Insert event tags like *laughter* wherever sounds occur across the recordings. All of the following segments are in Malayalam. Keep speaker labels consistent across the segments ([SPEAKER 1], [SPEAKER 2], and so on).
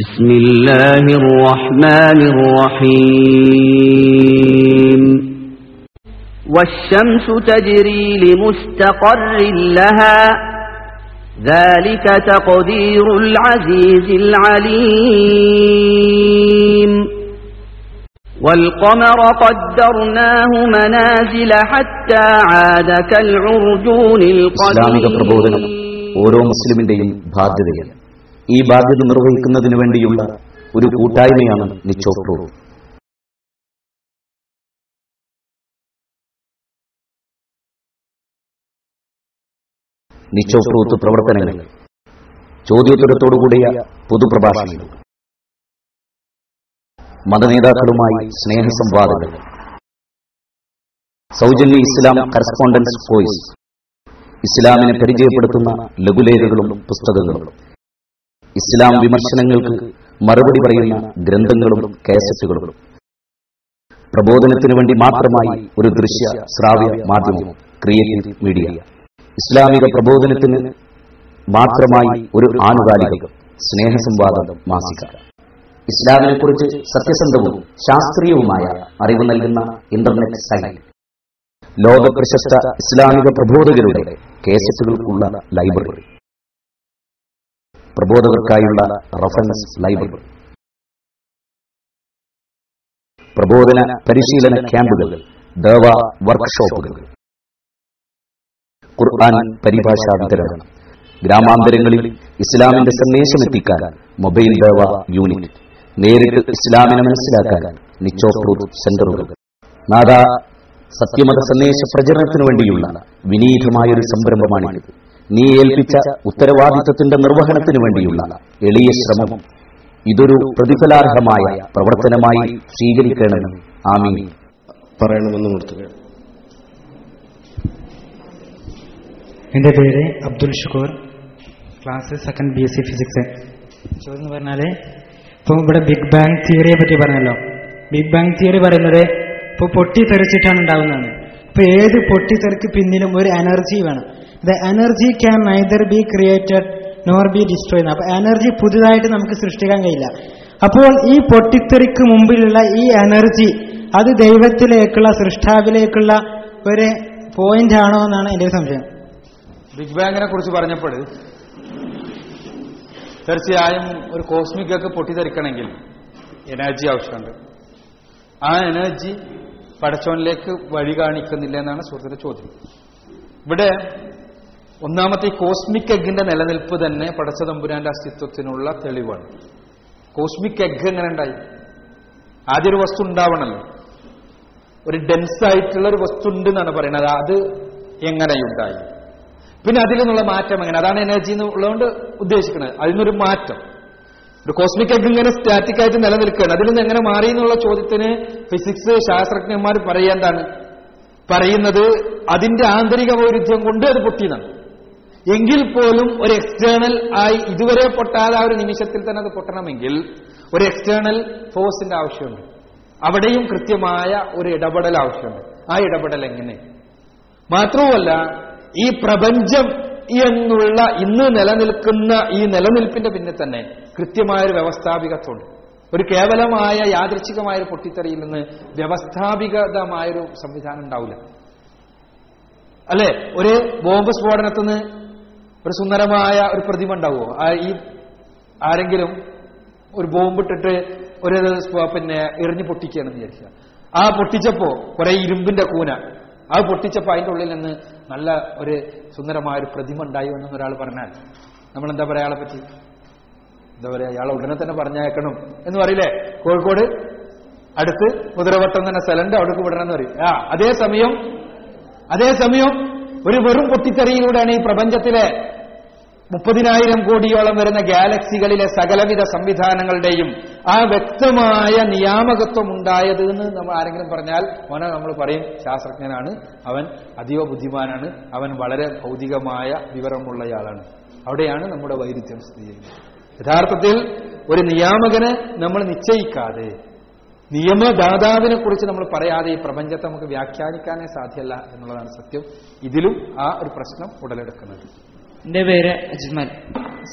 [SPEAKER 1] بسم الله الرحمن الرحيم والشمس تجري لمستقر لها ذلك تقدير العزيز العليم والقمر قدرناه منازل حتى عاد كالعرجون
[SPEAKER 2] ഇസ്ലാമിക പ്രബോധനം
[SPEAKER 1] القديم
[SPEAKER 2] ഓരോ മുസ്ലിമിന്റെയും ബാധ്യതയാണ് ഈ ബാധ്യത നിർവഹിക്കുന്നതിന് വേണ്ടിയുള്ള ഒരു കൂട്ടായ്മയാണ് നിച്ചോപ്രോ. നിച്ചോപ്രൂത്ത് പ്രവർത്തനങ്ങൾ. ചോദ്യോത്തരത്തോടുകൂടിയ പൊതുപ്രഭാഷണങ്ങൾ. മതനേതാക്കളുമായി സ്നേഹസംവാദങ്ങൾ. സൗജന്യ ഇസ്ലാം കറസ്പോണ്ടൻസ് കോഴ്സ്. ഇസ്ലാമിനെ പരിചയപ്പെടുത്തുന്ന ലഘുലേഖകളും പുസ്തകങ്ങളും. ഇസ്ലാം വിമർശനങ്ങൾക്ക് മറുപടി പറയുന്ന ഗ്രന്ഥങ്ങളും കേസറ്റുകളും. പ്രബോധനത്തിനു വേണ്ടി മാത്രമായി ഒരു ദൃശ്യ ശ്രാവ്യ മാധ്യമം ക്രിയേറ്റീവ് മീഡിയ. ഇസ്ലാമിക പ്രബോധനത്തിന് മാത്രമായി ഒരു ആനുകാലികം സ്നേഹസംവാദം മാസിക. ഇസ്ലാമിനെക്കുറിച്ച് സത്യസന്ധവും ശാസ്ത്രീയവുമായ അറിവ് നൽകുന്ന ഇന്റർനെറ്റ് സൈറ്റ്. ലോക പ്രശസ്ത ഇസ്ലാമിക പ്രബോധകരുടെ കേസറ്റുകൾക്കുള്ള ലൈബ്രറി. പ്രബോധകർക്കായുള്ള റഫറൻസ് ലൈബ്രറി. പ്രബോധന പരിശീലന ക്യാമ്പുകൾ ദേവ വർക്ക്ഷോപ്പുകൾ. ഖുർആൻ പരിഭാഷാ വിതരണം. ഗ്രാമാന്തരങ്ങളിൽ ഇസ്ലാമിന്റെ സന്ദേശം എത്തിക്കാൻ മൊബൈൽ ദേവ യൂണിറ്റ്. നേരിട്ട് ഇസ്ലാമിനെ മനസ്സിലാക്കാൻ നിച്ചോപ്രൂർ സെന്ററുകൾ. നാദാ സത്യമത സന്ദേശ പ്രചരണത്തിനു വേണ്ടിയുള്ള വിനീതമായൊരു സംരംഭമാണിത്. നീ ഏൽപ്പിച്ച ഉത്തരവാദിത്തത്തിന്റെ നിർവഹണത്തിനു വേണ്ടിയുള്ള എളിയ ശ്രമം. ഇതൊരു പ്രതിഫലാർഹമായ പ്രവർത്തനമായി സ്വീകരിക്കണമെന്ന്. ആമീൻ.
[SPEAKER 3] പറയണമെന്ന് എന്റെ
[SPEAKER 4] എന്റെ പേര് Abdul Shukoor. Class second B S C physics ചോദ്യം എന്ന് പറഞ്ഞാൽ ഇപ്പോൾ ഇവിടെ ബിഗ് ബാങ് തിയറിയെ പറ്റി പറഞ്ഞല്ലോ. ബിഗ് ബാങ് തിയറി പറയുന്നത് ഇപ്പോൾ പൊട്ടിത്തെറിച്ചിട്ടാണ് ഉണ്ടാകുന്നതാണ് ഇപ്പൊ ഏത് പൊട്ടിത്തെറിക്ക് പിന്നിലും ഒരു എനർജി വേണം. The energy can neither be created nor be destroy അപ്പൊ എനർജി പുതുതായിട്ട് നമുക്ക് സൃഷ്ടിക്കാൻ കഴിയില്ല. അപ്പോൾ ഈ പൊട്ടിത്തെറിക്ക് മുമ്പിലുള്ള ഈ എനർജി അത് ദൈവത്തിലേക്കുള്ള സൃഷ്ടാവിലേക്കുള്ള ഒരു പോയിന്റ് ആണോ എന്നാണ് എന്റെ സംശയം.
[SPEAKER 5] ബിഗ് ബാങ്ങിനെ കുറിച്ച് പറഞ്ഞപ്പോൾ തീർച്ചയായും ഒരു കോസ്മിക് ഒക്കെ പൊട്ടിത്തെറിക്കണമെങ്കിൽ എനർജി ആവശ്യമുണ്ട്. ആ എനർജി പടച്ചോനിലേക്ക് വഴി കാണിക്കുന്നില്ല എന്നാണ് സുഹൃത്തിന്റെ ചോദ്യം. ഇവിടെ ഒന്നാമത്തെ ഈ കോസ്മിക് എഗിന്റെ നിലനിൽപ്പ് തന്നെ പടച്ച തമ്പുരാന്റെ അസ്തിത്വത്തിനുള്ള തെളിവാണ്. കോസ്മിക് എഗ് എങ്ങനെ ഉണ്ടായി? ആദ്യൊരു വസ്തു ഉണ്ടാവണല്ലോ. ഒരു ഡെൻസ് ആയിട്ടുള്ള ഒരു വസ്തു ഉണ്ട് എന്നാണ് പറയുന്നത്. അത് എങ്ങനെയുണ്ടായി പിന്നെ അതിൽ നിന്നുള്ള മാറ്റം എങ്ങനെ? അതാണ് എനർജി എന്നുള്ളതുകൊണ്ട് ഉദ്ദേശിക്കുന്നത്. അതിൽ നിന്നൊരു മാറ്റം. ഒരു കോസ്മിക് എഗ് ഇങ്ങനെ സ്റ്റാറ്റിക് ആയിട്ട് നിലനിൽക്കുകയാണ്. അതിൽ നിന്ന് എങ്ങനെ മാറി എന്നുള്ള ചോദ്യത്തിന് ഫിസിക്സ് ശാസ്ത്രജ്ഞന്മാർ പറയേണ്ടാണ് പറയുന്നത് അതിന്റെ ആന്തരിക വൈരുദ്ധ്യം കൊണ്ട് അത് പൊട്ടിയതാണ് എങ്കിൽ പോലും ഒരു എക്സ്റ്റേണൽ ആയി ഇതുവരെ പൊട്ടാതെ ആ ഒരു നിമിഷത്തിൽ തന്നെ അത് പൊട്ടണമെങ്കിൽ ഒരു എക്സ്റ്റേണൽ ഫോഴ്സിന്റെ ആവശ്യമുണ്ട്. അവിടെയും കൃത്യമായ ഒരു ഇടപെടൽ ആവശ്യമുണ്ട്. ആ ഇടപെടൽ എങ്ങനെ? മാത്രവുമല്ല ഈ പ്രപഞ്ചം എന്നുള്ള ഇന്ന് നിലനിൽക്കുന്ന ഈ നിലനിൽപ്പിന്റെ പിന്നെ തന്നെ കൃത്യമായൊരു വ്യവസ്ഥാപികത്വമുണ്ട്. ഒരു കേവലമായ യാദൃച്ഛികമായ ഒരു പൊട്ടിത്തെറിയിൽ നിന്ന് വ്യവസ്ഥാപികതമായൊരു സംവിധാനം ഉണ്ടാവില്ല. അല്ലെ? ഒരു ബോംബ് സ്ഫോടനത്തിന് ഒരു സുന്ദരമായ ഒരു പ്രതിമ ഉണ്ടാവുമോ? ഈ ആരെങ്കിലും ഒരു ബോംബ് ഇട്ടിട്ട് ഒരു പിന്നെ എറിഞ്ഞ് പൊട്ടിക്കുകയാണെന്ന് വിചാരിക്കുക. ആ പൊട്ടിച്ചപ്പോ കുറെ ഇരുമ്പിന്റെ കൂന. അത് പൊട്ടിച്ചപ്പോ അതിന്റെ ഉള്ളിൽ നിന്ന് നല്ല ഒരു സുന്ദരമായ ഒരു പ്രതിമ ഉണ്ടായി എന്ന് ഒരാൾ പറഞ്ഞാൽ നമ്മൾ എന്താ പറയാ അയാളെ പറ്റി? എന്താ പറയാ അയാളെ ഉടനെ തന്നെ പറഞ്ഞേക്കണം എന്ന് പറയില്ലേ? കോഴിക്കോട് അടുത്ത് മുതിരവട്ടം തന്നെ സ്ഥലമുണ്ട് അവിടേക്ക് വിടണം എന്ന് പറയും. ആ അതേസമയം അതേസമയം ഒരു വെറും പൊട്ടിത്തെറിയിലൂടെയാണ് ഈ പ്രപഞ്ചത്തിലെ മുപ്പതിനായിരം കോടിയോളം വരുന്ന ഗാലക്സികളിലെ സകലവിധ സംവിധാനങ്ങളുടെയും ആ വ്യക്തമായ നിയാമകത്വം ഉണ്ടായത് എന്ന് നമ്മൾ ആരെങ്കിലും പറഞ്ഞാൽ മോനെ നമ്മൾ പറയും ശാസ്ത്രജ്ഞനാണ് അവൻ അതീവ ബുദ്ധിമാനാണ് അവൻ വളരെ ഭൗതികമായ വിവരമുള്ളയാളാണ്. അവിടെയാണ് നമ്മുടെ വൈരുദ്ധ്യം സ്ഥിതി ചെയ്യുന്നത് യഥാർത്ഥത്തിൽ ഒരു നിയാമകനെ നമ്മൾ നിശ്ചയിക്കാതെ നിയമദാതാവിനെ കുറിച്ച് നമ്മൾ പറയാതെ ഈ പ്രപഞ്ചത്തെ നമുക്ക് വ്യാഖ്യാനിക്കാനേ സാധ്യമല്ല എന്നുള്ളതാണ് സത്യം. ഇതിലും ആ ഒരു പ്രശ്നം ഉടലെടുക്കുന്നത്.
[SPEAKER 6] എന്റെ പേര് Ajmal.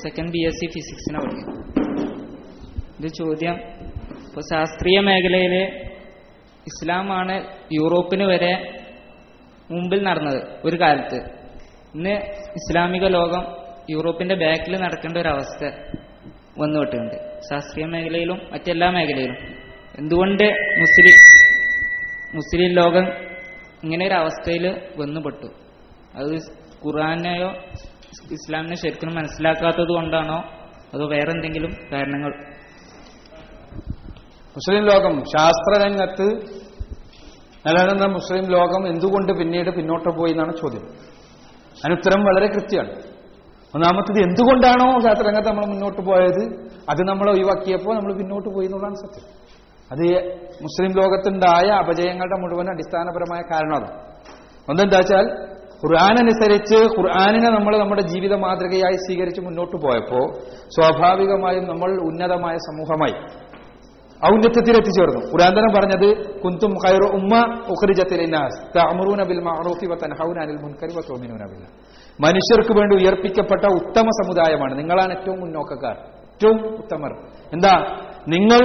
[SPEAKER 6] Second B S C ഫിസിക്സിനെ പഠിക്കുന്നു. ഇത് ചോദ്യം. ഇപ്പോൾ ശാസ്ത്രീയ മേഖലയിലെ ഇസ്ലാമാണ് യൂറോപ്പിന് വരെ മുമ്പിൽ നടന്നത് ഒരു കാലത്ത്. ഇന്ന് ഇസ്ലാമിക ലോകം യൂറോപ്പിന്റെ ബാക്കിൽ നടക്കേണ്ട ഒരു അവസ്ഥ വന്നുവിട്ടുണ്ട് ശാസ്ത്രീയ മേഖലയിലും മറ്റെല്ലാ മേഖലയിലും. എന്തുകൊണ്ട് മുസ്ലിം മുസ്ലിം ലോകം ഇങ്ങനെ ഒരു അവസ്ഥയിൽ വന്നുപെട്ടു? അത് ഖുറാനെയോ ഇസ്ലാമിനെ ശരിക്കും മനസ്സിലാക്കാത്തത് കൊണ്ടാണോ? അതോ വേറെ എന്തെങ്കിലും കാരണങ്ങൾ?
[SPEAKER 5] മുസ്ലിം ലോകം ശാസ്ത്രരംഗത്ത് നിലനിന്ന മുസ്ലിം ലോകം എന്തുകൊണ്ട് പിന്നീട് പിന്നോട്ട് പോയി എന്നാണ് ചോദ്യം. അതിനുത്തരം വളരെ കൃത്യമാണ്. ഒന്നാമത്തത് എന്തുകൊണ്ടാണോ ശാസ്ത്രരംഗത്ത് നമ്മൾ മുന്നോട്ട് പോയത്? അത് നമ്മൾ ഒഴിവാക്കിയപ്പോൾ നമ്മൾ പിന്നോട്ട് പോയി എന്നുള്ളതാണ് സത്യം. അത് മുസ്ലിം ലോകത്തുണ്ടായ അപജയങ്ങളുടെ മുഴുവൻ അടിസ്ഥാനപരമായ കാരണമാണ് ഒന്നെന്താ വെച്ചാൽ ഖുർആാനനുസരിച്ച് ഖുർആാനിനെ നമ്മൾ നമ്മുടെ ജീവിത മാതൃകയായി സ്വീകരിച്ച് മുന്നോട്ട് പോയപ്പോൾ സ്വാഭാവികമായും നമ്മൾ ഉന്നതമായ സമൂഹമായി ഔന്നത്യത്തിൽ എത്തിച്ചേർന്നു ഖുർആൻ തന്നെ പറഞ്ഞത് കുന്തും ഖൈറു ഉമ്മ ബില്ലാഹ് മനുഷ്യർക്ക് വേണ്ടി ഉയർപ്പിക്കപ്പെട്ട ഉത്തമ സമുദായമാണ് നിങ്ങളാണ് ഏറ്റവും മുന്നോക്കക്കാർ ഏറ്റവും ഉത്തമർ. എന്താ? നിങ്ങൾ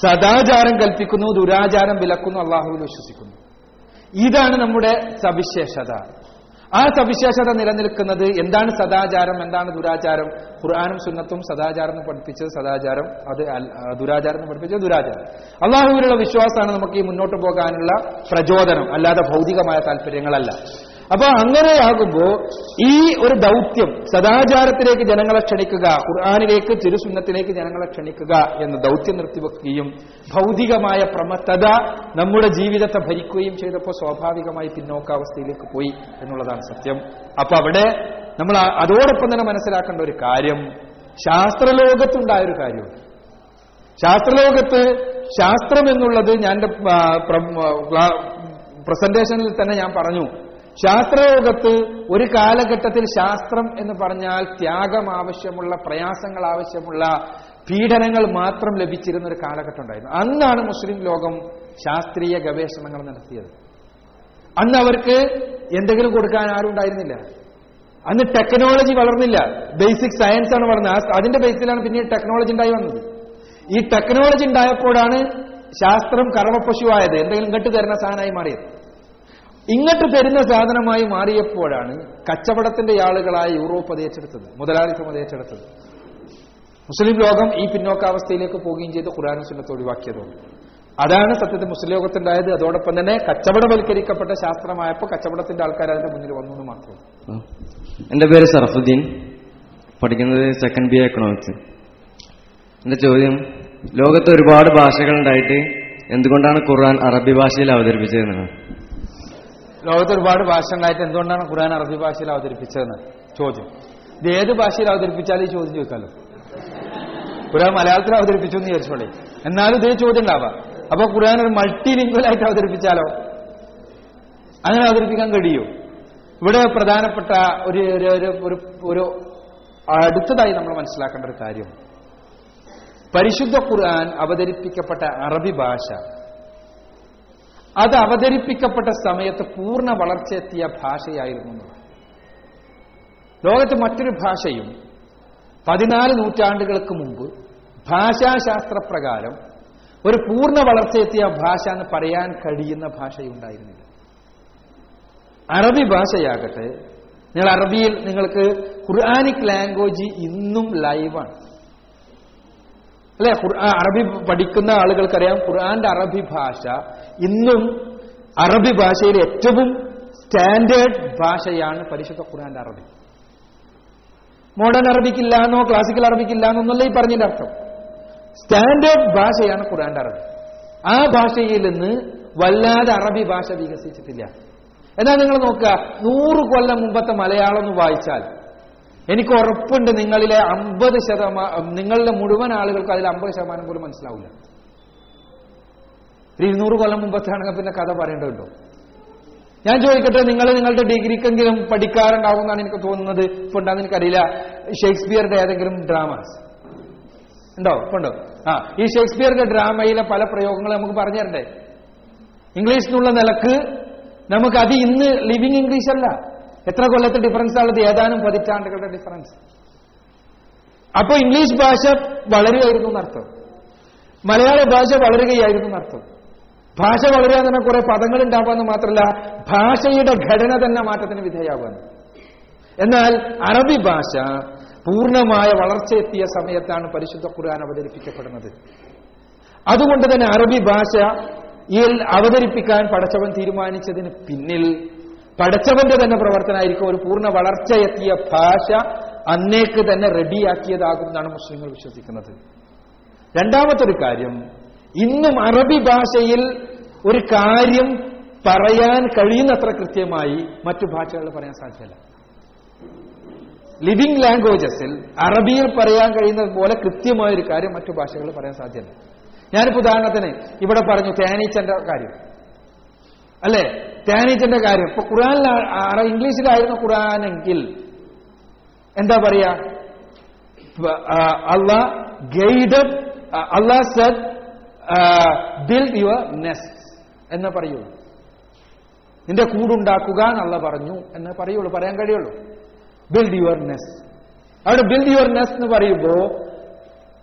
[SPEAKER 5] സദാചാരം കൽപ്പിക്കുന്നു ദുരാചാരം വിലക്കുന്നു അള്ളാഹുവിൽ വിശ്വസിക്കുന്നു. ഇതാണ് നമ്മുടെ സവിശേഷത. ആ സവിശേഷത നിലനിൽക്കുന്നത് എന്താണ് സദാചാരം എന്താണ് ദുരാചാരം? ഖുർആാനും സുന്നത്തും സദാചാരം എന്ന് പഠിപ്പിച്ചത് സദാചാരം അത് ദുരാചാരം എന്ന് പഠിപ്പിച്ചത് ദുരാചാരം. അള്ളാഹുവിലുള്ള വിശ്വാസമാണ് നമുക്ക് ഈ മുന്നോട്ട് പോകാനുള്ള പ്രചോദനം അല്ലാതെ ഭൗതികമായ താല്പര്യങ്ങളല്ല. അപ്പൊ അങ്ങനെയാകുമ്പോ ഈ ഒരു ദൗത്യം സദാചാരത്തിലേക്ക് ജനങ്ങളെ ക്ഷണിക്കുക ഖുർആാനിലേക്ക് തിരുസുന്നത്തിലേക്ക് ജനങ്ങളെ ക്ഷണിക്കുക എന്ന ദൗത്യം നിർത്തിവെക്കുകയും ഭൗതികമായ പ്രമത്തത നമ്മുടെ ജീവിതത്തെ ഭരിക്കുകയും ചെയ്തപ്പോൾ സ്വാഭാവികമായി പിന്നോക്കാവസ്ഥയിലേക്ക് പോയി എന്നുള്ളതാണ് സത്യം. അപ്പൊ അവിടെ നമ്മൾ അതോടൊപ്പം തന്നെ മനസ്സിലാക്കേണ്ട ഒരു കാര്യം ശാസ്ത്രലോകത്തുണ്ടായ ഒരു കാര്യമുണ്ട് ശാസ്ത്രലോകത്ത് ശാസ്ത്രം എന്നുള്ളത് ഞാൻ പ്രസന്റേഷനിൽ തന്നെ ഞാൻ പറഞ്ഞു. ശാസ്ത്രലോകത്ത് ഒരു കാലഘട്ടത്തിൽ ശാസ്ത്രം എന്ന് പറഞ്ഞാൽ ത്യാഗം ആവശ്യമുള്ള പ്രയാസങ്ങൾ ആവശ്യമുള്ള പീഡനങ്ങൾ മാത്രം ലഭിച്ചിരുന്ന ഒരു കാലഘട്ടം ഉണ്ടായിരുന്നു. അന്നാണ് മുസ്ലിം ലോകം ശാസ്ത്രീയ ഗവേഷണങ്ങൾ നടത്തിയത്. അന്ന് അവർക്ക് എന്തെങ്കിലും കൊടുക്കാൻ ആരും ഉണ്ടായിരുന്നില്ല. അന്ന് ടെക്നോളജി വളർന്നില്ല. ബേസിക് സയൻസ് ആണ് വളർന്നത്. അതിന്റെ ബേസിലാണ് പിന്നീട് ടെക്നോളജി ഉണ്ടായി വന്നത്. ഈ ടെക്നോളജി ഉണ്ടായപ്പോഴാണ് ശാസ്ത്രം കർമ്മപശുവായത്. എന്തെങ്കിലും ഇങ്ങോട്ട് തരുന്ന സാധനമായി മാറിയത്. ഇങ്ങോട്ട് തരുന്ന സാധനമായി മാറിയപ്പോഴാണ് കച്ചവടത്തിന്റെ ആളുകളായ യൂറോപ്പ് അത് ഏറ്റെടുത്തത് മുതലാളിത്തം അത് മുസ്ലിം ലോകം ഈ പിന്നോക്കാവസ്ഥയിലേക്ക് പോവുകയും ചെയ്ത് ഖുറാനും സുന്നത്ത് ഒഴിവാക്കിയതുകൊണ്ട് അതാണ് സത്യത്തിൽ മുസ്ലിം ലോകത്തുണ്ടായത്. അതോടൊപ്പം തന്നെ കച്ചവടവൽക്കരിക്കപ്പെട്ട ശാസ്ത്രമായപ്പോൾ കച്ചവടത്തിന്റെ ആൾക്കാർ അതിന്റെ മുന്നിൽ വന്നു എന്ന് മാത്രം
[SPEAKER 7] എന്റെ പേര് സർഫുദ്ദീൻ പഠിക്കുന്നത് സെക്കൻഡ് ബി എക്കണോമിക്സ് എന്റെ ചോദ്യം ലോകത്ത് ഒരുപാട് ഭാഷകൾ ഉണ്ടായിട്ട് എന്തുകൊണ്ടാണ് ഖുർആൻ അറബി ഭാഷയിൽ അവതരിപ്പിച്ചതെന്നാണ്
[SPEAKER 5] ലോകത്ത് ഒരുപാട് ഭാഷ ഉണ്ടായിട്ട് എന്തുകൊണ്ടാണ് ഖുർആൻ അറബി ഭാഷയിൽ അവതരിപ്പിച്ചതെന്ന്? ചോദ്യം. ഇത് ഏത് ഭാഷയിൽ അവതരിപ്പിച്ചാലും ഈ ചോദ്യം ചോദിക്കാമല്ലോ ഖുർആൻ മലയാളത്തിൽ അവതരിപ്പിച്ചു എന്ന് വിചാരിച്ചോളെ. എന്നാലും ഇതേ ചോദ്യം ഉണ്ടാവാം. അപ്പൊ ഖുർആൻ ഒരു മൾട്ടി ലിംഗ്വലായിട്ട് അവതരിപ്പിച്ചാലോ? അങ്ങനെ അവതരിപ്പിക്കാൻ കഴിയൂ. ഇവിടെ പ്രധാനപ്പെട്ട ഒരു ഒരു- ഒരു- ഒരു ഒരു അടുത്തതായി നമ്മൾ മനസ്സിലാക്കേണ്ട ഒരു കാര്യം. പരിശുദ്ധ ഖുർആൻ അവതരിപ്പിക്കപ്പെട്ട അറബി ഭാഷ അത് അവതരിപ്പിക്കപ്പെട്ട സമയത്ത് പൂർണ വളർച്ചയെത്തിയ ഭാഷയായിരുന്നു. ലോകത്ത് മറ്റൊരു ഭാഷയും പതിനാല് നൂറ്റാണ്ടുകൾക്ക് മുമ്പ് ഭാഷാശാസ്ത്രപ്രകാരം ഒരു പൂർണ വളർച്ചയെത്തിയ ഭാഷ എന്ന് പറയാൻ കഴിയുന്ന ഭാഷയുണ്ടായിരുന്നില്ല അറബി ഭാഷയാകട്ടെ നിങ്ങൾ അറബിയിൽ നിങ്ങൾക്ക് ഖുർആാനിക് ലാംഗ്വേജ് ഇന്നും ലൈവാണ് അല്ലെ? ഖുർആൻ അറബി പഠിക്കുന്ന ആളുകൾക്കറിയാം ഖുർആന്റെ അറബി ഭാഷ ഇന്നും അറബി ഭാഷയിൽ ഏറ്റവും സ്റ്റാൻഡേർഡ് ഭാഷയാണ് പരിശുദ്ധ ഖുർആന്റെ അറബി. മോഡേൺ അറബിക്കില്ല എന്നോ ക്ലാസിക്കൽ അറബിക്കില്ല എന്നൊന്നല്ല ഈ പറഞ്ഞതിന്റെ അർത്ഥം. സ്റ്റാൻഡേർഡ് ഭാഷയാണ് ഖുർആന്റെ അറബി. ആ ഭാഷയിൽ നിന്ന് വല്ലാതെ അറബി ഭാഷ വികസിച്ചിട്ടില്ല. എന്നാൽ നിങ്ങൾ നോക്കുക നൂറ് കൊല്ലം മുമ്പത്തെ മലയാളം എന്ന് വായിച്ചാൽ എനിക്ക് ഉറപ്പുണ്ട് നിങ്ങളിലെ അമ്പത് ശതമാനം നിങ്ങളിലെ മുഴുവൻ ആളുകൾക്ക് അതിൽ അമ്പത് ശതമാനം പോലും മനസ്സിലാവില്ല. ഒരു ഇരുന്നൂറ് കൊല്ലം മുമ്പത്താണെങ്കിൽ പിന്നെ കഥ പറയേണ്ടതുണ്ടോ ഞാൻ ചോദിക്കട്ടെ നിങ്ങൾ നിങ്ങളുടെ ഡിഗ്രിക്കെങ്കിലും പഠിക്കാറുണ്ടാവുമെന്നാണ് എനിക്ക് തോന്നുന്നത്. ഇപ്പൊ ഉണ്ടാകുന്ന എനിക്കറിയില്ല. ഷേക്സ്പിയറുടെ ഏതെങ്കിലും ഡ്രാമാസ്? ഉണ്ടോ? ഉണ്ടോ? ആ ഈ ഷേക്സ്പിയറിന്റെ ഡ്രാമയിലെ പല പ്രയോഗങ്ങളും നമുക്ക് പറഞ്ഞു തരണ്ടേ? ഇംഗ്ലീഷ് എന്നുള്ള നിലയ്ക്ക് നമുക്ക് അത് ഇന്ന് ലിവിങ് ഇംഗ്ലീഷ് അല്ല. എത്ര കൊല്ലത്തെ ഡിഫറൻസ് ഉള്ളത് ഏതാനും പതിറ്റാണ്ടുകളുടെ ഡിഫറൻസ് അപ്പോൾ ഇംഗ്ലീഷ് ഭാഷ വളരുകയായിരുന്നു എന്നർത്ഥം. മലയാള ഭാഷ വളരുകയായിരുന്നു എന്നർത്ഥം. ഭാഷ വളരുക തന്നെ കുറെ പദങ്ങൾ ഉണ്ടാവാന്ന് മാത്രമല്ല ഭാഷയുടെ ഘടന തന്നെ മാറ്റത്തിന് വിധേയമാകുന്നു എന്നാൽ അറബി ഭാഷ പൂർണമായ വളർച്ചയെത്തിയ സമയത്താണ് പരിശുദ്ധ ഖുർആൻ അവതരിപ്പിക്കപ്പെടുന്നത്. അതുകൊണ്ട് തന്നെ അറബി ഭാഷയിൽ അവതരിപ്പിക്കാൻ പടച്ചവൻ തീരുമാനിച്ചതിന് പിന്നിൽ പടച്ചവന്റെ തന്നെ പ്രവർത്തനമായിരിക്കും ഒരു പൂർണ വളർച്ചയെത്തിയ ഭാഷ അന്നേക്ക് തന്നെ റെഡിയാക്കിയതാകും എന്നാണ് മുസ്ലിങ്ങൾ വിശ്വസിക്കുന്നത്. രണ്ടാമത്തൊരു കാര്യം ഇന്നും അറബി ഭാഷയിൽ ഒരു കാര്യം പറയാൻ കഴിയുന്നത്ര കൃത്യമായി മറ്റു ഭാഷകൾ പറയാൻ സാധ്യമല്ല. ലിവിംഗ് ലാംഗ്വേജസിൽ അറബിയിൽ പറയാൻ കഴിയുന്നത് പോലെ കൃത്യമായ ഒരു കാര്യം മറ്റു ഭാഷകൾ പറയാൻ സാധ്യമല്ല. ഞാനിപ്പോ ഉദാഹരണത്തിന് ഇവിടെ പറഞ്ഞു തേനീച്ചന്റെ കാര്യം. അല്ലെ? തേനീച്ചന്റെ കാര്യം. ഇപ്പൊ ഖുറാനിൽ ഇംഗ്ലീഷിലായിരുന്നു ഖുറാനെങ്കിൽ എന്താ പറയാ? Allah guided Allah said build your ness എന്ന് പറയുള്ളൂ. നിന്റെ കൂടുണ്ടാക്കുക എന്നുള്ള പറഞ്ഞു എന്ന് പറയുള്ളൂ. പറയാൻ കഴിയുള്ളൂ. ബിൽഡ് യുവർ നെസ് അവിടെ ബിൽഡ് യുവർ നെസ് എന്ന് പറയുമ്പോ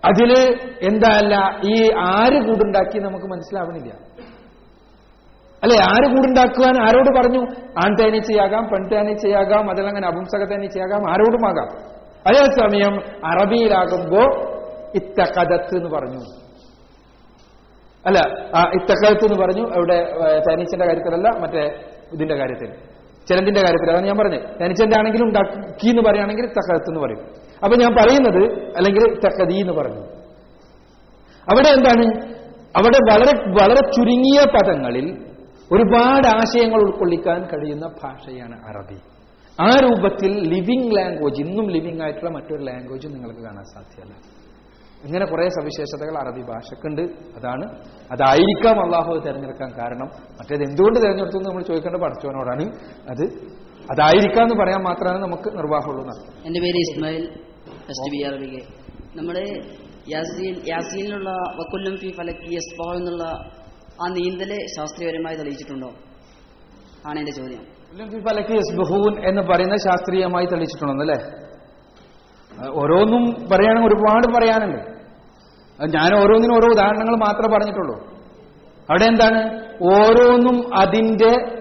[SPEAKER 5] അതിൽ എന്താ അല്ല ഈ ആര് കൂടുണ്ടാക്കി നമുക്ക് മനസ്സിലാവണില്ല അല്ലെ ആര് കൂടുണ്ടാക്കുവാൻ ആരോട് പറഞ്ഞു? ആൺ തേനീച്ചയാകാം പെൺ തേനീച്ചയാകാം അതല്ലെങ്കിൽ അപംസക തേനീച്ചയാകാം ആരോടുമാകാം അതേസമയം അറബിയിലാകുമ്പോ ഇത്തകഥത്ത് എന്ന് പറഞ്ഞു. അല്ല ആ ഇത്തക്കകത്ത് എന്ന് പറഞ്ഞു. അവിടെ തേനീച്ചന്റെ കാര്യത്തിലല്ല മറ്റേ ഇതിന്റെ കാര്യത്തിൽ. ചിലന്തിന്റെ കാര്യത്തിൽ അതാണ് ഞാൻ പറഞ്ഞത്. തേനീച്ചന്റെ ആണെങ്കിലും ഉണ്ടാക്കി എന്ന് പറയുകയാണെങ്കിൽ ഇത്തക്കഥത്ത് എന്ന് പറയും. അപ്പൊ ഞാൻ പറയുന്നത് അല്ലെങ്കിൽ തക്കതി എന്ന് പറഞ്ഞു. അവിടെ എന്താണ്? അവിടെ വളരെ വളരെ ചുരുങ്ങിയ പദങ്ങളിൽ ഒരുപാട് ആശയങ്ങൾ ഉൾക്കൊള്ളിക്കാൻ കഴിയുന്ന ഭാഷയാണ് അറബി. ആ രൂപത്തിൽ ലിവിംഗ് ലാംഗ്വേജ് ഇന്നും ലിവിംഗ് ആയിട്ടുള്ള മറ്റൊരു ലാംഗ്വേജ് നിങ്ങൾക്ക് കാണാൻ സാധ്യമല്ല ഇങ്ങനെ കുറെ സവിശേഷതകൾ അറബി ഭാഷക്കുണ്ട്. അതാണ്. അതായിരിക്കാം അള്ളാഹു തിരഞ്ഞെടുക്കാൻ കാരണം. മറ്റേത് എന്തുകൊണ്ട് തിരഞ്ഞെടുത്തു നമ്മൾ ചോദിക്കേണ്ട പഠിച്ചവനോടാണ്. അത് അതായിരിക്കാം എന്ന് പറയാൻ മാത്രമാണ് നമുക്ക് നിർവാഹമുള്ളൂ
[SPEAKER 8] എന്റെ പേര് ഇസ്മായിൽ യാസീൻ യാസീനിലുള്ള വക്കുല്ലം ഫി ഫലക്കി എന്നുള്ള ആ നീന്തൽ ശാസ്ത്രീയപരമായി തെളിയിച്ചിട്ടുണ്ടോ? ആണ് എന്റെ ചോദ്യം.
[SPEAKER 5] എന്ന് പറയുന്ന ശാസ്ത്രീയമായി തെളിയിച്ചിട്ടുണ്ടെന്നല്ലേ? ഓരോന്നും പറയുകയാണെങ്കിൽ ഒരുപാട് പറയാനുണ്ട്. ഞാൻ ഓരോന്നിനും ഓരോ ഉദാഹരണങ്ങൾ മാത്രമേ പറഞ്ഞിട്ടുള്ളൂ. അവിടെ എന്താണ്? ഓരോന്നും അതിന്റെ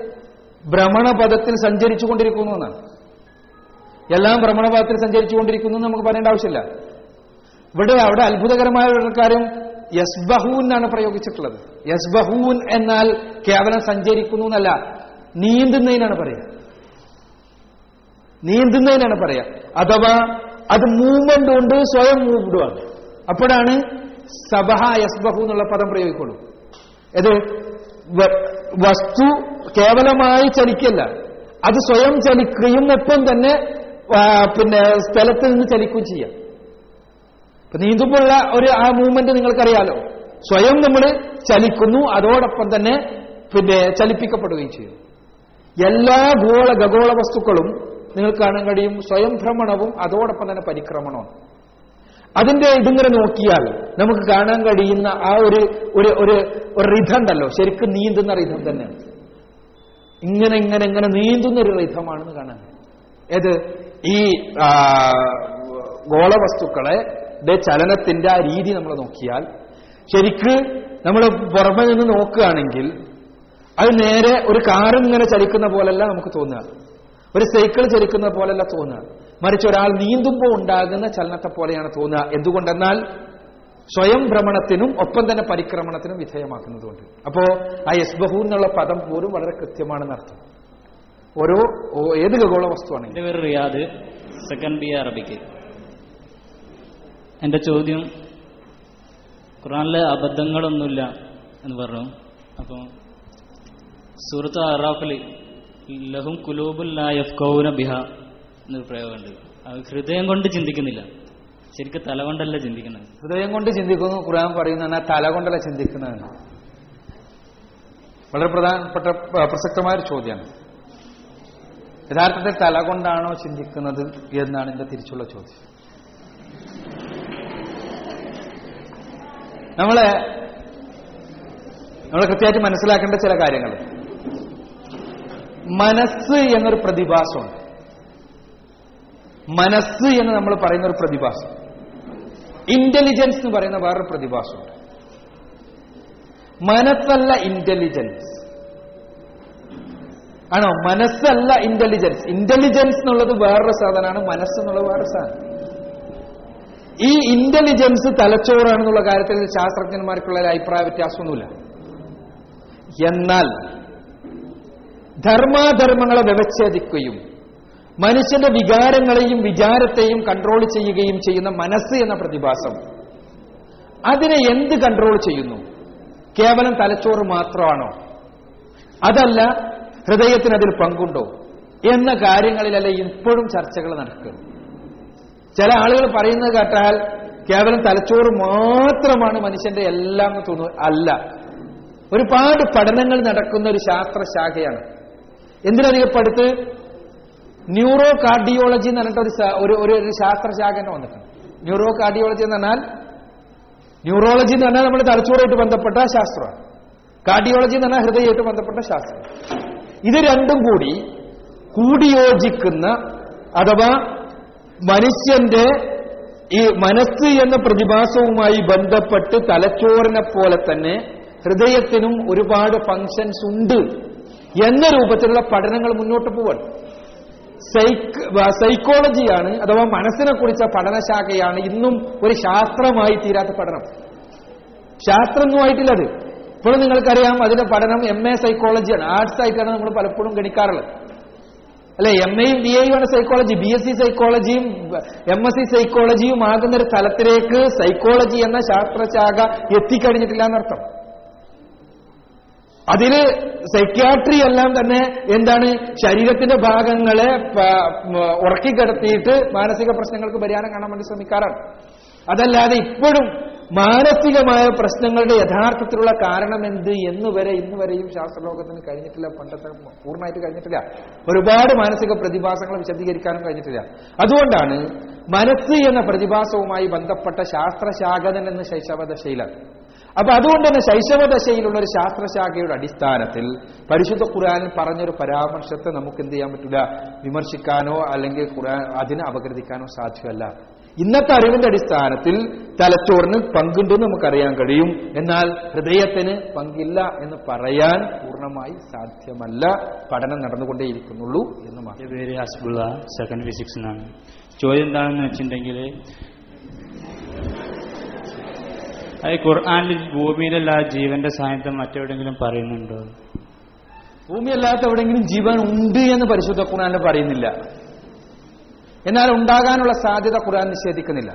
[SPEAKER 5] ഭ്രമണപഥത്തിൽ സഞ്ചരിച്ചു കൊണ്ടിരിക്കുന്നു എന്നാണ്. എല്ലാം ഭ്രമണപഥത്തിൽ സഞ്ചരിച്ചു കൊണ്ടിരിക്കുന്നു എന്ന് നമുക്ക് പറയേണ്ട ആവശ്യമില്ല. ഇവിടെ അവിടെ അത്ഭുതകരമായ ഒരു കാര്യം യസ്ബഹൂൻ എന്നാണ് പ്രയോഗിച്ചിട്ടുള്ളത്. യസ്ബഹൂൻ എന്നാൽ കേവലം സഞ്ചരിക്കുന്നു എന്നല്ല നീന്തുന്നതിനാണ് പറയുക. നീന്തുന്നതിനാണ് പറയുക. അഥവാ അത് മൂവ്മെന്റ് കൊണ്ട് സ്വയം മൂവ്ഡുമാണ് അപ്പോഴാണ് സബഹ യസ്ബഹു എന്നുള്ള പദം പ്രയോഗിക്കുള്ളൂ. ഇത് വസ്തു കേവലമായി ചലിക്കല്ല. അത് സ്വയം ചലിക്കുകയും ഒപ്പം തന്നെ പിന്നെ സ്ഥലത്ത് നിന്ന് ചലിക്കുകയും ചെയ്യാം. ഇപ്പൊ നീന്തുമ്പോഴുള്ള ഒരു ആ മൂവ്മെന്റ് നിങ്ങൾക്കറിയാലോ. സ്വയം നമ്മൾ ചലിക്കുന്നു അതോടൊപ്പം തന്നെ പിന്നെ ചലിപ്പിക്കപ്പെടുകയും ചെയ്യും. എല്ലാ ഗോള ഖഗോള വസ്തുക്കളും നിങ്ങൾക്ക് കാണാൻ കഴിയും സ്വയം ഭ്രമണവും അതോടൊപ്പം തന്നെ പരിക്രമണവും. അതിന്റെ ഇതിങ്ങനെ നോക്കിയാൽ നമുക്ക് കാണാൻ കഴിയുന്ന ആ ഒരു ഒരു ഒരു ഒരു റിഥം ഉണ്ടല്ലോ. ശരിക്കും നീന്തുന്ന റിഥം തന്നെയാണ്. ഇങ്ങനെ ഇങ്ങനെ ഇങ്ങനെ നീന്തുന്ന ഒരു റിഥമാണെന്ന് കാണാൻ. ഏത്? ഈ ഗോളവസ്തുക്കളെ ചലനത്തിന്റെ ആ രീതി നമ്മൾ നോക്കിയാൽ ശരിക്ക് നമ്മൾ പുറമെ നിന്ന് നോക്കുകയാണെങ്കിൽ അത് നേരെ ഒരു കാറും ഇങ്ങനെ ചലിക്കുന്ന പോലല്ല നമുക്ക് തോന്നുക. ഒരു സൈക്കിൾ ചലിക്കുന്ന പോലല്ല തോന്നുക. മറിച്ച് ഒരാൾ നീന്തുമ്പോൾ ഉണ്ടാകുന്ന ചലനത്തെ പോലെയാണ് തോന്നുക. എന്തുകൊണ്ടെന്നാൽ സ്വയം ഭ്രമണത്തിനും ഒപ്പം തന്നെ പരിക്രമണത്തിനും വിധേയമാക്കുന്നതുകൊണ്ട്. അപ്പോ ആ യസ്ബഹു എന്നുള്ള പദം പോലും വളരെ കൃത്യമാണെന്ന് അർത്ഥം. ഓരോ ഏത് ഖഗോള
[SPEAKER 9] വസ്തുവാണ് റിയാദ് സെക്കൻഡ് ബി അറബിക്ക് എന്റെ ചോദ്യം ഖുറാനിലെ അബദ്ധങ്ങളൊന്നുമില്ല എന്ന് പറഞ്ഞു. അപ്പം സൂറത്ത് അറാഫിൽ ലഹും കുലൂബുൽ യഫ്കൗന ബിഹ എന്നൊരു പ്രയോഗമുണ്ട്. അത് ഹൃദയം കൊണ്ട് ചിന്തിക്കുന്നില്ല. ശരിക്കും തല കൊണ്ടല്ല ചിന്തിക്കുന്നത്.
[SPEAKER 5] ഹൃദയം കൊണ്ട് ചിന്തിക്കുന്നു ഖുർആൻ പറയുന്ന തല കൊണ്ടല്ല ചിന്തിക്കുന്നതെന്ന് വളരെ പ്രധാനപ്പെട്ട പ്രസക്തമായൊരു ചോദ്യമാണ്. യഥാർത്ഥത്തിൽ തല കൊണ്ടാണോ ചിന്തിക്കുന്നത് എന്നാണ് എന്റെ തിരിച്ചുള്ള ചോദ്യം. നമ്മളെ നമ്മൾ കൃത്യമായിട്ട് മനസ്സിലാക്കേണ്ട ചില കാര്യങ്ങൾ. മനസ്സ് എന്നൊരു പ്രതിഭാസമാണ് മനസ്സ് എന്ന് നമ്മൾ പറയുന്ന ഒരു പ്രതിഭാസം. ഇന്റലിജൻസ് എന്ന് പറയുന്ന വേറൊരു പ്രതിഭാസമുണ്ട്. മനസ്സല്ല ഇന്റലിജൻസ് ആണോ? മനസ്സല്ല ഇന്റലിജൻസ് ഇന്റലിജൻസ് എന്നുള്ളത് വേറൊരു സാധനമാണ്. മനസ്സ് എന്നുള്ളത് വേറൊരു സാധനം. ഈ ഇന്റലിജൻസ് തലച്ചോറാണെന്നുള്ള കാര്യത്തിൽ ശാസ്ത്രജ്ഞന്മാർക്കുള്ള ഒരു അഭിപ്രായ വ്യത്യാസമൊന്നുമില്ല. എന്നാൽ ധർമാധർമ്മങ്ങളെ വ്യവച്ഛേദിക്കുകയും മനുഷ്യന്റെ വികാരങ്ങളെയും വിചാരത്തെയും കൺട്രോൾ ചെയ്യുകയും ചെയ്യുന്ന മനസ്സ് എന്ന പ്രതിഭാസം അതിനെ എന്ത് കൺട്രോൾ ചെയ്യുന്നു? കേവലം തലച്ചോറ് മാത്രമാണോ? അതല്ല ഹൃദയത്തിന് അതിൽ പങ്കുണ്ടോ? എന്ന കാര്യങ്ങളിലല്ല ഇപ്പോഴും ചർച്ചകൾ നടക്കുന്നത് ചില ആളുകൾ പറയുന്നത് കേട്ടാൽ കേവലം തലച്ചോറ് മാത്രമാണ് മനുഷ്യന്റെ എല്ലാം എന്ന് തോന്നുന്നു അല്ല. ഒരുപാട് പഠനങ്ങൾ നടക്കുന്ന ഒരു ശാസ്ത്രശാഖയാണ്. എന്തിനധികപ്പെടുത്ത് ന്യൂറോ കാർഡിയോളജി എന്ന് പറഞ്ഞിട്ട് ഒരു ഒരു ശാസ്ത്രശാഖ തന്നെ വന്നിട്ടുണ്ട്. ന്യൂറോ കാർഡിയോളജി എന്ന് പറഞ്ഞാൽ ന്യൂറോളജി എന്ന് പറഞ്ഞാൽ നമ്മുടെ തലച്ചോറായിട്ട് ബന്ധപ്പെട്ട ശാസ്ത്രമാണ്. കാർഡിയോളജി എന്ന് പറഞ്ഞാൽ ഹൃദയമായിട്ട് ബന്ധപ്പെട്ട ശാസ്ത്രം ഇത് രണ്ടും കൂടി കൂടിയോജിക്കുന്ന അഥവാ മനുഷ്യന്റെ ഈ മനസ്സ് എന്ന പ്രതിഭാസവുമായി ബന്ധപ്പെട്ട് തലച്ചോറിനെ പോലെ തന്നെ ഹൃദയത്തിനും ഒരുപാട് ഫങ്ഷൻസ് ഉണ്ട് എന്ന രൂപത്തിലുള്ള പഠനങ്ങൾ മുന്നോട്ട് പോവാണ്. സൈക്ക് സൈക്കോളജിയാണ് അഥവാ മനസ്സിനെ കുറിച്ച പഠനശാഖയാണ് ഇന്നും ഒരു ശാസ്ത്രമായി തീരാത്ത പഠനം. ശാസ്ത്രമൊന്നും ആയിട്ടില്ല അത് ഇപ്പോഴും നിങ്ങൾക്കറിയാം അതിന്റെ പഠനം എം എ സൈക്കോളജിയാണ് ആർട്സ് ആയിട്ടാണ് നമ്മൾ പലപ്പോഴും ഗണിക്കാറുള്ളത്. അല്ലെ എം എയും ബി എയും ആണ് സൈക്കോളജി ബി എസ് സി സൈക്കോളജിയും എം എസ് സി സൈക്കോളജിയും ആകുന്ന ഒരു തലത്തിലേക്ക് സൈക്കോളജി എന്ന ശാസ്ത്രശാഖ എത്തിക്കഴിഞ്ഞിട്ടില്ല എന്നർത്ഥം. അതിൽ സൈക്യാട്രി എല്ലാം തന്നെ എന്താണ് ശരീരത്തിന്റെ ഭാഗങ്ങളെ ഉറക്കിക്കിടത്തിയിട്ട് മാനസിക പ്രശ്നങ്ങൾക്ക് പരിഹാരം കാണാൻ വേണ്ടി ശ്രമിക്കാറാണ്. അതല്ലാതെ ഇപ്പോഴും മാനസികമായ പ്രശ്നങ്ങളുടെ യഥാർത്ഥത്തിലുള്ള കാരണം എന്ത് എന്ന് വരെ ഇന്ന് വരെയും ശാസ്ത്രലോകത്തിന് കഴിഞ്ഞിട്ടില്ല പണ്ടത്തെ പൂർണമായിട്ട് കഴിഞ്ഞിട്ടില്ല. ഒരുപാട് മാനസിക പ്രതിഭാസങ്ങൾ വിശദീകരിക്കാനും കഴിഞ്ഞിട്ടില്ല. അതുകൊണ്ടാണ് മനസ്സ് എന്ന പ്രതിഭാസവുമായി ബന്ധപ്പെട്ട ശാസ്ത്രശാഖകൻ എന്ന ശൈശവദശയിലാണ് അപ്പൊ അതുകൊണ്ട് തന്നെ ശൈശവദശയിലുള്ള ഒരു ശാസ്ത്രശാഖയുടെ അടിസ്ഥാനത്തിൽ പരിശുദ്ധ ഖുർആൻ പറഞ്ഞൊരു പരാമർശത്തെ നമുക്ക് എന്ത് ചെയ്യാൻ പറ്റില്ല? വിമർശിക്കാനോ അല്ലെങ്കിൽ ഖുർആൻ അതിനെ അപഗ്രഥിക്കാനോ സാധ്യമല്ല. ഇന്നത്തെ അറിവിന്റെ അടിസ്ഥാനത്തിൽ തലച്ചോറിന് പങ്കുണ്ടെന്ന് നമുക്കറിയാൻ കഴിയും. എന്നാൽ ഹൃദയത്തിന് പങ്കില്ല എന്ന് പറയാൻ പൂർണമായി സാധ്യമല്ല. പഠനം നടന്നുകൊണ്ടേയിരിക്കുന്നുള്ളൂ എന്ന് മാത്രം.
[SPEAKER 9] എന്റെ പേര് ഹസ്ബുള്ള സെക്കൻഡ് ഫിസിക്സിനാണ് ചോദ്യം എന്താണെന്ന് വെച്ചിട്ടുണ്ടെങ്കിൽ അത് ഖുർആാനിൽ ഭൂമിയിലുള്ള ജീവന്റെ സാന്നിധ്യം മറ്റെവിടെങ്കിലും പറയുന്നുണ്ടോ?
[SPEAKER 5] ഭൂമിയല്ലാത്ത എവിടെയെങ്കിലും ജീവൻ ഉണ്ട് എന്ന് പരിശുദ്ധ ഖുർആാനിൽ പറയുന്നില്ല. എന്നാൽ ഉണ്ടാകാനുള്ള സാധ്യത ഖുർആൻ നിഷേധിക്കുന്നില്ല.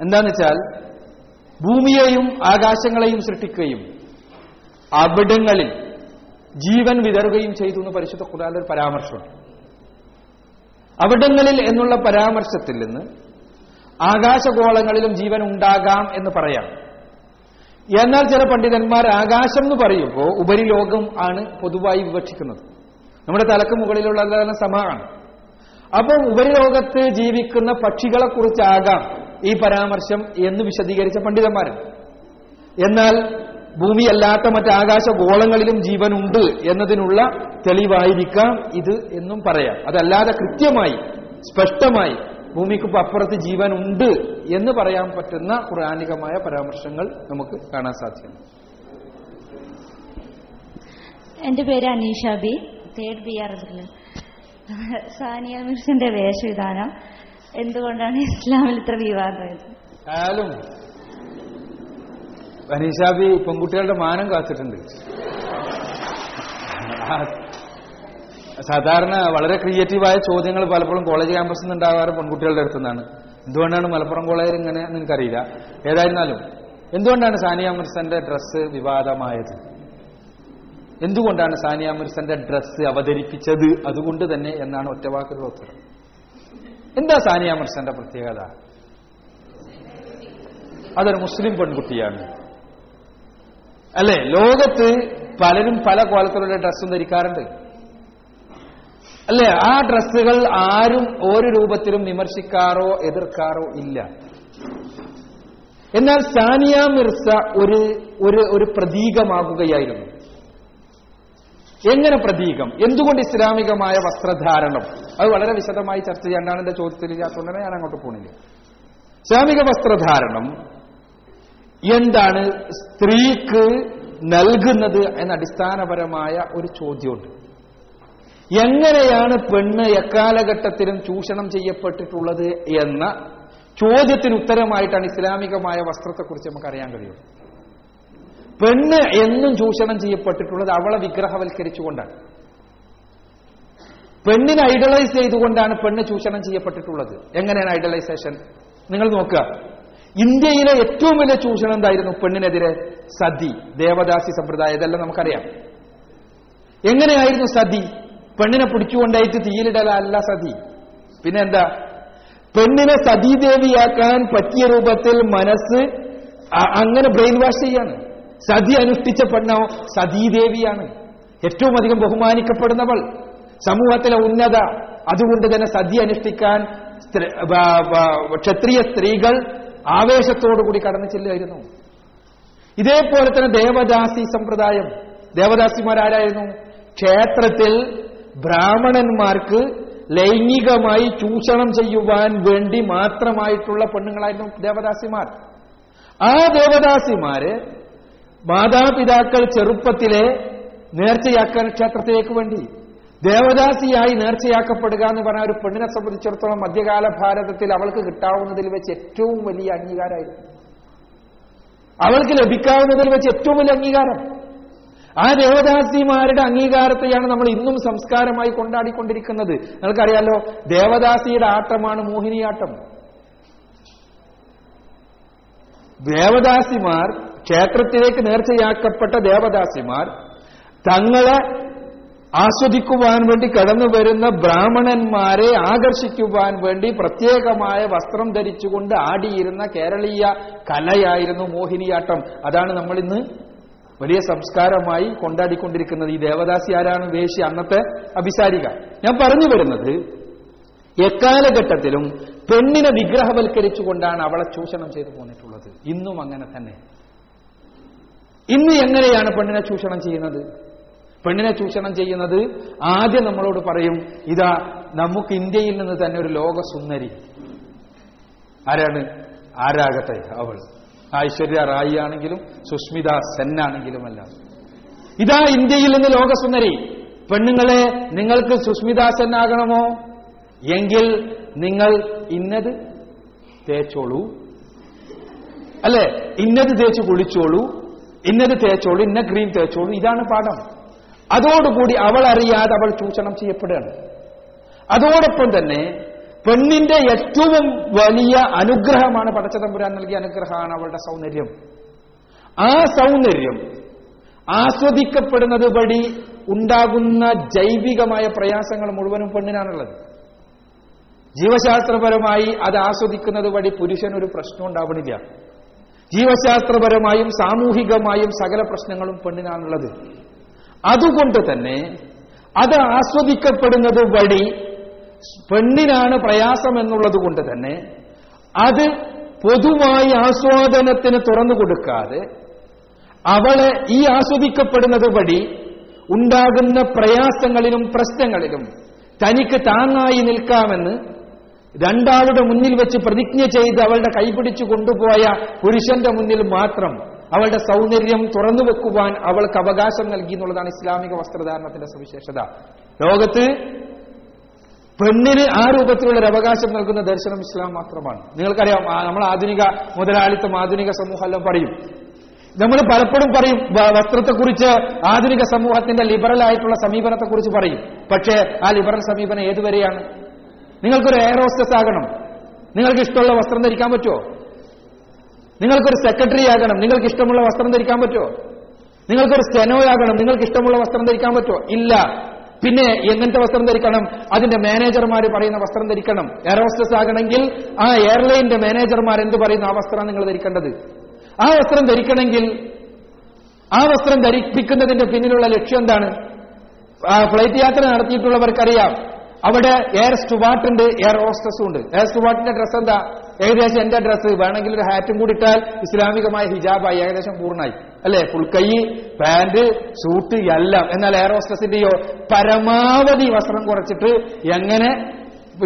[SPEAKER 5] എന്താന്ന് വെച്ചാൽ ഭൂമിയെയും ആകാശങ്ങളെയും സൃഷ്ടിക്കുകയും അവിടങ്ങളിൽ ജീവൻ വിതറുകയും ചെയ്തു എന്ന് പരിശുദ്ധ ഖുർആൻ ഒരു പരാമർശമുണ്ട്. അവിടങ്ങളിൽ എന്നുള്ള പരാമർശത്തിൽ നിന്ന് ആകാശഗോളങ്ങളിലും ജീവൻ ഉണ്ടാകാം എന്ന് പറയാം. എന്നാൽ ചില പണ്ഡിതന്മാർ ആകാശം എന്ന് പറയുമ്പോൾ ഉപരിലോകം ആണ് പൊതുവായി വിവക്ഷിക്കുന്നത്. നമ്മുടെ തലക്ക് മുകളിലുള്ള സമാനാണ് അപ്പം ഉപരിലോകത്ത് ജീവിക്കുന്ന പക്ഷികളെ കുറിച്ചാകാം ഈ പരാമർശം എന്ന് വിശദീകരിച്ച പണ്ഡിതന്മാരുണ്ട് എന്നാൽ ഭൂമിയല്ലാത്ത മറ്റ് ആകാശഗോളങ്ങളിലും ജീവനുണ്ട് എന്നതിനുള്ള തെളിവായിരിക്കാം ഇത് എന്നും പറയാം. അതല്ലാതെ കൃത്യമായി സ്പഷ്ടമായി ഭൂമിക്ക് അപ്പുറത്ത് ജീവനുണ്ട് എന്ന് പറയാൻ പറ്റുന്ന ഖുറാനികമായ പരാമർശങ്ങൾ നമുക്ക് കാണാൻ സാധ്യമാണ്
[SPEAKER 10] എന്റെ പേര് Aneesha B third B R Sania മിർസിന്റെ വേഷവിധാനം. എന്തുകൊണ്ടാണ് ഇസ്ലാമിൽ ഇത്ര വിവാദമായത്?
[SPEAKER 5] ആയാലും വനീഷാബി പെൺകുട്ടികളുടെ മാനം കാത്തിട്ടുണ്ട്. സാധാരണ വളരെ ക്രിയേറ്റീവായ ചോദ്യങ്ങൾ പലപ്പോഴും കോളേജ് ക്യാമ്പസിൽ നിന്ന് ഉണ്ടാകാറ് പെൺകുട്ടികളുടെ അടുത്തു നിന്നാണ് എന്തുകൊണ്ടാണ് മലപ്പുറം കോളേജ് ഇങ്ങനെ നിനക്കറിയില്ല ഏതായിരുന്നാലും എന്തുകൊണ്ടാണ് സാനിയ മിർസന്റെ ഡ്രസ്സ് വിവാദമായത്? എന്തുകൊണ്ടാണ് സാനിയ മിർസന്റെ ഡ്രസ്സ് അവതരിപ്പിച്ചത്? അതുകൊണ്ട് തന്നെ എന്നാണ് ഒറ്റവാക്കുള്ള ഉത്തരം. എന്താ സാനിയ മിർസന്റെ പ്രത്യേകത? അതൊരു മുസ്ലിം പെൺകുട്ടിയാണ്. അല്ലെ? ലോകത്ത് പലരും പല കോലത്തിലുള്ള ഡ്രസ്സും ധരിക്കാറുണ്ട്. അല്ലെ? ആ ഡ്രസ്സുകൾ ആരും ഒരു രൂപത്തിലും വിമർശിക്കാറോ എതിർക്കാറോ ഇല്ല. എന്നാൽ സാനിയ മിർസ ഒരു ഒരു പ്രതീകമാകുകയായിരുന്നു. എങ്ങനെ പ്രതീകം? എന്തുകൊണ്ട് ഇസ്ലാമികമായ വസ്ത്രധാരണം? അത് വളരെ വിശദമായി ചർച്ച ചെയ്യേണ്ടാണ് എന്റെ ചോദ്യത്തിൽ ഇല്ലാത്തതുകൊണ്ട് ഞാൻ അങ്ങോട്ട് പോണില്ല. ഇസ്ലാമിക വസ്ത്രധാരണം എന്താണ് സ്ത്രീക്ക് നൽകുന്നത് എന്ന അടിസ്ഥാനപരമായ ഒരു ചോദ്യമുണ്ട്. എങ്ങനെയാണ് പെണ്ണ് എക്കാലഘട്ടത്തിലും ചൂഷണം ചെയ്യപ്പെട്ടിട്ടുള്ളത് എന്ന ചോദ്യത്തിന് ഉത്തരമായിട്ടാണ് ഇസ്ലാമികമായ വസ്ത്രത്തെക്കുറിച്ച് നമുക്ക് അറിയാൻ കഴിയുന്നത്. പെണ്ണ് എന്നും ചൂഷണം ചെയ്യപ്പെട്ടിട്ടുള്ളത് അവളെ വിഗ്രഹവൽക്കരിച്ചുകൊണ്ടാണ്. പെണ്ണിനെ ഐഡലൈസ് ചെയ്തുകൊണ്ടാണ് പെണ്ണ് ചൂഷണം ചെയ്യപ്പെട്ടിട്ടുള്ളത്. എങ്ങനെയാണ് ഐഡലൈസേഷൻ നിങ്ങൾ നോക്കുക. ഇന്ത്യയിലെ ഏറ്റവും വലിയ ചൂഷണം എന്തായിരുന്നു? പെണ്ണിനെതിരെ സതി ദേവദാസി സമ്പ്രദായം ഇതെല്ലാം നമുക്കറിയാം. എങ്ങനെയായിരുന്നു സതി? പെണ്ണിനെ പിടിച്ചുകൊണ്ടായിട്ട് തീയിലിടലല്ല സതി. പിന്നെ എന്താ പെണ്ണിനെ സതീദേവിയാക്കാൻ പറ്റിയ രൂപത്തിൽ മനസ്സ് അങ്ങനെ ബ്രെയിൻ വാഷ് ചെയ്യാണ്. സതി അനുഷ്ഠിച്ച പെണ്ണോ സതീദേവിയാണ്. ഏറ്റവും അധികം ബഹുമാനിക്കപ്പെടുന്നവൾ. സമൂഹത്തിലെ ഉന്നത. അതുകൊണ്ട് തന്നെ സതി അനുഷ്ഠിക്കാൻ ക്ഷത്രിയ സ്ത്രീകൾ ആവേശത്തോടുകൂടി കടന്നു ചെല്ലുമായിരുന്നു ഇതേപോലെ തന്നെ ദേവദാസി സമ്പ്രദായം. ദേവദാസിമാരാരായിരുന്നു? ക്ഷേത്രത്തിൽ ബ്രാഹ്മണന്മാർക്ക് ലൈംഗികമായി ചൂഷണം ചെയ്യുവാൻ വേണ്ടി മാത്രമായിട്ടുള്ള പെണ്ണുങ്ങളായിരുന്നു ദേവദാസിമാർ. ആ ദേവദാസിമാര് മാതാപിതാക്കൾ ചെറുപ്പത്തിലെ നേർച്ചയാക്കാൻ ക്ഷേത്രത്തിലേക്ക് വേണ്ടി ദേവദാസിയായി നേർച്ചയാക്കപ്പെടുക എന്ന് പറഞ്ഞ ഒരു പെണ്ണിനെ സംബന്ധിച്ചിടത്തോളം മധ്യകാല ഭാരതത്തിൽ അവൾക്ക് കിട്ടാവുന്നതിൽ വെച്ച് ഏറ്റവും വലിയ അംഗീകാരമായിരുന്നു. അവൾക്ക് ലഭിക്കാവുന്നതിൽ വെച്ച് ഏറ്റവും വലിയ അംഗീകാരം. ആ ദേവദാസിമാരുടെ അംഗീകാരത്തെയാണ് നമ്മൾ ഇന്നും സംസ്കാരമായി കൊണ്ടാടിക്കൊണ്ടിരിക്കുന്നത്. നിങ്ങൾക്കറിയാലോ ദേവദാസിയുടെ ആട്ടമാണ് മോഹിനിയാട്ടം. ദേവദാസിമാർ ക്ഷേത്രത്തിലേക്ക് നേർച്ചയാക്കപ്പെട്ട ദേവദാസിമാർ തങ്ങളെ ആസ്വദിക്കുവാൻ വേണ്ടി കടന്നു വരുന്ന ബ്രാഹ്മണന്മാരെ ആകർഷിക്കുവാൻ വേണ്ടി പ്രത്യേകമായ വസ്ത്രം ധരിച്ചുകൊണ്ട് ആടിയിരുന്ന കേരളീയ കലയായിരുന്നു മോഹിനിയാട്ടം. അതാണ് നമ്മൾ ഇന്ന് വലിയ സംസ്കാരമായി കൊണ്ടാടിക്കൊണ്ടിരിക്കുന്നത്. ഈ ദേവദാസി ആരാണ്? വേശി അന്നത്തെ അഭിസാരിക. ഞാൻ പറഞ്ഞു വരുന്നത് എക്കാലഘട്ടത്തിലും പെണ്ണിനെ വിഗ്രഹവൽക്കരിച്ചുകൊണ്ടാണ് അവളെ ചൂഷണം ചെയ്തു പോന്നിട്ടുള്ളത്. ഇന്നും അങ്ങനെ തന്നെ. ഇന്ന് എങ്ങനെയാണ് പെണ്ണിനെ ചൂഷണം ചെയ്യുന്നത്? പെണ്ണിനെ ചൂഷണം ചെയ്യുന്നത് ആദ്യം നമ്മളോട് പറയും ഇതാ നമുക്ക് ഇന്ത്യയിൽ നിന്ന് തന്നെ ഒരു ലോക സുന്ദരി ആരാണ്? ആരാകട്ടെ അവൾ. ഐശ്വര്യ റായി ആണെങ്കിലും സുസ്മിത സെൻ ആണെങ്കിലും അല്ല ഇതാ ഇന്ത്യയിൽ നിന്ന് ലോക സുന്ദരി പെണ്ണുങ്ങളെ നിങ്ങൾക്ക് സുസ്മിത സെൻ ആകണമോ? എങ്കിൽ നിങ്ങൾ ഇന്നത് തേച്ചോളൂ. അല്ലെ? ഇന്നത് തേച്ച് കുളിച്ചോളൂ. ഇന്നത് തേച്ചോളൂ ഇന്ന ക്രീം തേച്ചോളൂ ഇതാണ് പാഠം. അതോടുകൂടി അവൾ അറിയാതെ അവൾ ചൂഷണം ചെയ്യപ്പെടുകയാണ്. അതോടൊപ്പം തന്നെ പെണ്ണിന്റെ ഏറ്റവും വലിയ അനുഗ്രഹമാണ് പടച്ചതമ്പുരാൻ നൽകിയ അനുഗ്രഹമാണ് അവളുടെ സൗന്ദര്യം. ആ സൗന്ദര്യം ആസ്വദിക്കപ്പെടുന്നത് വഴി ഉണ്ടാകുന്ന ജൈവികമായ പ്രയാസങ്ങൾ മുഴുവനും പെണ്ണിനാണുള്ളത്. ജീവശാസ്ത്രപരമായി അത് ആസ്വദിക്കുന്നത് വഴി പുരുഷനൊരു പ്രശ്നം ഉണ്ടാവണില്ല. ജീവശാസ്ത്രപരമായും സാമൂഹികമായും സകല പ്രശ്നങ്ങളും പെണ്ണിനാണുള്ളത്. അതുകൊണ്ട് തന്നെ അത് ആസ്വദിക്കപ്പെടുന്നത് വഴി പെണ്ണിനാണ് പ്രയാസം എന്നുള്ളത് കൊണ്ട് തന്നെ അത് പൊതുവായി ആസ്വാദനത്തിന് തുറന്നു കൊടുക്കാതെ അവളെ ഈ ആസ്വദിക്കപ്പെടുന്നത് വഴി ഉണ്ടാകുന്ന പ്രയാസങ്ങളിലും പ്രശ്നങ്ങളിലും തനിക്ക് താങ്ങായി നിൽക്കാമെന്ന് രണ്ടാളുടെ മുന്നിൽ വെച്ച് പ്രതിജ്ഞ ചെയ്ത് അവളുടെ കൈപിടിച്ചു കൊണ്ടുപോയ പുരുഷന്റെ മുന്നിൽ മാത്രം അവളുടെ സൗന്ദര്യം തുറന്നു വെക്കുവാൻ അവൾക്ക് അവകാശം നൽകി എന്നുള്ളതാണ് ഇസ്ലാമിക വസ്ത്രധാരണത്തിന്റെ സവിശേഷത. ലോകത്ത് പെണ്ണിന് ആ രൂപത്തിലുള്ള ഒരു അവകാശം നൽകുന്ന ദർശനം ഇസ്ലാം മാത്രമാണ്. നിങ്ങൾക്കറിയാം നമ്മൾ ആധുനിക മുതലാളിത്തം ആധുനിക സമൂഹം എല്ലാം പറയും. നമ്മൾ പലപ്പോഴും പറയും വസ്ത്രത്തെക്കുറിച്ച് ആധുനിക സമൂഹത്തിന്റെ ലിബറൽ ആയിട്ടുള്ള സമീപനത്തെക്കുറിച്ച് പറയും. പക്ഷേ ആ ലിബറൽ സമീപനം ഏതുവരെയാണ്? നിങ്ങൾക്കൊരു എയർ ഹോസ്റ്റസ് ആകണം. നിങ്ങൾക്ക് ഇഷ്ടമുള്ള വസ്ത്രം ധരിക്കാൻ പറ്റുമോ? നിങ്ങൾക്കൊരു സെക്രട്ടറി ആകണം. നിങ്ങൾക്ക് ഇഷ്ടമുള്ള വസ്ത്രം ധരിക്കാൻ പറ്റുമോ? നിങ്ങൾക്കൊരു സ്റ്റെനോ ആകണം. നിങ്ങൾക്ക് ഇഷ്ടമുള്ള വസ്ത്രം ധരിക്കാൻ പറ്റുമോ? ഇല്ല. പിന്നെ എങ്ങനത്തെ വസ്ത്രം ധരിക്കണം? അതിന്റെ മാനേജർമാർ പറയുന്ന വസ്ത്രം ധരിക്കണം. എയർ ഹോസ്റ്റസ് ആകണമെങ്കിൽ ആ എയർലൈനിന്റെ മാനേജർമാർ എന്ത് പറയുന്നു? ആ വസ്ത്രം നിങ്ങൾ ധരിക്കേണ്ടത്. ആ വസ്ത്രം ധരിക്കണമെങ്കിൽ ആ വസ്ത്രം ധരിപ്പിക്കുന്നതിന്റെ പിന്നിലുള്ള ലക്ഷ്യം എന്താണ്? ഫ്ലൈറ്റ് യാത്ര നടത്തിയിട്ടുള്ളവർക്കറിയാം. അവിടെ എയർ സ്റ്റുവാട്ടിന്റെ എയർ ഹോസ്റ്റസും ഉണ്ട്. എയർ സ്റ്റുവാർട്ടിന്റെ ഡ്രസ്സ് എന്താ? ഏകദേശം എന്റെ ഡ്രസ്സ് വേണമെങ്കിൽ ഒരു ഹാറ്റും കൂടി ഇട്ടാൽ ഇസ്ലാമികമായ ഹിജാബായി ഏകദേശം പൂർണമായി അല്ലെ? ഫുൾ കൈ പാന്റ് സൂട്ട് എല്ലാം. എന്നാൽ എയർ ഹോസ്റ്റസിന്റെയോ പരമാവധി വസ്ത്രം കുറച്ചിട്ട് എങ്ങനെ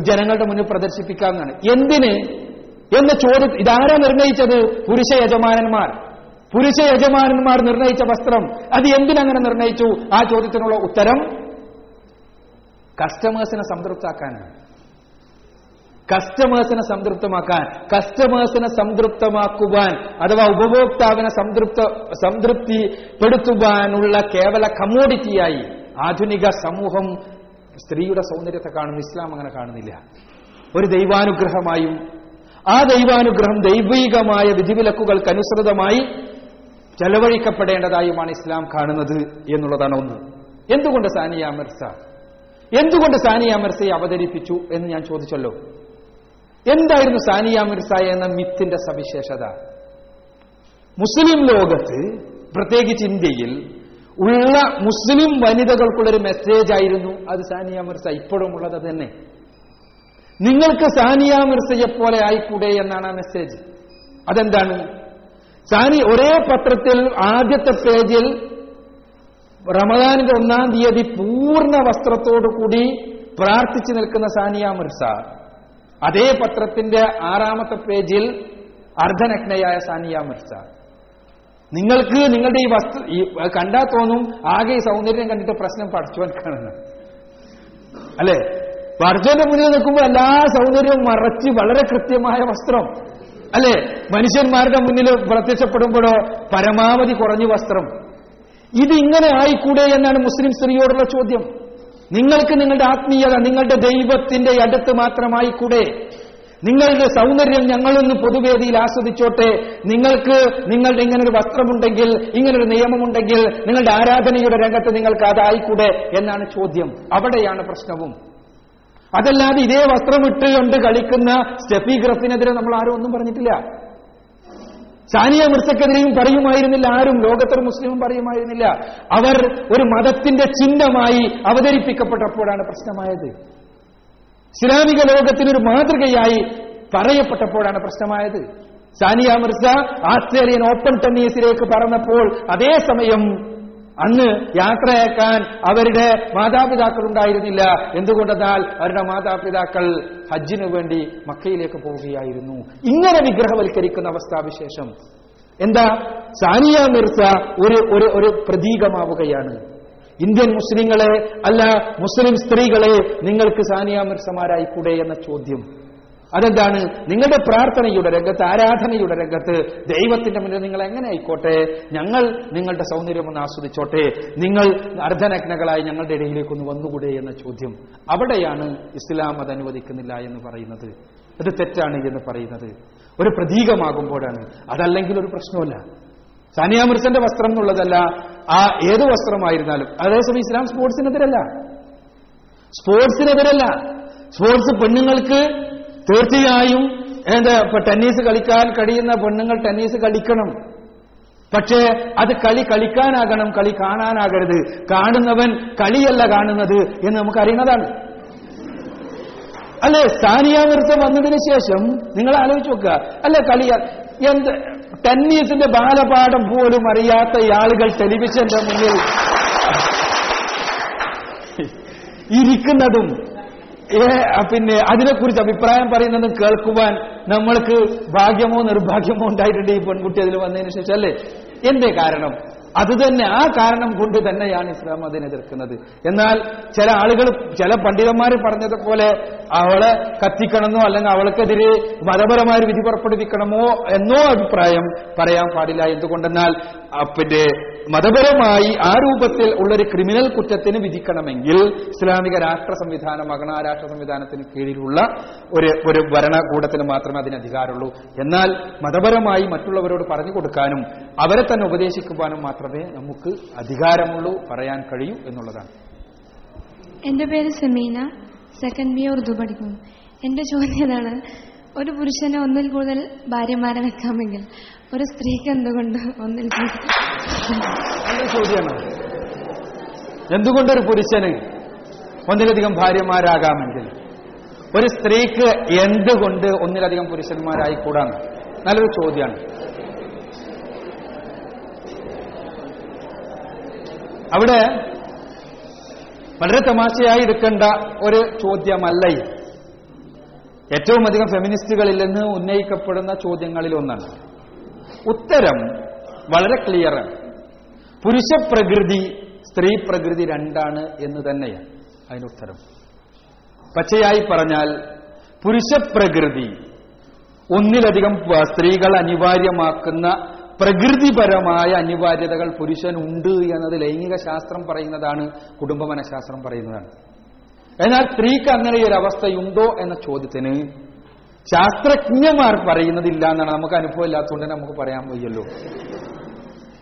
[SPEAKER 5] ജനങ്ങളുടെ മുന്നിൽ പ്രദർശിപ്പിക്കാമെന്നാണ്. എന്തിന്? എന്ന് ചോദ്യം ഇതാരാ നിർണയിച്ചത്? പുരുഷ യജമാനന്മാർ. പുരുഷ യജമാനന്മാർ നിർണയിച്ച വസ്ത്രം. അത് എന്തിനങ്ങനെ നിർണയിച്ചു? ആ ചോദ്യത്തിനുള്ള ഉത്തരം കസ്റ്റമേഴ്സിനെ സംതൃപ്താക്കാനാണ് കസ്റ്റമേഴ്സിനെ സംതൃപ്തമാക്കാൻ കസ്റ്റമേഴ്സിനെ സംതൃപ്തമാക്കുവാൻ അഥവാ ഉപഭോക്താവിനെ സംതൃപ്ത സംതൃപ്തിപ്പെടുത്തുവാനുള്ള കേവല കമോഡിറ്റിയായി ആധുനിക സമൂഹം സ്ത്രീയുടെ സൗന്ദര്യത്തെ കാണുന്നു ഇസ്ലാം അങ്ങനെ കാണുന്നില്ല. ഒരു ദൈവാനുഗ്രഹമായും ആ ദൈവാനുഗ്രഹം ദൈവികമായ വിധിവിലക്കുകൾക്ക് അനുസൃതമായി ചെലവഴിക്കപ്പെടേണ്ടതായുമാണ് ഇസ്ലാം കാണുന്നത് എന്നുള്ളതാണ് ഒന്ന്. എന്തുകൊണ്ട് സാനിയ മിർസ എന്തുകൊണ്ട് സാനിയ മിർസയെ അവതരിപ്പിച്ചു എന്ന് ഞാൻ ചോദിച്ചല്ലോ? എന്തായിരുന്നു സാനിയ മിർസ എന്ന മിത്തിന്റെ സവിശേഷത? മുസ്ലിം ലോകത്ത് പ്രത്യേകിച്ച് ഇന്ത്യയിൽ ഉള്ള മുസ്ലിം വനിതകൾക്കുള്ളൊരു മെസ്സേജ് ആയിരുന്നു അത് സാനിയ മിർസ ഇപ്പോഴും ഉള്ളത് തന്നെ. നിങ്ങൾക്ക് സാനിയ മിർസയെ പോലെ ആയിക്കൂടെ എന്നാണ് ആ മെസ്സേജ് അതെന്താണ്? സാനി ഒരേ പത്രത്തിൽ ആദ്യത്തെ പേജിൽ റമദാനിന്റെ ഒന്നാം തീയതി പൂർണ വസ്ത്രത്തോടു കൂടി പ്രാർത്ഥിച്ചു നിൽക്കുന്ന സാനിയ മിർസ. അതേ പത്രത്തിന്റെ ആറാമത്തെ പേജിൽ അർദ്ധനഗ്നയായ സാനിയ മിർസ. നിങ്ങൾക്ക് നിങ്ങളുടെ ഈ വസ്തു ഈ കണ്ടാൽ തോന്നും ആകെ ഈ സൗന്ദര്യം കണ്ടിട്ട് പ്രശ്നം പഠിച്ചുവാൻ കാണുന്നു. അല്ലെ? പഠിച്ചവന്റെ മുന്നിൽ നിൽക്കുമ്പോൾ എല്ലാ സൗന്ദര്യവും മറച്ച് വളരെ കൃത്യമായ വസ്ത്രം. അല്ലെ? മനുഷ്യന്മാരുടെ മുന്നിൽ പ്രത്യക്ഷപ്പെടുമ്പോഴോ പരമാവധി കുറഞ്ഞ വസ്ത്രം. ഇത് ഇങ്ങനെ ആയിക്കൂടെ എന്നാണ് മുസ്ലിം സ്ത്രീയോടുള്ള ചോദ്യം. നിങ്ങൾക്ക് നിങ്ങളുടെ ആത്മീയത നിങ്ങളുടെ ദൈവത്തിന്റെ അടുത്ത് മാത്രമായിക്കൂടെ? നിങ്ങളുടെ സൗന്ദര്യം ഞങ്ങളൊന്ന് പൊതുവേദിയിൽ ആസ്വദിച്ചോട്ടെ. നിങ്ങൾക്ക് നിങ്ങളുടെ ഇങ്ങനൊരു വസ്ത്രമുണ്ടെങ്കിൽ ഇങ്ങനൊരു നിയമമുണ്ടെങ്കിൽ നിങ്ങളുടെ ആരാധനയുടെ രംഗത്ത് നിങ്ങൾക്ക് അതായിക്കൂടെ എന്നാണ് ചോദ്യം. അവിടെയാണ് പ്രശ്നവും. അതല്ലാതെ ഇതേ വസ്ത്രമിട്ട് കൊണ്ട് കളിക്കുന്ന സ്റ്റെഫി ഗ്രഫിനെതിരെ നമ്മൾ ആരും ഒന്നും പറഞ്ഞിട്ടില്ല. സാനിയ മിർസക്കെതിരെയും പറയുമായിരുന്നില്ല. ആരും ലോകത്തൊരു മുസ്ലിമും പറയുമായിരുന്നില്ല. അവർ ഒരു മതത്തിന്റെ ചിഹ്നമായി അവതരിപ്പിക്കപ്പെട്ടപ്പോഴാണ് പ്രശ്നമായത്. ഇസ്ലാമിക ലോകത്തിനൊരു മാതൃകയായി പറയപ്പെട്ടപ്പോഴാണ് പ്രശ്നമായത്. സാനിയ മിർസ ആസ്ട്രേലിയൻ ഓപ്പൺ ടെന്നീസിലേക്ക് പറഞ്ഞപ്പോൾ അതേസമയം അന്ന് യാത്രയാക്കാൻ അവരുടെ മാതാപിതാക്കൾ ഉണ്ടായിരുന്നില്ല എന്തുകൊണ്ടെന്നാൽ അവരുടെ മാതാപിതാക്കൾ ഹജ്ജിനു വേണ്ടി മക്കയിലേക്ക് പോവുകയായിരുന്നു. ഇങ്ങനെ വിഗ്രഹവൽക്കരിക്കുന്ന അവസ്ഥാവിശേഷം. എന്താ? സാനിയ മിർസ ഒരു ഒരു ഒരു പ്രതീകമാവുകയാണ്. ഇന്ത്യൻ മുസ്ലിങ്ങളെ അല്ല മുസ്ലിം സ്ത്രീകളെ നിങ്ങൾക്ക് സാനിയ മിർസമാരായിക്കൂടെ എന്ന ചോദ്യം. അതെന്താണ്? നിങ്ങളുടെ പ്രാർത്ഥനയുടെ രംഗത്ത് ആരാധനയുടെ രംഗത്ത് ദൈവത്തിന്റെ മുന്നിൽ നിങ്ങൾ എങ്ങനെ ആയിക്കോട്ടെ? ഞങ്ങൾ നിങ്ങളുടെ സൗന്ദര്യം ഒന്ന് ആസ്വദിച്ചോട്ടെ. നിങ്ങൾ അർദ്ധനഗ്നകളായി ഞങ്ങളുടെ ഇടയിലേക്ക് ഒന്ന് വന്നുകൂടെ എന്ന ചോദ്യം അവിടെയാണ് ഇസ്ലാം അത് അനുവദിക്കുന്നില്ല എന്ന് പറയുന്നത്. അത് തെറ്റാണ് എന്ന് പറയുന്നത്. ഒരു പ്രതീകമാകുമ്പോഴാണ്. അതല്ലെങ്കിൽ ഒരു പ്രശ്നമല്ല സാനിയ മിർസന്റെ വസ്ത്രം എന്നുള്ളതല്ല ആ ഏത് വസ്ത്രമായിരുന്നാലും. അതേസമയം ഇസ്ലാം സ്പോർട്സിനെതിരല്ല. സ്പോർട്സിനെതിരല്ല. സ്പോർട്സ് പെണ്ണുങ്ങൾക്ക് തീർച്ചയായും എന്താ ഇപ്പൊ ടെന്നീസ് കളിക്കാൻ കഴിയുന്ന പെണ്ണുങ്ങൾ ടെന്നീസ് കളിക്കണം. പക്ഷേ അത് കളി കളിക്കാനാകണം കളി കാണാനാകരുത്. കാണുന്നവൻ കളിയല്ല കാണുന്നത് എന്ന് നമുക്കറിയുന്നതാണ്. അല്ലെ സാനിയ മിർസ വന്നതിന് ശേഷം നിങ്ങൾ ആലോചിച്ച് നോക്കുക. അല്ലെ കളി എന്ത് ടെന്നീസിന്റെ ബാലപാഠം പോലും അറിയാത്ത ആളുകൾ ടെലിവിഷന്റെ മുന്നിൽ ഇരിക്കുന്നതും പിന്നെ അതിനെക്കുറിച്ച് അഭിപ്രായം പറയുന്നത് കേൾക്കുവാൻ നമ്മൾക്ക് ഭാഗ്യമോ നിർഭാഗ്യമോ ഉണ്ടായിട്ടുണ്ട് ഈ പെൺകുട്ടി അതിൽ വന്നതിന് ശേഷം അല്ലേ? എന്തേ കാരണം? അത് തന്നെ ആ കാരണം കൊണ്ട് തന്നെയാണ് ഇസ്ലാം അതിനെ എതിർക്കുന്നത്. എന്നാൽ ചില ആളുകൾ ചില പണ്ഡിതന്മാർ പറഞ്ഞതുപോലെ അവളെ കത്തിക്കണമെന്നോ അല്ലെങ്കിൽ അവൾക്കെതിരെ മതപരമായ വിധി പുറപ്പെടുവിക്കണമോ എന്നോ അഭിപ്രായം പറയാൻ പാടില്ല. എന്തുകൊണ്ടെന്നാൽ പിന്നെ മതപരമായി ആ രൂപത്തിൽ ഉള്ളൊരു ക്രിമിനൽ കുറ്റത്തിന് വിധിക്കണമെങ്കിൽ ഇസ്ലാമിക രാഷ്ട്ര സംവിധാനമാകണം ആ രാഷ്ട്ര സംവിധാനത്തിന് കീഴിലുള്ള ഒരു ഒരു ഭരണകൂടത്തിന് മാത്രമേ അതിന് അധികാരമുള്ളൂ. എന്നാൽ മതപരമായി മറ്റുള്ളവരോട് പറഞ്ഞു കൊടുക്കാനും അവരെ തന്നെ ഉപദേശിക്കുവാനും മാത്രമേ നമുക്ക് അധികാരമുള്ളൂ പറയാൻ കഴിയൂ എന്നുള്ളതാണ്.
[SPEAKER 11] എന്റെ പേര് സെമീന. സെക്കൻഡ് ബി ഉറുദു പഠിക്കുന്നു. എന്റെ ചോദ്യം ഇതാണ്. ഒരു പുരുഷനെ ഒന്നിൽ കൂടുതൽ ഭാര്യമാരെ വെക്കാമെങ്കിൽ ഒരു സ്ത്രീക്ക് എന്തുകൊണ്ട് ഒന്നിൽ
[SPEAKER 5] ചോദ്യമാണ്. എന്തുകൊണ്ടൊരു പുരുഷന് ഒന്നിലധികം ഭാര്യമാരാകാമെങ്കിൽ? ഒരു സ്ത്രീക്ക് എന്തുകൊണ്ട് ഒന്നിലധികം പുരുഷന്മാരായിക്കൂടാണ് നല്ലൊരു ചോദ്യമാണ്. അവിടെ വളരെ തമാശയായി എടുക്കേണ്ട ഒരു ചോദ്യമല്ല ഏറ്റവും അധികം ഫെമിനിസ്റ്റുകളിൽ നിന്ന് ഉന്നയിക്കപ്പെടുന്ന ചോദ്യങ്ങളിൽ ഒന്നാണ് ഉത്തരം വളരെ ക്ലിയറാണ് പുരുഷ പ്രകൃതി സ്ത്രീ പ്രകൃതി രണ്ടാണ് എന്ന് തന്നെയാണ് അതിന് ഉത്തരം. പച്ചയായി പറഞ്ഞാൽ പുരുഷ പ്രകൃതി ഒന്നിലധികം സ്ത്രീകൾ അനിവാര്യമാക്കുന്ന പ്രകൃതിപരമായ അനിവാര്യതകൾ പുരുഷനുണ്ട് എന്നത് ലൈംഗിക ശാസ്ത്രം പറയുന്നതാണ് കുടുംബ മനഃശാസ്ത്രം പറയുന്നതാണ്. എന്നാൽ സ്ത്രീക്ക് അങ്ങനെ ഒരു അവസ്ഥയുണ്ടോ എന്ന ചോദ്യത്തിന് ശാസ്ത്രജ്ഞന്മാർ പറയുന്നതില്ല എന്നാണ്. നമുക്ക് അനുഭവം ഇല്ലാത്തതുകൊണ്ട് നമുക്ക് പറയാൻ വയ്യല്ലോ.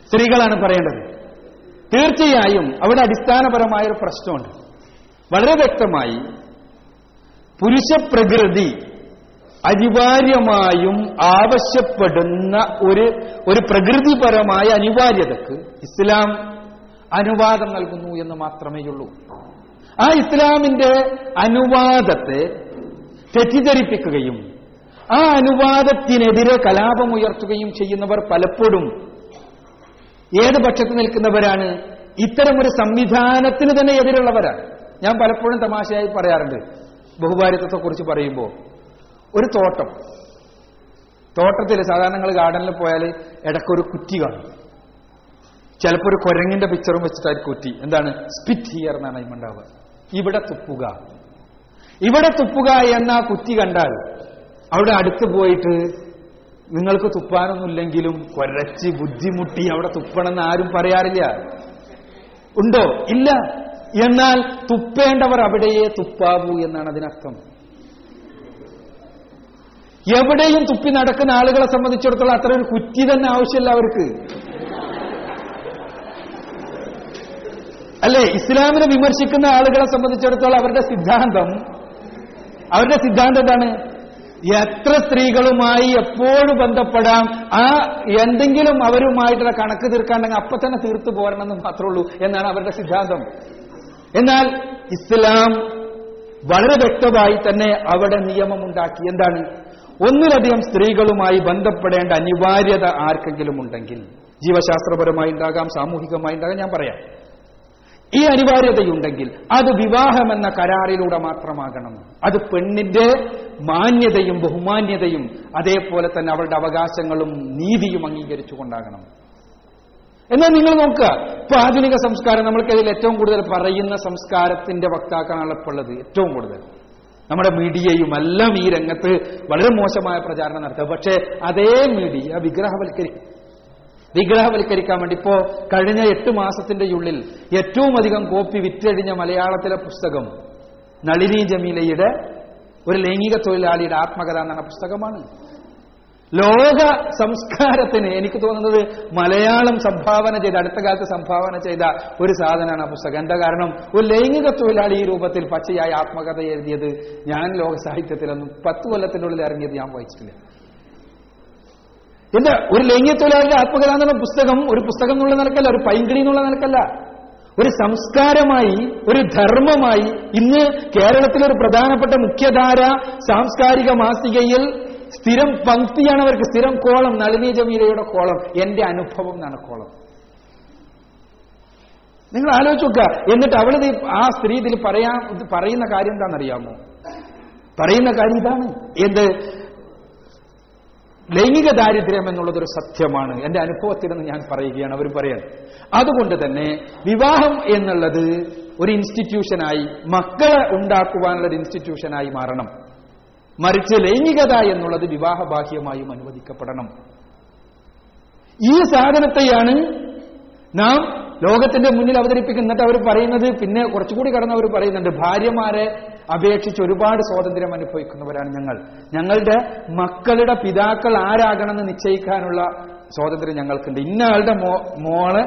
[SPEAKER 5] സ്ത്രീകളാണ് പറയേണ്ടത്. തീർച്ചയായും അവിടെ അടിസ്ഥാനപരമായ ഒരു പ്രശ്നമുണ്ട്. വളരെ വ്യക്തമായി പുരുഷ പ്രകൃതി അനിവാര്യമായും ആവശ്യപ്പെടുന്ന ഒരു ഒരു പ്രകൃതിപരമായ അനിവാര്യതക്ക് ഇസ്ലാം അനുവാദം നൽകുന്നു എന്ന് മാത്രമേയുള്ളൂ ആ ഇസ്ലാമിന്റെ അനുവാദത്തെ തെറ്റിദ്ധരിപ്പിക്കുകയും ആ അനുവാദത്തിനെതിരെ കലാപമുയർത്തുകയും ചെയ്യുന്നവർ പലപ്പോഴും ഏത് പക്ഷത്ത് നിൽക്കുന്നവരാണ്? ഇത്തരമൊരു സംവിധാനത്തിന് തന്നെ എതിരുള്ളവരാണ്. ഞാൻ പലപ്പോഴും തമാശയായി പറയാറുണ്ട്. ബഹുഭാരിത്വത്തെക്കുറിച്ച് പറയുമ്പോൾ. ഒരു തോട്ടം. തോട്ടത്തിൽ സാധാരണ നിങ്ങൾ ഗാർഡനിൽ പോയാൽ ഇടയ്ക്കൊരു കുറ്റി കാണും. ചിലപ്പോൾ ഒരു കുരങ്ങിന്റെ പിക്ചറും വെച്ചിട്ടായിരിക്കും കുറ്റി. എന്താണ്? സ്പിറ്റ് ഹിയർ എന്നാണ് അതിമുണ്ടാവുക ഇവിടെ തുപ്പുക. ഇവിടെ തുപ്പുക എന്ന കുറ്റി കണ്ടാൽ അവിടെ അടുത്ത് പോയിട്ട് നിങ്ങൾക്ക് തുപ്പാനൊന്നുമില്ലെങ്കിലും കൊരച്ച് ബുദ്ധിമുട്ടി അവിടെ തുപ്പണമെന്ന് ആരും പറയാറില്ല. ഉണ്ടോ? ഇല്ല. എന്നാൽ തുപ്പേണ്ടവർ അവിടെയേ തുപ്പാവൂ എന്നാണ് അതിനർത്ഥം. എവിടെയും തുപ്പി നടക്കുന്ന ആളുകളെ സംബന്ധിച്ചിടത്തോളം അത്ര ഒരു കുറ്റി തന്നെ ആവശ്യമില്ല അവർക്ക്. അല്ലെ? ഇസ്ലാമിനെ വിമർശിക്കുന്ന ആളുകളെ സംബന്ധിച്ചിടത്തോളം അവരുടെ സിദ്ധാന്തം അവരുടെ സിദ്ധാന്തം എന്താണ്? എത്ര സ്ത്രീകളുമായി എപ്പോഴും ബന്ധപ്പെടാം ആ എന്തെങ്കിലും അവരുമായിട്ടുള്ള കണക്ക് തീർക്കാണ്ടെങ്കിൽ അപ്പൊ തന്നെ തീർത്തു പോരണമെന്ന് മാത്രമേ ഉള്ളൂ എന്നാണ് അവരുടെ സിദ്ധാന്തം. എന്നാൽ ഇസ്ലാം വളരെ വ്യക്തമായി തന്നെ അവിടെ നിയമമുണ്ടാക്കി. എന്താണ്? ഒന്നിലധികം സ്ത്രീകളുമായി ബന്ധപ്പെടേണ്ട അനിവാര്യത ആർക്കെങ്കിലും ഉണ്ടെങ്കിൽ ജീവശാസ്ത്രപരമായി ഉണ്ടാകാം സാമൂഹികമായി ഉണ്ടാകാം ഞാൻ പറയാം. ഈ അനിവാര്യതയുണ്ടെങ്കിൽ അത് വിവാഹമെന്ന കരാറിലൂടെ മാത്രമാകണം. അത് പെണ്ണിന്റെ മാന്യതയും ബഹുമാന്യതയും അതേപോലെ തന്നെ അവളുടെ അവകാശങ്ങളും നീതിയും അംഗീകരിച്ചുകൊണ്ടാകണം. എന്നാൽ നിങ്ങൾ നോക്കുക ഇപ്പൊ ആധുനിക സംസ്കാരം നമ്മൾക്കതിൽ ഏറ്റവും കൂടുതൽ പറയുന്ന സംസ്കാരത്തിന്റെ വക്താക്കളാണ് ഇപ്പോൾ ഉള്ളത് ഏറ്റവും കൂടുതൽ. നമ്മുടെ മീഡിയയും എല്ലാം ഈ രംഗത്ത് വളരെ മോശമായ പ്രചാരണം നടത്തുക പക്ഷേ അതേ മീഡിയ വിഗ്രഹവൽക്കരിക്കും. വിഗ്രഹവൽക്കരിക്കാൻ വേണ്ടി. ഇപ്പോ കഴിഞ്ഞ എട്ട് മാസത്തിന്റെ ഉള്ളിൽ ഏറ്റവും അധികം കോപ്പി വിറ്റഴിഞ്ഞ മലയാളത്തിലെ പുസ്തകം നളിനി ജമീലയുടെ ഒരു ലൈംഗിക തൊഴിലാളിയുടെ ആത്മകഥ എന്ന പുസ്തകമാണ്. ലോക സംസ്കാരത്തിന് എനിക്ക് തോന്നുന്നത് മലയാളം സംഭാവന ചെയ്ത അടുത്ത കാലത്ത് സംഭാവന ചെയ്ത ഒരു സാധനമാണ് ആ പുസ്തകം. എന്താ കാരണം? ഒരു ലൈംഗിക തൊഴിലാളി ഈ രൂപത്തിൽ പച്ചയായ ആത്മകഥ എഴുതിയത് ഞാൻ ലോക സാഹിത്യത്തിലൊന്നും പത്ത് കൊല്ലത്തിനുള്ളിൽ ഇറങ്ങിയത് ഞാൻ വായിച്ചിട്ടില്ല. എന്താ ഒരു ലൈംഗിക തൊഴിലാളിയുടെ ആത്മകഥ പുസ്തകം ഒരു പുസ്തകം എന്നുള്ള നിലക്കല്ല ഒരു പൈങ്കിളി എന്നുള്ള നിലക്കല്ല. ഒരു സംസ്കാരമായി ഒരു ധർമ്മമായി ഇന്ന് കേരളത്തിലെ ഒരു പ്രധാനപ്പെട്ട മുഖ്യധാര സാംസ്കാരിക മാസികയിൽ സ്ഥിരം പങ്ക്തിയാണ് അവർക്ക് സ്ഥിരം കോളം നളിനി ജമീലയുടെ കോളം എന്റെ അനുഭവം എന്നാണ് കോളം. നിങ്ങൾ ആലോചിച്ച് നോക്കുക എന്നിട്ട് അവളിത് ആ സ്ത്രീ ഇതിൽ പറയാ പറയുന്ന കാര്യം എന്താണെന്നറിയാമോ? പറയുന്ന കാര്യം ഇതാണ്. എന്ത്? ലൈംഗിക ദാരിദ്ര്യം എന്നുള്ളതൊരു സത്യമാണ്. എന്റെ അനുഭവത്തിൽ നിന്ന് ഞാൻ പറയുകയാണ് അവർ പറയാൻ അതുകൊണ്ട് തന്നെ വിവാഹം എന്നുള്ളത് ഒരു ഇൻസ്റ്റിറ്റ്യൂഷനായി മക്കളെ ഉണ്ടാക്കുവാനുള്ള ഒരു ഇൻസ്റ്റിറ്റ്യൂഷനായി മാറണം. മറിച്ച് ലൈംഗികത എന്നുള്ളത് വിവാഹബാഹ്യമായും അനുവദിക്കപ്പെടണം. ഈ സാധനത്തെയാണ് നാം ലോകത്തിന്റെ മുന്നിൽ അവതരിപ്പിക്കും. എന്നിട്ട് അവർ പറയുന്നത് പിന്നെ കുറച്ചുകൂടി കടന്ന് അവർ പറയുന്നുണ്ട് ഭാര്യമാരെ അപേക്ഷിച്ച് ഒരുപാട് സ്വാതന്ത്ര്യം അനുഭവിക്കുന്നവരാണ് ഞങ്ങൾ. ഞങ്ങളുടെ മക്കളുടെ പിതാക്കൾ ആരാകണമെന്ന് നിശ്ചയിക്കാനുള്ള സ്വാതന്ത്ര്യം ഞങ്ങൾക്കുണ്ട്. ഇന്ന ആളുടെ മോളെ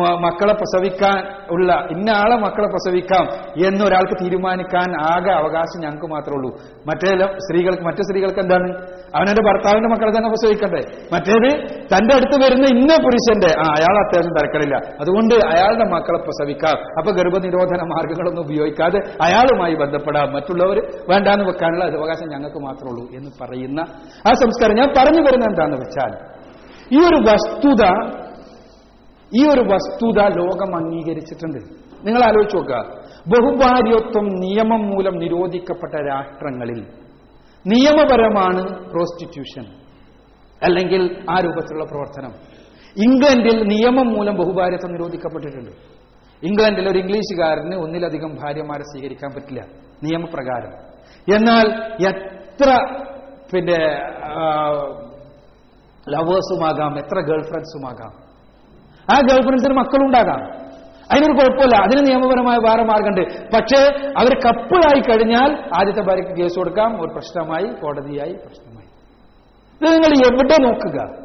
[SPEAKER 5] മക്കളെ പ്രസവിക്കാൻ ഉള്ള ഇന്ന ആളെ മക്കളെ പ്രസവിക്കാം എന്നൊരാൾക്ക് തീരുമാനിക്കാൻ ആകെ അവകാശം ഞങ്ങൾക്ക് മാത്രമേ ഉള്ളൂ. മറ്റേ സ്ത്രീകൾക്ക് മറ്റു സ്ത്രീകൾക്ക് എന്താണ്? അവനെന്റെ ഭർത്താവിന്റെ മക്കളെ തന്നെ പ്രസവിക്കണ്ടേ? മറ്റേത് തന്റെ അടുത്ത് വരുന്ന ഇന്ന പുരുഷന്റെ ആ അയാൾ അത്യാവശ്യം തിരക്കടില്ല. അതുകൊണ്ട് അയാളുടെ മക്കളെ പ്രസവിക്കാം. അപ്പൊ ഗർഭനിരോധന മാർഗങ്ങളൊന്നും ഉപയോഗിക്കാതെ അയാളുമായി ബന്ധപ്പെടാം. മറ്റുള്ളവർ വേണ്ടാന്ന് വെക്കാനുള്ള അവകാശം ഞങ്ങൾക്ക് മാത്രമേ ഉള്ളൂ എന്ന് പറയുന്ന ആ സംസ്കാരം. ഞാൻ പറഞ്ഞു വരുന്നത് എന്താണെന്ന് വെച്ചാൽ ഈ ഒരു വസ്തുത ഈ ഒരു വസ്തുത ലോകം അംഗീകരിച്ചിട്ടുണ്ട്. നിങ്ങൾ ആലോചിച്ച് നോക്കുക. ബഹുഭാര്യത്വം നിയമം മൂലം നിരോധിക്കപ്പെട്ട രാഷ്ട്രങ്ങളിൽ നിയമപരമാണ് പ്രോസ്റ്റിറ്റ്യൂഷൻ അല്ലെങ്കിൽ ആ രൂപത്തിലുള്ള പ്രവർത്തനം. ഇംഗ്ലണ്ടിൽ നിയമം മൂലം ബഹുഭാര്യത്വം നിരോധിക്കപ്പെട്ടിട്ടുണ്ട്. ഇംഗ്ലണ്ടിൽ ഒരു ഇംഗ്ലീഷുകാരന് ഒന്നിലധികം ഭാര്യമാരെ സ്വീകരിക്കാൻ പറ്റില്ല നിയമപ്രകാരം. എന്നാൽ എത്ര പിന്നെ ലവേഴ്സുമാകാം എത്ര ഗേൾ ഫ്രണ്ട്സുമാകാം ആ ഫ്രണ്ട്സിന് മക്കളുണ്ടാകാം. അതിനൊരു കുഴപ്പമില്ല. അതിന് നിയമപരമായ വേറെ മാർഗമുണ്ട്. പക്ഷേ അവർ കപ്പിളായി കഴിഞ്ഞാൽ ആദ്യത്തെ ഭാര്യയ്ക്ക് കേസ് കൊടുക്കാം. ഒരു പ്രശ്നമായി കോടതിയായി പ്രശ്നമായി. ഇത് നിങ്ങൾ എവിടെ നോക്കുക?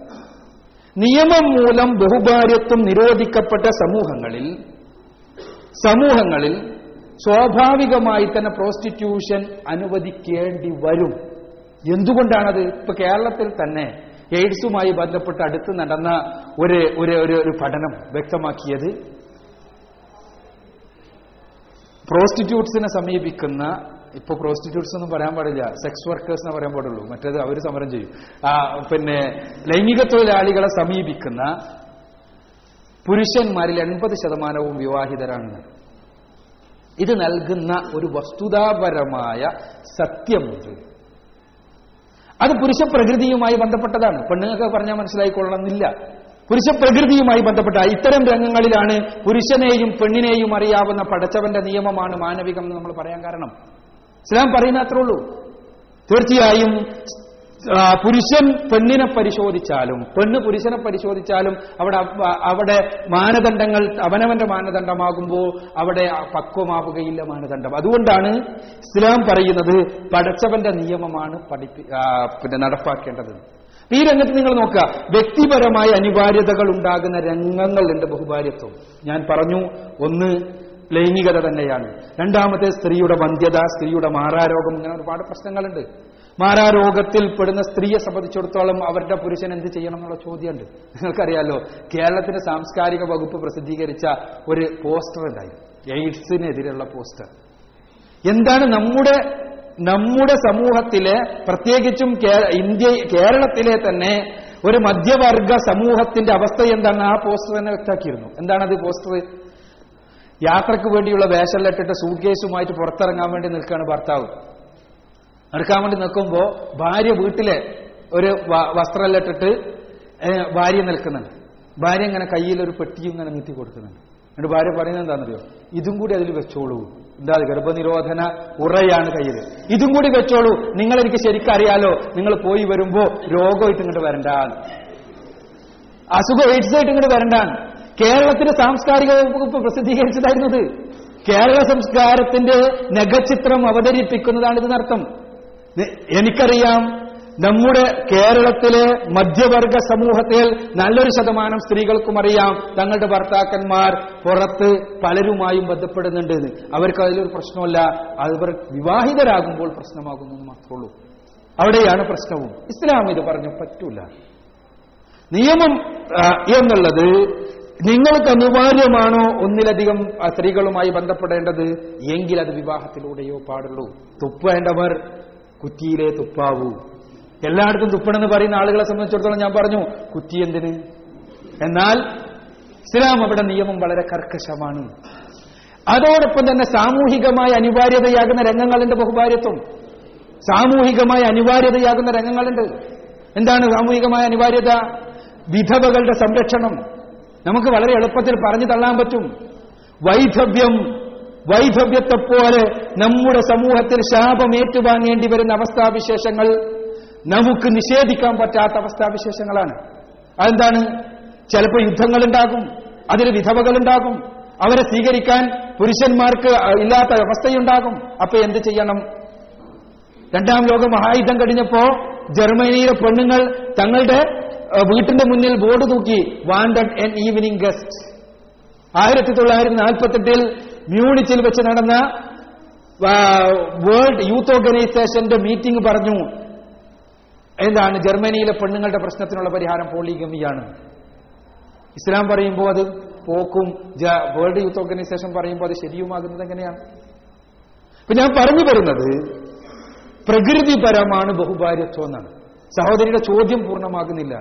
[SPEAKER 5] നിയമം മൂലം ബഹുഭാര്യത്വം നിരോധിക്കപ്പെട്ട സമൂഹങ്ങളിൽ സമൂഹങ്ങളിൽ സ്വാഭാവികമായി തന്നെ പ്രോസ്റ്റിറ്റ്യൂഷൻ അനുവദിക്കേണ്ടി വരും. എന്തുകൊണ്ടാണത്? ഇപ്പൊ കേരളത്തിൽ തന്നെ എയ്ഡ്സുമായി ബന്ധപ്പെട്ട് അടുത്ത് നടന്ന ഒരു ഒരു ഒരു പഠനം വ്യക്തമാക്കിയത് പ്രോസ്റ്റിറ്റ്യൂട്ട്സിനെ സമീപിക്കുന്ന ഇപ്പൊ പ്രോസ്റ്റിറ്റ്യൂട്ട്സ് ഒന്നും പറയാൻ പാടില്ല സെക്സ് വർക്കേഴ്സ് എന്ന് പറയാൻ പാടുള്ളൂ മറ്റേത് അവർ സമരം ചെയ്യും. പിന്നെ ലൈംഗിക തൊഴിലാളികളെ സമീപിക്കുന്ന പുരുഷന്മാരിൽ എൺപത് ശതമാനവും വിവാഹിതരാണ്. ഇത് നൽകുന്ന ഒരു വസ്തുതാപരമായ സത്യമുണ്ട് അത് പുരുഷ പ്രകൃതിയുമായി ബന്ധപ്പെട്ടതാണ്. പെണ്ണുങ്ങൾക്ക് പറഞ്ഞാൽ മനസ്സിലായിക്കൊള്ളണമെന്നില്ല. പുരുഷ പ്രകൃതിയുമായി ബന്ധപ്പെട്ട ഇത്തരം രംഗങ്ങളിലാണ് പുരുഷനെയും പെണ്ണിനെയും അറിയാവുന്ന പടച്ചവന്റെ നിയമമാണ് മാനവികം എന്ന് നമ്മൾ പറയാൻ കാരണം. ഇസ്ലാം പറയുന്ന അത്രേ ഉള്ളൂ. തീർച്ചയായും പുരുഷൻ പെണ്ണിനെ പരിശോധിച്ചാലും പെണ്ണ് പുരുഷനെ പരിശോധിച്ചാലും അവിടെ അവിടെ മാനദണ്ഡങ്ങൾ അവനവന്റെ മാനദണ്ഡമാകുമ്പോൾ അവിടെ പക്വമാവുകയില്ല മാനദണ്ഡം. അതുകൊണ്ടാണ് ഇസ്ലാം പറയുന്നത് പടച്ചവന്റെ നിയമമാണ് പഠിപ്പി പിന്നെ നടപ്പാക്കേണ്ടത്. ഈ രംഗത്ത് നിങ്ങൾ നോക്കുക. വ്യക്തിപരമായ അനിവാര്യതകൾ ഉണ്ടാകുന്ന രംഗങ്ങളുണ്ട് ബഹുഭാര്യത്വം ഞാൻ പറഞ്ഞു ഒന്ന് ലൈംഗികത തന്നെയാണ്. രണ്ടാമത്തെ സ്ത്രീയുടെ വന്ധ്യത സ്ത്രീയുടെ മാറാരോഗം ഇങ്ങനെ ഒരുപാട് പ്രശ്നങ്ങളുണ്ട്. മാറാരോഗത്തിൽ പെടുന്ന സ്ത്രീയെ സംബന്ധിച്ചിടത്തോളം അവരുടെ പുരുഷൻ എന്ത് ചെയ്യണം എന്നുള്ള ചോദ്യമുണ്ട്. നിങ്ങൾക്കറിയാലോ കേരളത്തിന്റെ സാംസ്കാരിക വകുപ്പ് പ്രസിദ്ധീകരിച്ച ഒരു പോസ്റ്റർ ഉണ്ടായി. എയ്ഡ്സിനെതിരെയുള്ള പോസ്റ്റർ. എന്താണ് നമ്മുടെ നമ്മുടെ സമൂഹത്തിലെ പ്രത്യേകിച്ചും ഇന്ത്യ കേരളത്തിലെ തന്നെ ഒരു മധ്യവർഗ സമൂഹത്തിന്റെ അവസ്ഥ എന്താണ് ആ പോസ്റ്റർ തന്നെ വ്യക്തമാക്കിയിരുന്നു. എന്താണത് പോസ്റ്റർ? യാത്രയ്ക്ക് വേണ്ടിയുള്ള വേഷം ലെട്ടിട്ട് സൂക്കേസുമായിട്ട് പുറത്തിറങ്ങാൻ വേണ്ടി നിൽക്കുകയാണ് ഭർത്താവ്. നടക്കാൻ വേണ്ടി നിൽക്കുമ്പോൾ ഭാര്യ വീട്ടിലെ ഒരു വ- ഇട്ടിട്ട് ഭാര്യ നിൽക്കുന്നുണ്ട്. ഭാര്യ ഇങ്ങനെ കയ്യിൽ ഒരു പെട്ടിയും ഇങ്ങനെ നീട്ടി കൊടുക്കുന്നുണ്ട്. എന്നിട്ട് ഭാര്യ പറയുന്നത് എന്താണെന്നറിയോ? ഇതും കൂടി അതിൽ വെച്ചോളൂ. എന്താ ഗർഭനിരോധന ഉറയാണ് കയ്യിൽ ഇതും കൂടി വെച്ചോളൂ. നിങ്ങൾ എനിക്ക് ശരിക്കും അറിയാലോ നിങ്ങൾ പോയി വരുമ്പോ രോഗമായിട്ട് ഇങ്ങോട്ട് വരണ്ട. അസുഖം എയ്ഡ്സ് ആയിട്ട് ഇങ്ങോട്ട് വരണ്ടാണ് കേരളത്തിന്റെ സാംസ്കാരിക വകുപ്പ് പ്രസിദ്ധീകരിച്ചതായിരുന്നത് കേരള സംസ്കാരത്തിന്റെ നഖചിത്രം അവതരിപ്പിക്കുന്നതാണ് ഇതിനർത്ഥം. എനിക്കറിയാം നമ്മുടെ കേരളത്തിലെ മധ്യവർഗ സമൂഹത്തിൽ നല്ലൊരു ശതമാനം സ്ത്രീകൾക്കും അറിയാം. തങ്ങളുടെ ഭർത്താക്കന്മാർ പുറത്ത് പലരുമായും ബന്ധപ്പെടുന്നുണ്ട്. അവർക്ക് അതിലൊരു പ്രശ്നമല്ല. അവർ വിവാഹിതരാകുമ്പോൾ പ്രശ്നമാകുന്നു എന്ന് മാത്രമേ ഉള്ളൂ. അവിടെയാണ് പ്രശ്നവും. ഇസ്ലാം ഇത് പറഞ്ഞു പറ്റൂല. നിയമം എന്നുള്ളത് നിങ്ങൾക്ക് അനിവാര്യമാണോ ഒന്നിലധികം സ്ത്രീകളുമായി ബന്ധപ്പെടേണ്ടത്? എങ്കിൽ അത് വിവാഹത്തിലൂടെയോ പാടുള്ളൂ. തുപ്പേണ്ടവർ കുറ്റിയിലെ തുപ്പാവൂ. എല്ലായിടത്തും തുപ്പണമെന്ന് പറയുന്ന ആളുകളെ സംബന്ധിച്ചിടത്തോളം ഞാൻ പറഞ്ഞു കുറ്റി എന്തിന്? എന്നാൽ ഇസ്ലാം അവിടെ നിയമം വളരെ കർക്കശമാണ്. അതോടൊപ്പം തന്നെ സാമൂഹികമായ അനിവാര്യതയാകുന്ന രംഗങ്ങളുണ്ട് ബഹുഭാര്യത്വം. സാമൂഹികമായ അനിവാര്യതയാകുന്ന രംഗങ്ങളുണ്ട്. എന്താണ് സാമൂഹികമായ അനിവാര്യത? വിധവകളുടെ സംരക്ഷണം. നമുക്ക് വളരെ എളുപ്പത്തിൽ പറഞ്ഞു തള്ളാൻ പറ്റും. വൈധവ്യം വൈധവ്യത്തെപ്പോലെ നമ്മുടെ സമൂഹത്തിൽ ശാപം ഏറ്റുവാങ്ങേണ്ടി വരുന്ന അവസ്ഥാവിശേഷങ്ങൾ നമുക്ക് നിഷേധിക്കാൻ പറ്റാത്ത അവസ്ഥാവിശേഷങ്ങളാണ്. അതെന്താണ്? ചിലപ്പോൾ യുദ്ധങ്ങളുണ്ടാകും അതിൽ വിധവകളുണ്ടാകും അവരെ സ്വീകരിക്കാൻ പുരുഷന്മാർക്ക് ഇല്ലാത്ത അവസ്ഥയുണ്ടാകും. അപ്പൊ എന്ത് ചെയ്യണം? രണ്ടാം ലോക മഹായുദ്ധം കഴിഞ്ഞപ്പോ ജർമ്മനിയിലെ പെണ്ണുങ്ങൾ തങ്ങളുടെ വീട്ടിന്റെ മുന്നിൽ ബോർഡ് തൂക്കി വാണ്ടഡ് എൻ ഈവനിങ് ഗസ്റ്റ് ആയിരത്തി തൊള്ളായിരത്തി നാൽപ്പത്തെട്ടിൽ മ്യൂണിച്ചിൽ വെച്ച് നടന്ന വേൾഡ് യൂത്ത് ഓർഗനൈസേഷന്റെ മീറ്റിംഗ് പറഞ്ഞു. എന്താണ്? ജർമ്മനിയിലെ പെണ്ണുങ്ങളുടെ പ്രശ്നത്തിനുള്ള പരിഹാരം പോളിഗമിയാണ്. ഇസ്ലാം പറയുമ്പോൾ അത് പോക്കും വേൾഡ് യൂത്ത് ഓർഗനൈസേഷൻ പറയുമ്പോൾ അത് ശരിയുമാകുന്നത് എങ്ങനെയാണ്? അപ്പൊ ഞാൻ പറഞ്ഞു വരുന്നത് പ്രകൃതിപരമാണ് ബഹുഭാര്യത്വം എന്നാണ്. സഹോദരിയുടെ ചോദ്യം പൂർണമാകുന്നില്ല.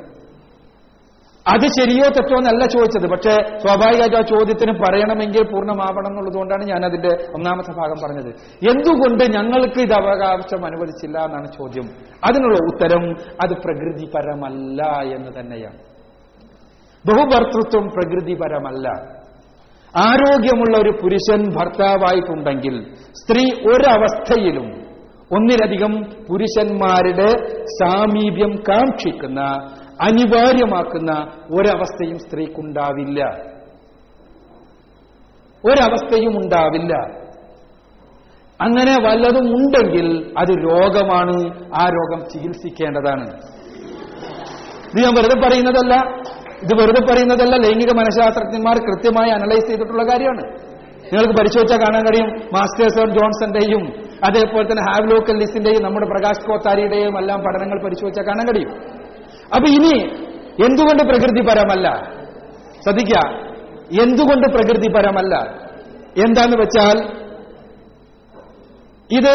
[SPEAKER 5] അത് ശരിയോ തെറ്റോ എന്നല്ല ചോദിച്ചത്. പക്ഷേ സ്വാഭാവികമായിട്ട് ആ ചോദ്യത്തിന് പറയണമെങ്കിൽ പൂർണമാവണം എന്നുള്ളതുകൊണ്ടാണ് ഞാൻ അതിന്റെ ഒന്നാമത്തെ ഭാഗം പറഞ്ഞത്. എന്തുകൊണ്ട് ഞങ്ങൾക്ക് ഇത് അവകാശം അനുവദിച്ചില്ല എന്നാണ് ചോദ്യം. അതിനുള്ള ഉത്തരം അത് പ്രകൃതിപരമല്ല എന്ന് തന്നെയാണ്. ബഹുഭർത്തൃത്വം പ്രകൃതിപരമല്ല. ആരോഗ്യമുള്ള ഒരു പുരുഷൻ ഭർത്താവായിട്ടുണ്ടെങ്കിൽ സ്ത്രീ ഒരവസ്ഥയിലും ഒന്നിലധികം പുരുഷന്മാരുടെ സാമീപ്യം കാക്ഷിക്കുന്ന അനിവാര്യമാക്കുന്ന ഒരവസ്ഥയും സ്ത്രീക്കുണ്ടാവില്ല. ഒരവസ്ഥയും ഉണ്ടാവില്ല. അങ്ങനെ വല്ലതും ഉണ്ടെങ്കിൽ അത് രോഗമാണ്. ആ രോഗം ചികിത്സിക്കേണ്ടതാണ്. ഇത് ഞാൻ വെറുതെ പറയുന്നതല്ല. ഇത് വെറുതെ പറയുന്നതല്ല. ലൈംഗിക മനഃശാസ്ത്രജ്ഞന്മാർ കൃത്യമായി അനലൈസ് ചെയ്തിട്ടുള്ള കാര്യമാണ്. നിങ്ങൾക്ക് പരിശോധിച്ചാൽ കാണാൻ കഴിയും. മാസ്റ്റേഴ്സ് ഓഫ് ജോൺസന്റെയും അതേപോലെ തന്നെ ഹാവ്ലോക്കൽ ലിസിന്റെയും നമ്മുടെ പ്രകാശ് കോത്താരിയുടെയും എല്ലാം പഠനങ്ങൾ പരിശോധിച്ചാൽ കാണാൻ കഴിയും. അപ്പൊ ഇനി എന്തുകൊണ്ട് പ്രകൃതി പരമല്ല? ശ്രദ്ധിക്ക എന്തുകൊണ്ട് പ്രകൃതി പരമല്ല? എന്താന്ന് വെച്ചാൽ ഇത്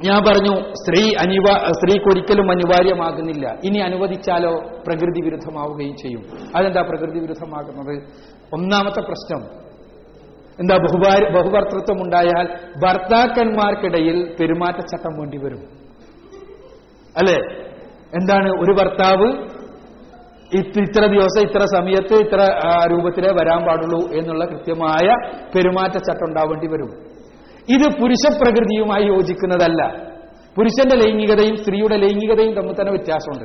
[SPEAKER 5] ഞാൻ പറഞ്ഞു സ്ത്രീ അനിവാ സ്ത്രീക്ക് ഒരിക്കലും അനിവാര്യമാകുന്നില്ല. ഇനി അനുവദിച്ചാലോ പ്രകൃതി വിരുദ്ധമാവുകയും ചെയ്യും. അതെന്താ പ്രകൃതി വിരുദ്ധമാകുന്നത്? ഒന്നാമത്തെ പ്രശ്നം. എന്താ ബഹുഭാര ബഹുഭർത്തൃത്വം ഉണ്ടായാൽ ഭർത്താക്കന്മാർക്കിടയിൽ പെരുമാറ്റച്ചട്ടം വേണ്ടി വരും അല്ലെ? എന്താണ് ഒരു ഭർത്താവ് ഇത്ര ദിവസം ഇത്ര സമയത്ത് ഇത്ര രൂപത്തിലേ വരാൻ പാടുള്ളൂ എന്നുള്ള കൃത്യമായ പെരുമാറ്റച്ചട്ടം ഉണ്ടാവേണ്ടി വരും. ഇത് പുരുഷ പ്രകൃതിയുമായി യോജിക്കുന്നതല്ല. പുരുഷന്റെ ലൈംഗികതയും സ്ത്രീയുടെ ലൈംഗികതയും തമ്മിൽ തന്നെ വ്യത്യാസമുണ്ട്.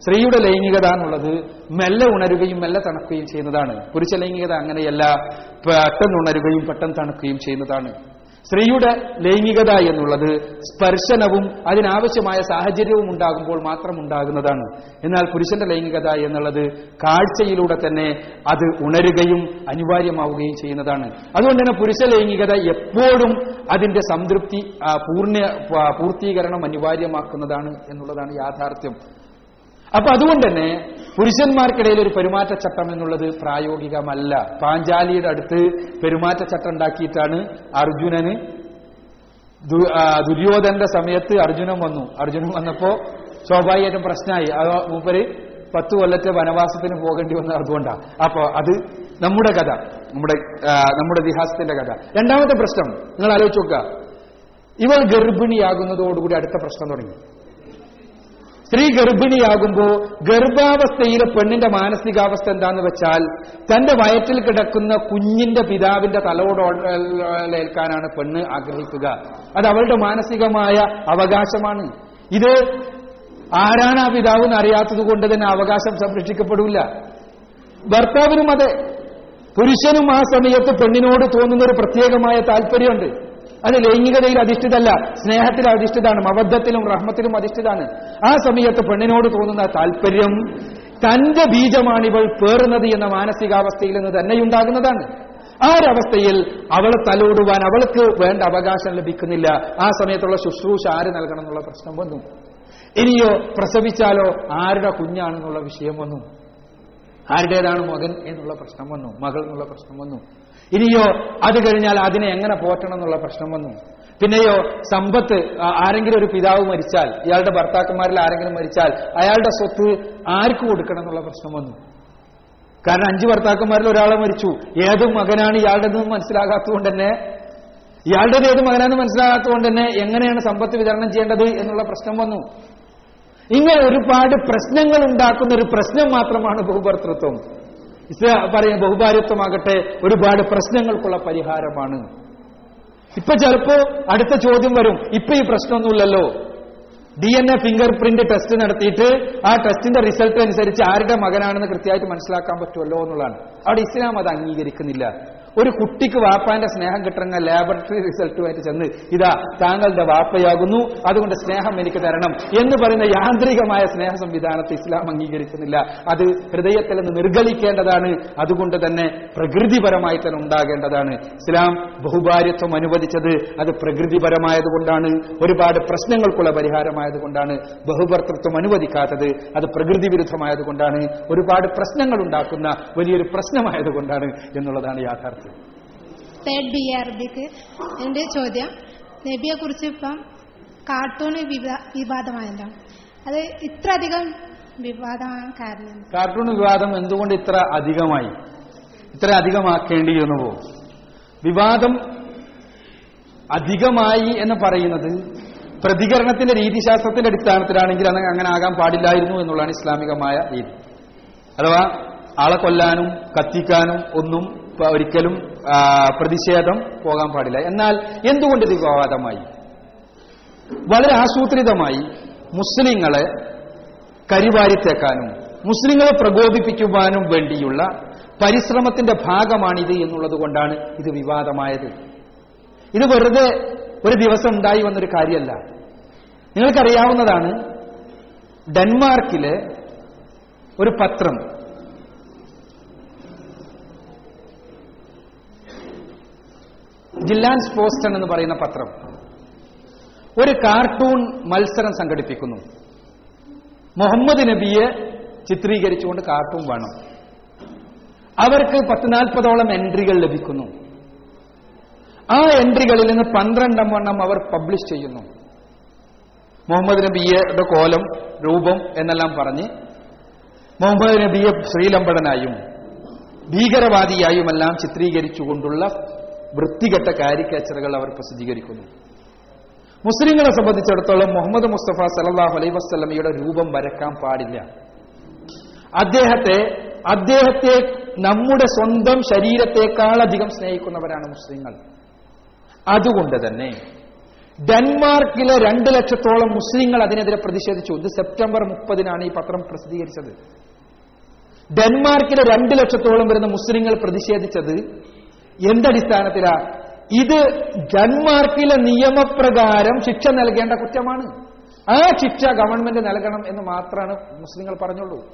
[SPEAKER 5] സ്ത്രീയുടെ ലൈംഗികത എന്നുള്ളത് മെല്ലെ ഉണരുകയും മെല്ലെ തണുക്കുകയും ചെയ്യുന്നതാണ്. പുരുഷ ലൈംഗികത അങ്ങനെയല്ല. പെട്ടെന്ന് ഉണരുകയും പെട്ടെന്ന് തണുക്കുകയും ചെയ്യുന്നതാണ്. സ്ത്രീയുടെ ലൈംഗികത എന്നുള്ളത് സ്പർശനവും അതിനാവശ്യമായ സാഹചര്യവും ഉണ്ടാകുമ്പോൾ മാത്രം ഉണ്ടാകുന്നതാണ്. എന്നാൽ പുരുഷന്റെ ലൈംഗികത എന്നുള്ളത് കാഴ്ചയിലൂടെ തന്നെ അത് ഉണരുകയും അനിവാര്യമാവുകയും ചെയ്യുന്നതാണ്. അതുകൊണ്ട് തന്നെ പുരുഷ ലൈംഗികത എപ്പോഴും അതിന്റെ സംതൃപ്തി പൂർണ പൂർത്തീകരണം അനിവാര്യമാക്കുന്നതാണ് എന്നുള്ളതാണ് യാഥാർത്ഥ്യം. അപ്പൊ അതുകൊണ്ട് തന്നെ പുരുഷന്മാർക്കിടയിൽ ഒരു പെരുമാറ്റച്ചട്ടം എന്നുള്ളത് പ്രായോഗികമല്ല. പാഞ്ചാലിയുടെ അടുത്ത് പെരുമാറ്റച്ചട്ടം ഉണ്ടാക്കിയിട്ടാണ് അർജുനന് ദുര്യോധന്റെ സമയത്ത് അർജുനൻ വന്നു. അർജുനൻ വന്നപ്പോ സ്വാഭാവികമായിട്ടും പ്രശ്നമായി. മൂപ്പര് പത്ത് കൊല്ലത്തെ വനവാസത്തിന് പോകേണ്ടി വന്നത് അതുകൊണ്ടാണ് അപ്പോ അത് നമ്മുടെ കഥ. നമ്മുടെ നമ്മുടെ ഇതിഹാസത്തിന്റെ കഥ. രണ്ടാമത്തെ പ്രശ്നം നിങ്ങൾ ആലോചിച്ച് നോക്കുക. ഇവൾ ഗർഭിണിയാകുന്നതോടുകൂടി അടുത്ത പ്രശ്നം തുടങ്ങി. സ്ത്രീ ഗർഭിണിയാകുമ്പോൾ ഗർഭാവസ്ഥയിലെ പെണ്ണിന്റെ മാനസികാവസ്ഥ എന്താന്ന് വെച്ചാൽ തന്റെ വയറ്റിൽ കിടക്കുന്ന കുഞ്ഞിന്റെ പിതാവിന്റെ തലോടേൽക്കാനാണ് പെണ്ണ് ആഗ്രഹിക്കുക. അത് അവളുടെ മാനസികമായ അവകാശമാണ്. ഇത് ആരാണ് ആ പിതാവ് എന്ന് അറിയാത്തത് കൊണ്ട് തന്നെ അവകാശം സംരക്ഷിക്കപ്പെടില്ല. ഭർത്താവിനും അതെ. പുരുഷനും ആ സമയത്ത് പെണ്ണിനോട് തോന്നുന്ന ഒരു പ്രത്യേകമായ താല്പര്യമുണ്ട്. അത് ലൈംഗികതയിൽ അധിഷ്ഠിതല്ല സ്നേഹത്തിൽ അധിഷ്ഠിതാണ് മബദ്ധത്തിലും റഹ്മത്തിലും അധിഷ്ഠിതാണ് ആ സമയത്ത് പെണ്ണിനോട് തോന്നുന്ന താല്പര്യം തന്റെ ബീജമാണിവൾ പേറുന്നത് എന്ന മാനസികാവസ്ഥയിൽ നിന്ന് തന്നെയുണ്ടാകുന്നതാണ് ആ ഒരവസ്ഥയിൽ അവളെ തലോടുവാൻ അവൾക്ക് വേണ്ട അവകാശം ലഭിക്കുന്നില്ല. ആ സമയത്തുള്ള ശുശ്രൂഷ ആര് നൽകണം എന്നുള്ള പ്രശ്നം വന്നു. ഇനിയോ പ്രസവിച്ചാലോ ആരുടെ കുഞ്ഞാണെന്നുള്ള വിഷയം വന്നു. ആരുടേതാണ് മകൻ എന്നുള്ള പ്രശ്നം വന്നു മകൾ എന്നുള്ള പ്രശ്നം വന്നു. ഇനിയോ അത് കഴിഞ്ഞാൽ അതിനെ എങ്ങനെ പോറ്റണം എന്നുള്ള പ്രശ്നം വന്നു. പിന്നെയോ സമ്പത്ത് ആരെങ്കിലും ഒരു പിതാവ് മരിച്ചാൽ ഇയാളുടെ ഭർത്താക്കന്മാരിൽ ആരെങ്കിലും മരിച്ചാൽ അയാളുടെ സ്വത്ത് ആർക്ക് കൊടുക്കണം എന്നുള്ള പ്രശ്നം വന്നു. കാരണം അഞ്ച് ഭർത്താക്കന്മാരിൽ ഒരാളെ മരിച്ചു. ഏത് മകനാണ് ഇയാളുടേതെന്ന് മനസ്സിലാകാത്തതുകൊണ്ട് തന്നെ ഇയാളുടെ ഏത് മകനാണെന്ന് മനസ്സിലാകാത്തതുകൊണ്ട് തന്നെ എങ്ങനെയാണ് സമ്പത്ത് വിതരണം ചെയ്യേണ്ടത് എന്നുള്ള പ്രശ്നം വന്നു. ഇങ്ങനെ ഒരുപാട് പ്രശ്നങ്ങൾ ഉണ്ടാക്കുന്ന ഒരു പ്രശ്നം മാത്രമാണ് ബഹുഭർത്തൃത്വം. ഇസ്ലാ പറയും ബഹുഭാര്യത്വമാകട്ടെ ഒരുപാട് പ്രശ്നങ്ങൾക്കുള്ള പരിഹാരമാണ്. ഇപ്പൊ ചിലപ്പോ അടുത്ത ചോദ്യം വരും ഇപ്പൊ ഈ പ്രശ്നമൊന്നുമില്ലല്ലോ. D N A fingerprint test നടത്തിയിട്ട് ആ ടെസ്റ്റിന്റെ റിസൾട്ട് അനുസരിച്ച് ആരുടെ മകനാണെന്ന് കൃത്യമായിട്ട് മനസ്സിലാക്കാൻ പറ്റുമല്ലോ എന്നുള്ളതാണ്. അവിടെ ഇസ്ലാം അത് അംഗീകരിക്കുന്നില്ല. ഒരു കുട്ടിക്ക് വാപ്പാന്റെ സ്നേഹം കിട്ടുന്ന ലാബറട്ടറി റിസൾട്ടുമായിട്ട് ചെന്ന് ഇതാ താങ്കളുടെ വാപ്പയാകുന്നു അതുകൊണ്ട് സ്നേഹം എനിക്ക് തരണം എന്ന് പറയുന്ന യാന്ത്രികമായ സ്നേഹ സംവിധാനത്തെ ഇസ്ലാം അംഗീകരിക്കുന്നില്ല. അത് ഹൃദയത്തിൽ നിന്ന് നിർഗളിക്കേണ്ടതാണ്. അതുകൊണ്ട് തന്നെ പ്രകൃതിപരമായി തന്നെ ഉണ്ടാകേണ്ടതാണ്. ഇസ്ലാം ബഹുഭാര്യത്വം അനുവദിച്ചത് അത് പ്രകൃതിപരമായതുകൊണ്ടാണ്. ഒരുപാട് പ്രശ്നങ്ങൾക്കുള്ള പരിഹാരമായതുകൊണ്ടാണ്. ബഹുഭർത്തൃത്വം അനുവദിക്കാത്തത് അത് പ്രകൃതി വിരുദ്ധമായതുകൊണ്ടാണ് ഒരുപാട് പ്രശ്നങ്ങൾ ഉണ്ടാക്കുന്ന വലിയൊരു പ്രശ്നമായതുകൊണ്ടാണ് എന്നുള്ളതാണ് യാഥാർത്ഥ്യം.
[SPEAKER 12] തേർഡ് ബി അറബിക്ക് എന്റെ ചോദ്യം നബിയെ കുറിച്ച് ഇപ്പം കാർട്ടൂൺ വിവാ- വിവാദമായല്ലോ. അത് ഇത്ര അധികം വിവാദമാണ് കാരണം.
[SPEAKER 5] കാർട്ടൂൺ വിവാദം എന്തുകൊണ്ട് ഇത്ര അധികമായി? ഇത്ര അധികമാക്കേണ്ടി എന്ന് പോകും വിവാദം അധികമായി എന്ന് പറയുന്നത് പ്രതികരണത്തിന്റെ രീതിശാസ്ത്രത്തിന്റെ അടിസ്ഥാനത്തിലാണെങ്കിൽ അത് അങ്ങനെ ആകാൻ പാടില്ലായിരുന്നു എന്നുള്ളതാണ് ഇസ്ലാമികമായ രീതി. അഥവാ ആളെ കൊല്ലാനും കത്തിക്കാനും ഒന്നും ഒരിക്കലും പ്രതിഷേധം പോകാൻ പാടില്ല. എന്നാൽ എന്തുകൊണ്ട് ഇത് വിവാദമായി? വളരെ ആസൂത്രിതമായി മുസ്ലിങ്ങളെ കരിവാരിത്തേക്കാനും മുസ്ലിങ്ങളെ പ്രകോപിപ്പിക്കുവാനും വേണ്ടിയുള്ള പരിശ്രമത്തിന്റെ ഭാഗമാണിത് എന്നുള്ളത് കൊണ്ടാണ് ഇത് വിവാദമായത്. ഇത് വെറുതെ ഒരു ദിവസം ഉണ്ടായി വന്നൊരു കാര്യമല്ല. നിങ്ങൾക്കറിയാവുന്നതാണ് ഡെൻമാർക്കിലെ ഒരു പത്രം ജില്ലാൻസ് പോസ്റ്റൺ എന്ന് പറയുന്ന പത്രം ഒരു കാർട്ടൂൺ മത്സരം സംഘടിപ്പിക്കുന്നു. മുഹമ്മദ് നബിയെ ചിത്രീകരിച്ചുകൊണ്ട് കാർട്ടൂൺ വേണം. അവർക്ക് പത്ത് നാൽപ്പതോളം എൻട്രികൾ ലഭിക്കുന്നു. ആ എൻട്രികളിൽ നിന്ന് പന്ത്രണ്ടെണ്ണം അവർ പബ്ലിഷ് ചെയ്യുന്നു. മുഹമ്മദ് നബിയുടെ കോലം രൂപം എന്നെല്ലാം പറഞ്ഞ് മുഹമ്മദ് നബിയെ ശ്രീലമ്പടനായും ഭീകരവാദിയായുമെല്ലാം ചിത്രീകരിച്ചുകൊണ്ടുള്ള വൃത്തികെട്ട കാരിക്കേച്ചറുകൾ അവർ പ്രസിദ്ധീകരിക്കുന്നു. മുസ്ലിങ്ങളെ സംബന്ധിച്ചിടത്തോളം മുഹമ്മദ് മുസ്തഫ സലല്ലാഹു അലൈ വസ്ലമയുടെ രൂപം വരക്കാൻ പാടില്ല. അദ്ദേഹത്തെ അദ്ദേഹത്തെ നമ്മുടെ സ്വന്തം ശരീരത്തെക്കാളധികം സ്നേഹിക്കുന്നവരാണ് മുസ്ലിങ്ങൾ. അതുകൊണ്ട് തന്നെ ഡെൻമാർക്കിലെ രണ്ട് ലക്ഷത്തോളം മുസ്ലിങ്ങൾ അതിനെതിരെ പ്രതിഷേധിച്ചു. ഇത് സെപ്റ്റംബർ മുപ്പതിനാണ് ഈ പത്രം പ്രസിദ്ധീകരിച്ചത്. ഡെൻമാർക്കിലെ രണ്ട് ലക്ഷത്തോളം വരുന്ന മുസ്ലിങ്ങൾ പ്രതിഷേധിച്ചത് എന്തടിസ്ഥാനത്തിലാ? ഇത് ഡെൻമാർക്കിലെ നിയമപ്രകാരം ശിക്ഷ നൽകേണ്ട കുറ്റമാണ്. ആ ശിക്ഷ ഗവൺമെന്റ് നൽകണം എന്ന് മാത്രമാണ് മുസ്ലിങ്ങൾ പറഞ്ഞുള്ളൂ.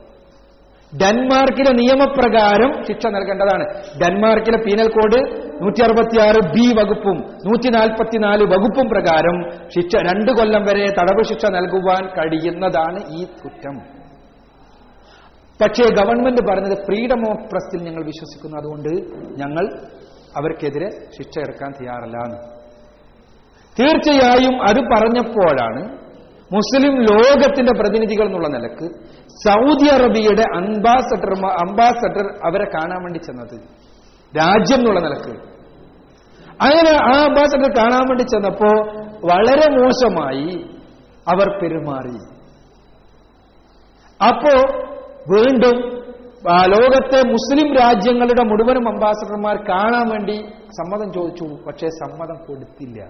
[SPEAKER 5] ഡെൻമാർക്കിലെ നിയമപ്രകാരം ശിക്ഷ നൽകേണ്ടതാണ്. ഡെൻമാർക്കിലെ പീനൽ കോഡ് നൂറ്റി അറുപത്തിയാറ് ബി വകുപ്പും നൂറ്റി നാൽപ്പത്തിനാല് വകുപ്പും പ്രകാരം ശിക്ഷ രണ്ടു കൊല്ലം വരെ തടവ് ശിക്ഷ നൽകുവാൻ കഴിയുന്നതാണ് ഈ കുറ്റം. പക്ഷേ ഗവൺമെന്റ് പറഞ്ഞത് ഫ്രീഡം ഓഫ് പ്രസ്സിൽ ഞങ്ങൾ വിശ്വസിക്കുന്നു. അതുകൊണ്ട് ഞങ്ങൾ അവർക്കെതിരെ ശിക്ഷ എടുക്കാൻ തയ്യാറല്ല എന്ന് തീർച്ചയായും അത് പറഞ്ഞപ്പോഴാണ് മുസ്ലിം ലോകത്തിന്റെ പ്രതിനിധികൾ എന്നുള്ള നിലയ്ക്ക് സൗദി അറേബ്യയുടെ അംബാസഡർ അംബാസഡർ അവരെ കാണാൻ വേണ്ടി ചെന്നത്. രാജ്യം എന്നുള്ള നിലയ്ക്ക്. അങ്ങനെ ആ അംബാസഡർ കാണാൻ വേണ്ടി ചെന്നപ്പോ വളരെ മോശമായി അവർ പെരുമാറി. അപ്പോ വീണ്ടും ലോകത്തെ മുസ്ലിം രാജ്യങ്ങളുടെ മുഴുവനും അംബാസഡർമാർ കാണാൻ വേണ്ടി സമ്മതം ചോദിച്ചു. പക്ഷേ സമ്മതം കൊടുത്തില്ല.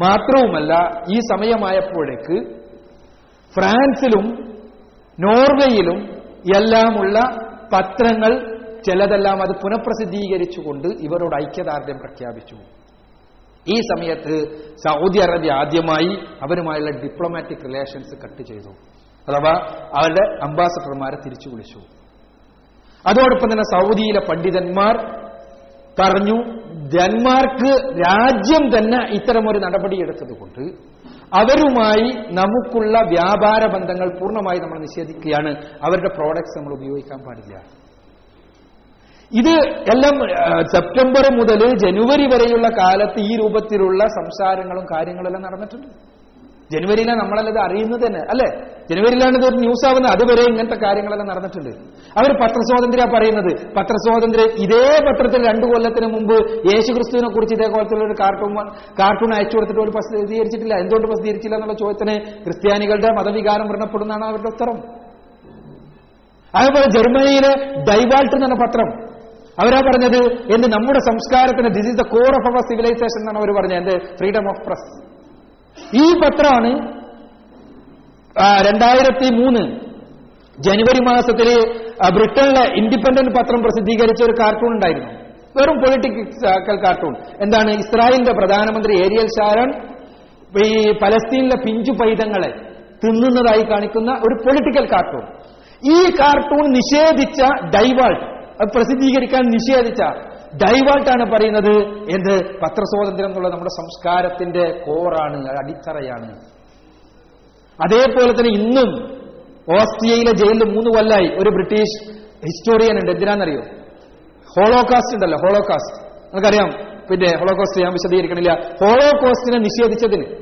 [SPEAKER 5] മാത്രവുമല്ല ഈ സമയമായപ്പോഴേക്ക് ഫ്രാൻസിലും നോർവേയിലും എല്ലാമുള്ള പത്രങ്ങൾ ചിലതെല്ലാം അത് പുനഃപ്രസിദ്ധീകരിച്ചുകൊണ്ട് ഇവരോട് ഐക്യദാർഢ്യം പ്രഖ്യാപിച്ചു. ഈ സമയത്ത് സൗദി അറേബ്യ ആദ്യമായി അവരുമായുള്ള ഡിപ്ലോമാറ്റിക് റിലേഷൻസ് കട്ട് ചെയ്തു. അഥവാ അവരുടെ അംബാസഡർമാരെ തിരിച്ചു വിളിച്ചു. അതോടൊപ്പം തന്നെ സൗദിയിലെ പണ്ഡിതന്മാർ പറഞ്ഞു ഡെൻമാർക്ക് രാജ്യം തന്നെ ഇത്തരമൊരു നടപടിയെടുത്തതുകൊണ്ട് അവരുമായി നമുക്കുള്ള വ്യാപാര ബന്ധങ്ങൾ പൂർണമായി നമ്മൾ നിഷേധിക്കുകയാണ്. അവരുടെ പ്രോഡക്ട്സ് നമ്മൾ ഉപയോഗിക്കാൻ പാടില്ല. ഇത് എല്ലാം സെപ്റ്റംബർ മുതൽ ജനുവരി വരെയുള്ള കാലത്ത് ഈ രൂപത്തിലുള്ള സംസാരങ്ങളും കാര്യങ്ങളെല്ലാം നടന്നിട്ടുണ്ട്. ജനുവരിയിലാണ് നമ്മളല്ലത് അറിയുന്നത് തന്നെ അല്ലെ? ജനുവരിയിലാണ് ഇത് ന്യൂസ് ആവുന്നത് അതുവരെ ഇങ്ങനത്തെ കാര്യങ്ങളെല്ലാം നടന്നിട്ടുണ്ട്. അവർ പത്രസ്വാതന്ത്ര്യ പറയുന്നത്. പത്രസ്വാതന്ത്ര്യം ഇതേ പത്രത്തിൽ രണ്ടു കൊല്ലത്തിന് മുമ്പ് യേശു ക്രിസ്തുവിനെ കുറിച്ച് ഇതേപോലത്തുള്ള ഒരു കാർട്ടൂൺ കാർട്ടൂൺ അയച്ചു കൊടുത്തിട്ട് ഒരു പ്രസിദ്ധീകരിച്ചിട്ടില്ല. എന്തുകൊണ്ട് പ്രസിദ്ധീകരിച്ചില്ല എന്നുള്ള ചോദ്യത്തിന് ക്രിസ്ത്യാനികളുടെ മതവികാരം വ്രണപ്പെടുന്നതാണ് അവരുടെ ഉത്തരം. അതേപോലെ ജർമ്മനിയിലെ ഡൈവാൾട്ട് എന്ന പത്രം. അവരാ പറഞ്ഞത് എന്ത് നമ്മുടെ സംസ്കാരത്തിന് this is the core of our civilisation എന്നാണ് അവർ പറഞ്ഞത്. എന്ത്? ഫ്രീഡം ഓഫ് പ്രസ് ഈ പത്രമാണ് രണ്ടായിരത്തി മൂന്ന് ജനുവരി മാസത്തിൽ ബ്രിട്ടനിലെ ഇൻഡിപെൻഡന്റ് പത്രം പ്രസിദ്ധീകരിച്ച ഒരു കാർട്ടൂൺ ഉണ്ടായിരുന്നു. വെറും പൊളിറ്റിക്കൽ കാർട്ടൂൺ എന്താണ്? ഇസ്രായേലിന്റെ പ്രധാനമന്ത്രി ഏരിയൽ ഷാരൺ ഈ പലസ്തീനിലെ പിഞ്ചു പൈതങ്ങളെ തിന്നുന്നതായി കാണിക്കുന്ന ഒരു പൊളിറ്റിക്കൽ കാർട്ടൂൺ ഈ കാർട്ടൂൺ നിഷേധിച്ച ഡൈവാൾട്ട് അത് പ്രസിദ്ധീകരിക്കാൻ നിഷേധിച്ച ഡൈവാൾട്ടാണ് പറയുന്നത് എന്ത് പത്രസ്വാതന്ത്ര്യം എന്നുള്ള നമ്മുടെ സംസ്കാരത്തിന്റെ കോറാണ് അടിത്തറയാണ്. അതേപോലെ തന്നെ ഇന്നും ഓസ്ട്രിയയിലെ ജയിലിൽ മൂന്ന് കൊല്ലായി ഒരു ബ്രിട്ടീഷ് ഹിസ്റ്റോറിയൻ ഉണ്ട്. എന്തിനാണെന്നറിയോ? ഹോളോകാസ്റ്റ് ഉണ്ടല്ലോ ഹോളോകാസ്റ്റ് നമുക്കറിയാം പിന്നെ ഹോളോകോസ്റ്റ് ഞാൻ വിശദീകരിക്കണില്ല. ഹോളോകോസ്റ്റിനെ നിഷേധിച്ചതിന്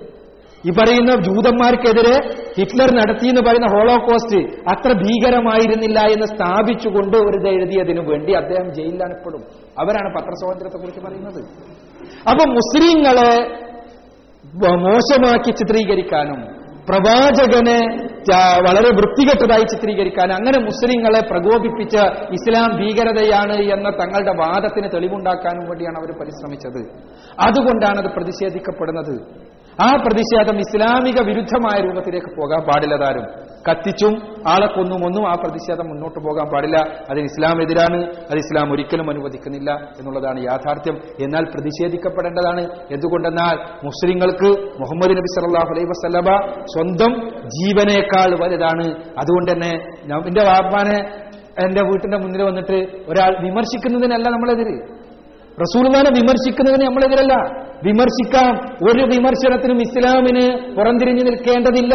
[SPEAKER 5] ഈ പറയുന്ന ജൂതന്മാർക്കെതിരെ ഹിറ്റ്ലർ നടത്തി എന്ന് പറയുന്ന ഹോളോകോസ്റ്റ് അത്ര ഭീകരമായിരുന്നില്ല എന്ന് സ്ഥാപിച്ചുകൊണ്ട് ഒരു എഴുതിയതിനു വേണ്ടി അദ്ദേഹം ജയിലിലാണ് ഇപ്പോഴും അവരാണ് പത്രസ്വാതന്ത്ര്യത്തെ കുറിച്ച് പറയുന്നത്. അപ്പൊ മുസ്ലിങ്ങളെ മോശമാക്കി ചിത്രീകരിക്കാനും പ്രവാചകനെ വളരെ വൃത്തികെട്ടതായി ചിത്രീകരിക്കാൻ അങ്ങനെ മുസ്ലിങ്ങളെ പ്രകോപിപ്പിച്ച ഇസ്ലാം ഭീകരതയാണ് എന്ന തങ്ങളുടെ വാദത്തിന് തെളിവുണ്ടാക്കാനും വേണ്ടിയാണ് അവർ പരിശ്രമിച്ചത്. അതുകൊണ്ടാണ് അത് പ്രതിഷേധിക്കപ്പെടുന്നത്. ആ പ്രതിഷേധം ഇസ്ലാമിക വിരുദ്ധമായ രൂപത്തിലേക്ക് പോകാൻ പാടില്ലതാരും കത്തിച്ചും ആളെ കൊന്നും ഒന്നും ആ പ്രതിഷേധം മുന്നോട്ട് പോകാൻ പാടില്ല. അതിന് ഇസ്ലാം എതിരാണ് അത് ഇസ്ലാം ഒരിക്കലും അനുവദിക്കുന്നില്ല എന്നുള്ളതാണ് യാഥാർത്ഥ്യം. എന്നാൽ പ്രതിഷേധിക്കപ്പെടേണ്ടതാണ്. എന്തുകൊണ്ടെന്നാൽ മുസ്ലിങ്ങൾക്ക് മുഹമ്മദ് നബി സല്ലാഹു അലൈഹി വസല്ലമ സ്വന്തം ജീവനേക്കാൾ വലുതാണ്. അതുകൊണ്ട് തന്നെ എന്റെ വാപ്പാനെ എന്റെ വീട്ടിന്റെ മുന്നിൽ വന്നിട്ട് ഒരാൾ വിമർശിക്കുന്നതിനല്ല നമ്മളെതിര്. റസൂൽമാനെ വിമർശിക്കുന്നതിന് നമ്മളെതിരല്ല. വിമർശിക്കാം ഒരു വിമർശനത്തിനും ഇസ്ലാമിന് പുറംതിരിഞ്ഞു നിൽക്കേണ്ടതില്ല.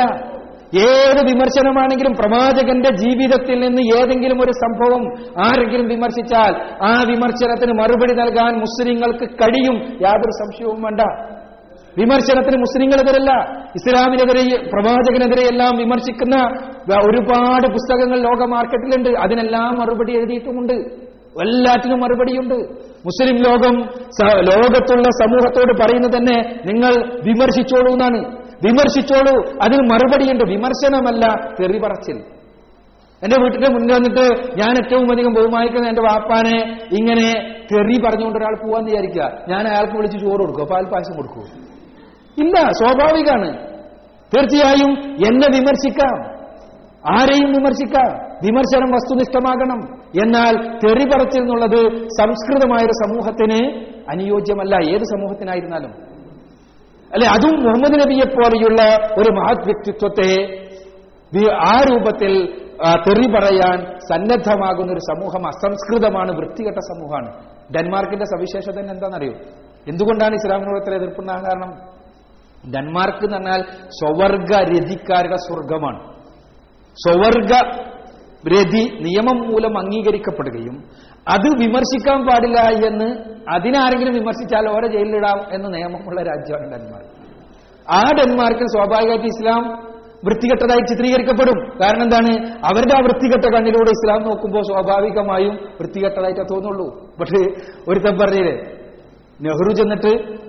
[SPEAKER 5] ഏത് വിമർശനമാണെങ്കിലും പ്രവാചകന്റെ ജീവിതത്തിൽ നിന്ന് ഏതെങ്കിലും ഒരു സംഭവം ആരെങ്കിലും വിമർശിച്ചാൽ ആ വിമർശനത്തിന് മറുപടി നൽകാൻ മുസ്ലിങ്ങൾക്ക് കഴിയും യാതൊരു സംശയവും വേണ്ട. വിമർശനത്തിന് മുസ്ലിങ്ങളെതിരല്ല. ഇസ്ലാമിനെതിരെ പ്രവാചകനെതിരെയെല്ലാം വിമർശിക്കുന്ന ഒരുപാട് പുസ്തകങ്ങൾ ലോക മാർക്കറ്റിലുണ്ട്. അതിനെല്ലാം മറുപടി എഴുതിയിട്ടുമുണ്ട്. എല്ലാറ്റിനും മറുപടിയുണ്ട്. മുസ്ലിം ലോകം ലോകത്തുള്ള സമൂഹത്തോട് പറയുന്നത് തന്നെ നിങ്ങൾ വിമർശിച്ചോളൂ എന്നാണ്. വിമർശിച്ചോളൂ. അതിന് മറുപടിയുണ്ട്. വിമർശനമല്ല തെറി പറച്ചിൽ എന്റെ വീട്ടിന്റെ മുന്നിൽ വന്നിട്ട് ഞാൻ ഏറ്റവും അധികം ബഹുമാനിക്കുന്ന എന്റെ വാപ്പാനെ ഇങ്ങനെ തെറി പറഞ്ഞുകൊണ്ട് ഒരാൾ പോവാന്ന് വിചാരിക്കുക. ഞാൻ അയാൾക്ക് വിളിച്ച് ചോറ് കൊടുക്കുക പാൽ പായസം കൊടുക്കുമോ ഇല്ല സ്വാഭാവികമാണ് തീർച്ചയായും എന്നെ വിമർശിക്കാം. ആരെയും വിമർശിക്കാം. വിമർശനം വസ്തുനിഷ്ഠമാകണം. എന്നാൽ തെറി എന്നുള്ളത് സംസ്കൃതമായൊരു സമൂഹത്തിന് അനുയോജ്യമല്ല. ഏത് സമൂഹത്തിനായിരുന്നാലും. അല്ലെ അതും മുഹമ്മദ് നബിയെ പോലെയുള്ള ഒരു മഹത് വ്യക്തിത്വത്തെ ആ രൂപത്തിൽ തെറി പറയാൻ സന്നദ്ധമാകുന്ന ഒരു സമൂഹം അസംസ്കൃതമാണ് വൃത്തികെട്ട സമൂഹമാണ്. ഡെൻമാർക്കിന്റെ സവിശേഷത തന്നെ എന്താണെന്നറിയോ? എന്തുകൊണ്ടാണ് ഇസ്ലാമിനോട് ഇത്ര എതിർപ്പുണ്ടാകാൻ കാരണം? ഡെൻമാർക്ക് എന്ന് പറഞ്ഞാൽ സ്വവർഗ രതിക്കാരുടെ സ്വർഗമാണ് സ്വവർഗ രതി നിയമം മൂലം അംഗീകരിക്കപ്പെടുകയും അത് വിമർശിക്കാൻ പാടില്ല എന്ന് അതിനാരെങ്കിലും വിമർശിച്ചാൽ ഓരോ ജയിലിലിടാം എന്ന് നിയമമുള്ള രാജ്യമാണ് ഡെൻമാർക്ക്. ആ ഡെൻമാർക്കിൽ സ്വാഭാവികമായിട്ട് ഇസ്ലാം വൃത്തികെട്ടതായി ചിത്രീകരിക്കപ്പെടും. കാരണം എന്താണ്? അവരുടെ ആ വൃത്തികെട്ട കണ്ണിലൂടെ ഇസ്ലാം നോക്കുമ്പോൾ സ്വാഭാവികമായും വൃത്തികെട്ടതായിട്ടേ തോന്നുള്ളൂ. പക്ഷേ ഒരുത്തം പറഞ്ഞില്ലേ? നെഹ്റു ചെന്നിട്ട്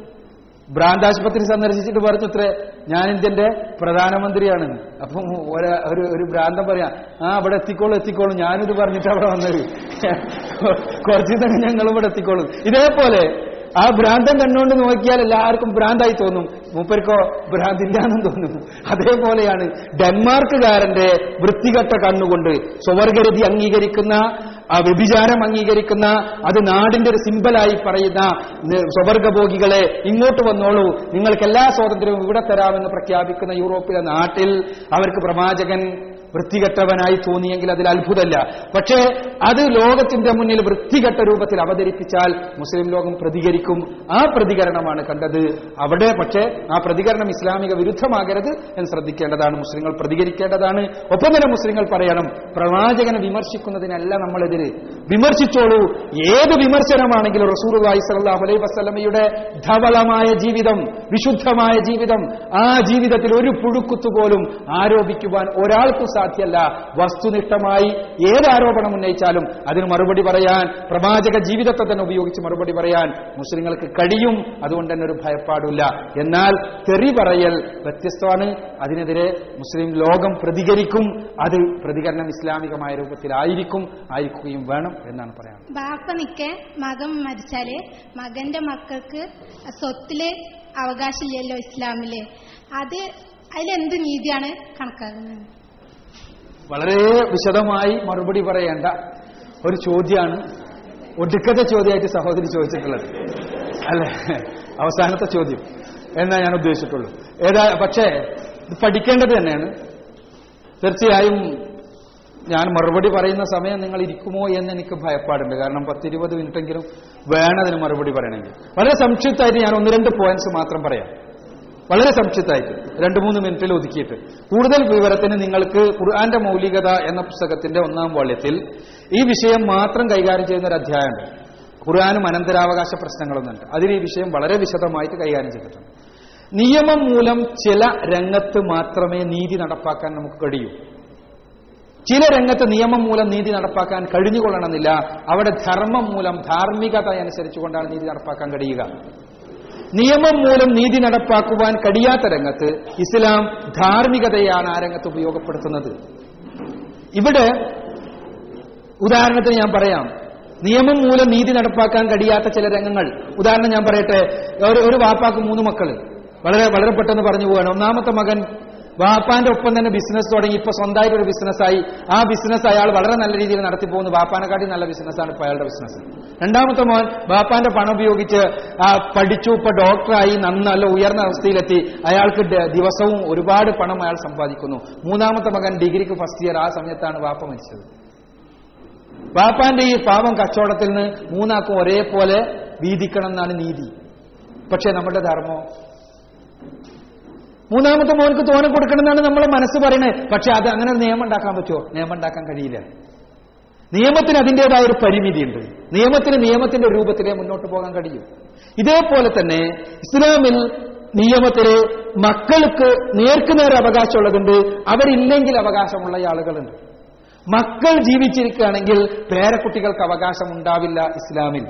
[SPEAKER 5] ഭ്രാന്താശുപത്രി സന്ദർശിച്ചിട്ട് പറഞ്ഞത്രേ ഞാൻ ഇന്ത്യന്റെ പ്രധാനമന്ത്രിയാണ്. അപ്പം ഒരു ഒരു ഭ്രാന്തം പറയാം ആ അവിടെ എത്തിക്കോളൂ എത്തിക്കോളൂ. ഞാനിത് പറഞ്ഞിട്ട് അവിടെ വന്നത്. *laughs* കുറച്ച് തന്നെ ഞങ്ങൾ ഇവിടെ എത്തിക്കോളും. ഇതേപോലെ ആ ഭ്രാന്തം കണ്ണുകൊണ്ട് നോക്കിയാൽ എല്ലാവർക്കും ഭ്രാന്തായി തോന്നും. മൂപ്പർക്കോ ഭ്രാന്തില്ലാന്നും തോന്നും. അതേപോലെയാണ് ഡെൻമാർക്കുകാരന്റെ വൃത്തികെട്ട കണ്ണുകൊണ്ട് സ്വവർഗരതി അംഗീകരിക്കുന്ന ആ വ്യഭിചാരം അംഗീകരിക്കുന്ന അത് നാടിന്റെ ഒരു സിമ്പലായി പറയുന്ന സ്വവർഗഭോഗികളെ ഇങ്ങോട്ട് വന്നോളൂ. നിങ്ങൾക്ക് എല്ലാ സ്വാതന്ത്ര്യവും ഇവിടെ തരാമെന്ന് പ്രഖ്യാപിക്കുന്ന യൂറോപ്പിലെ നാട്ടിൽ അവർക്ക് പ്രവാചകൻ വൃത്തികെട്ടവനായി തോന്നിയെങ്കിൽ അതിൽ അത്ഭുതമല്ല. പക്ഷേ അത് ലോകത്തിന്റെ മുന്നിൽ വൃത്തികെട്ട രൂപത്തിൽ അവതരിപ്പിച്ചാൽ മുസ്ലിം ലോകം പ്രതികരിക്കും. ആ പ്രതികരണമാണ് കണ്ടത്. അവിടെ പക്ഷേ ആ പ്രതികരണം ഇസ്ലാമിക വിരുദ്ധമാകരുത് എന്ന് ശ്രദ്ധിക്കേണ്ടതാണ്. മുസ്ലിങ്ങൾ പ്രതികരിക്കേണ്ടതാണ്. ഒപ്പം തന്നെ മുസ്ലിങ്ങൾ പറയണം പ്രവാചകനെ വിമർശിക്കുന്നതിനല്ല നമ്മളെതിര്. വിമർശിച്ചോളൂ. ഏത് വിമർശനമാണെങ്കിലും റസൂർ സല്ലല്ലാഹു അലൈ വസല്ലമയുടെ ധവളമായ ജീവിതം വിശുദ്ധമായ ജീവിതം ആ ജീവിതത്തിൽ ഒരു പുഴുക്കുത്തുപോലും ആരോപിക്കുവാൻ ഒരാൾക്കും സാധ്യമല്ല. വസ്തുനിഷ്ഠമായി ഏത് ആരോപണം ഉന്നയിച്ചാലും അതിന് മറുപടി പറയാൻ പ്രവാചക ജീവിതത്തെ തന്നെ ഉപയോഗിച്ച് മറുപടി പറയാൻ മുസ്ലിങ്ങൾക്ക് കഴിയും. അതുകൊണ്ട് തന്നെ ഒരു ഭയപ്പാടില്ല. എന്നാൽ തെറി പറയൽ വ്യത്യസ്തമാണ്. അതിനെതിരെ മുസ്ലിം ലോകം പ്രതികരിക്കും. അത് പ്രതികരണം ഇസ്ലാമികമായ രൂപത്തിലായിരിക്കും ആയിരിക്കുകയും വേണം എന്നാണ് പറയാം
[SPEAKER 12] ബാപ്പ നിൽക്കെ മകൻ മരിച്ചാൽ മകന്റെ മക്കൾക്ക് സ്വത്തിൽ അവകാശമില്ലല്ലോ ഇസ്ലാമിൽ. അത് അതിലെന്ത് നീതിയാണ് കണക്കാക്കുന്നത്?
[SPEAKER 5] വളരെ വിശദമായി മറുപടി പറയേണ്ട ഒരു ചോദ്യമാണ്. ഒടുക്കത്തെ ചോദ്യമായിട്ട് സഹോദരി ചോദിച്ചിട്ടുള്ളത്. അല്ലെ? അവസാനത്തെ ചോദ്യം. എന്നാ ഞാൻ ഉദ്ദേശിച്ചിട്ടുള്ളൂ. ഏതാ പക്ഷേ ഇത് പഠിക്കേണ്ടത് തന്നെയാണ്. തീർച്ചയായും ഞാൻ മറുപടി പറയുന്ന സമയം നിങ്ങൾ ഇരിക്കുമോ എന്ന് എനിക്ക് ഭയപ്പാടുണ്ട്. കാരണം പത്തിരുപത് മിനിറ്റെങ്കിലും വേണം അതിന് മറുപടി പറയണമെങ്കിൽ. വളരെ സംക്ഷിപ്തമായിട്ട് ഞാൻ ഒന്ന് രണ്ട് പോയിന്റ്സ് മാത്രം പറയാം. വളരെ സംക്ഷിപ്തമായിട്ട് രണ്ടു മൂന്ന് മിനിറ്റിൽ ഒതുക്കിയിട്ട്. കൂടുതൽ വിവരത്തിന് നിങ്ങൾക്ക് ഖുർആന്റെ മൗലികത എന്ന പുസ്തകത്തിന്റെ ഒന്നാം വാള്യത്തിൽ ഈ വിഷയം മാത്രം കൈകാര്യം ചെയ്യുന്ന ഒരു അധ്യായമുണ്ട്. ഖുർആാനും അനന്തരാവകാശ പ്രശ്നങ്ങളൊന്നുണ്ട് അതിൽ ഈ വിഷയം വളരെ വിശദമായിട്ട് കൈകാര്യം ചെയ്തിട്ടുണ്ട്. നിയമം മൂലം ചില രംഗത്ത് മാത്രമേ നീതി നടപ്പാക്കാൻ നമുക്ക് കഴിയൂ. ചില രംഗത്ത് നിയമം മൂലം നീതി നടപ്പാക്കാൻ കഴിഞ്ഞുകൊള്ളണമെന്നില്ല. അവിടെ ധർമ്മം മൂലം ധാർമ്മികത അനുസരിച്ചുകൊണ്ടാണ് നീതി നടപ്പാക്കാൻ കഴിയുക. നിയമം മൂലം നീതി നടപ്പാക്കുവാൻ കഴിയാത്ത രംഗത്ത് ഇസ്ലാം ധാർമ്മികതയാണ് ആ രംഗത്ത് ഉപയോഗപ്പെടുത്തുന്നത്. ഇവിടെ ഉദാഹരണത്തിന് ഞാൻ പറയാം. നിയമം മൂലം നീതി നടപ്പാക്കാൻ കഴിയാത്ത ചില രംഗങ്ങൾ. ഉദാഹരണം ഞാൻ പറയട്ടെ. ഒരു വാപ്പാക്ക് മൂന്ന് മക്കൾ വളരെ വളരെ പെട്ടെന്ന് പറഞ്ഞു പോവാണ്. ഒന്നാമത്തെ മകൻ വാപ്പാന്റെ ഒപ്പം തന്നെ ബിസിനസ് തുടങ്ങി. ഇപ്പൊ സ്വന്തമായിട്ട് ഒരു ബിസിനസ്സായി ആ ബിസിനസ് അയാൾ വളരെ നല്ല രീതിയിൽ നടത്തി പോകുന്നു. വാപ്പാനെക്കാട്ടി നല്ല ബിസിനസ്സാണ് ഇപ്പൊ അയാളുടെ ബിസിനസ് രണ്ടാമത്തെ മോൻ വാപ്പാന്റെ പണം ഉപയോഗിച്ച് ആ, പഠിച്ചു. ഇപ്പൊ ഡോക്ടറായി നല്ല ഉയർന്ന അവസ്ഥയിലെത്തി. അയാൾക്ക് ദിവസവും ഒരുപാട് പണം അയാൾ സമ്പാദിക്കുന്നു. മൂന്നാമത്തെ മകൻ ഡിഗ്രിക്ക് ഫസ്റ്റ് ഇയർ ആ സമയത്താണ് വാപ്പ മരിച്ചത്. വാപ്പാന്റെ ഈ പാവം കച്ചവടത്തിൽ നിന്ന് മൂന്നാക്കും ഒരേപോലെ വീതിക്കണം എന്നാണ് നീതി. പക്ഷെ നമ്മുടെ ധർമ്മം മൂന്നാമത്തെ മോനക്ക് തോനെ കൊടുക്കണമെന്നാണ് നമ്മളെ മനസ്സ് പറയുന്നത് പക്ഷെ അത് അങ്ങനെ നിയമം ഉണ്ടാക്കാൻ പറ്റുമോ? നിയമം ഉണ്ടാക്കാൻ കഴിയില്ല. നിയമത്തിന് അതിന്റെതായ ഒരു പരിമിതിയുണ്ട്. നിയമത്തിന് നിയമത്തിന്റെ രൂപത്തിലേ മുന്നോട്ട് പോകാൻ കഴിയും. ഇതേപോലെ തന്നെ ഇസ്ലാമിൽ നിയമത്തിൽ മക്കൾക്ക് നേർക്കുനേർ അവകാശമുള്ളതുണ്ട്. അവരില്ലെങ്കിൽ അവകാശമുള്ള ആളുകളുണ്ട്. മക്കൾ ജീവിച്ചിരിക്കുകയാണെങ്കിൽ പേരക്കുട്ടികൾക്ക് അവകാശം ഉണ്ടാവില്ല ഇസ്ലാമിൽ.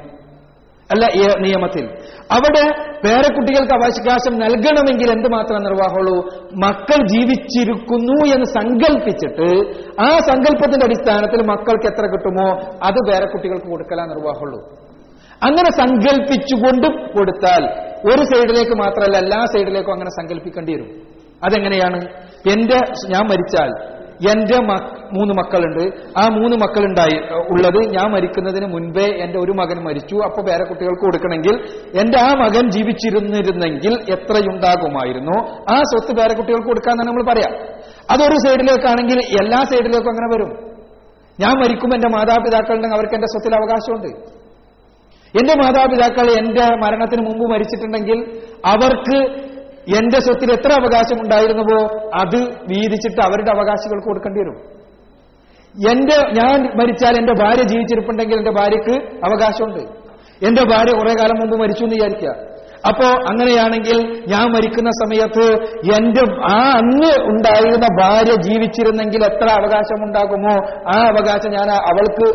[SPEAKER 5] അല്ല നിയമത്തിൽ. അവിടെ പേരക്കുട്ടികൾക്ക് അവകാശം നൽകണമെങ്കിൽ എന്ത് മാത്രം നിർവാഹമുള്ളൂ? മക്കൾ ജീവിച്ചിരിക്കുന്നു എന്ന് സങ്കല്പിച്ചിട്ട് ആ സങ്കല്പത്തിന്റെ അടിസ്ഥാനത്തിൽ മക്കൾക്ക് എത്ര കിട്ടുമോ? അത് പേരക്കുട്ടികൾക്ക് കൊടുക്കലാ നിർവാഹമുള്ളൂ. അങ്ങനെ സങ്കല്പിച്ചുകൊണ്ട് കൊടുത്താൽ ഒരു സൈഡിലേക്ക് മാത്രമല്ല എല്ലാ സൈഡിലേക്കും അങ്ങനെ സങ്കല്പിക്കേണ്ടി വരും. അതെങ്ങനെയാണ്? എന്റെ ഞാൻ മരിച്ചാൽ എന്റെ മൂന്ന് മക്കളുണ്ട്. ആ മൂന്ന് മക്കളുണ്ടായി ഉള്ളത് ഞാൻ മരിക്കുന്നതിന് മുൻപേ എന്റെ ഒരു മകൻ മരിച്ചു. അപ്പൊ വേറെ കുട്ടികൾക്ക് കൊടുക്കണമെങ്കിൽ എന്റെ ആ മകൻ ജീവിച്ചിരുന്നിരുന്നെങ്കിൽ എത്രയുണ്ടാകുമായിരുന്നു? ആ സ്വത്ത് വേറെ കുട്ടികൾക്ക് കൊടുക്കാന്നാണ് നമ്മൾ പറയാം. അതൊരു സൈഡിലേക്കാണെങ്കിൽ എല്ലാ സൈഡിലേക്കും അങ്ങനെ വരും. ഞാൻ മരിക്കും എന്റെ മാതാപിതാക്കളുണ്ടെങ്കിൽ അവർക്ക് എന്റെ സ്വത്തിൽ അവകാശമുണ്ട്. എന്റെ മാതാപിതാക്കൾ എന്റെ മരണത്തിന് മുമ്പ് മരിച്ചിട്ടുണ്ടെങ്കിൽ അവർക്ക് എന്റെ സ്വത്തിൽ എത്ര അവകാശം ഉണ്ടായിരുന്നുവോ അത് വീതിച്ചിട്ട് അവരുടെ അവകാശികൾക്ക് കൊടുക്കേണ്ടി വരും. എന്റെ ഞാൻ മരിച്ചാൽ എന്റെ ഭാര്യ ജീവിച്ചിരിപ്പുണ്ടെങ്കിൽ എന്റെ ഭാര്യക്ക് അവകാശമുണ്ട്. എന്റെ ഭാര്യ കുറെ കാലം മുമ്പ് മരിച്ചു എന്ന് വിചാരിക്കുക. അപ്പോ അങ്ങനെയാണെങ്കിൽ ഞാൻ മരിക്കുന്ന സമയത്ത് എന്റെ ആ അന്ന് ഉണ്ടായിരുന്ന ഭാര്യ ജീവിച്ചിരുന്നെങ്കിൽ എത്ര അവകാശം ഉണ്ടാകുമോ ആ അവകാശം ഞാൻ അവൾക്ക്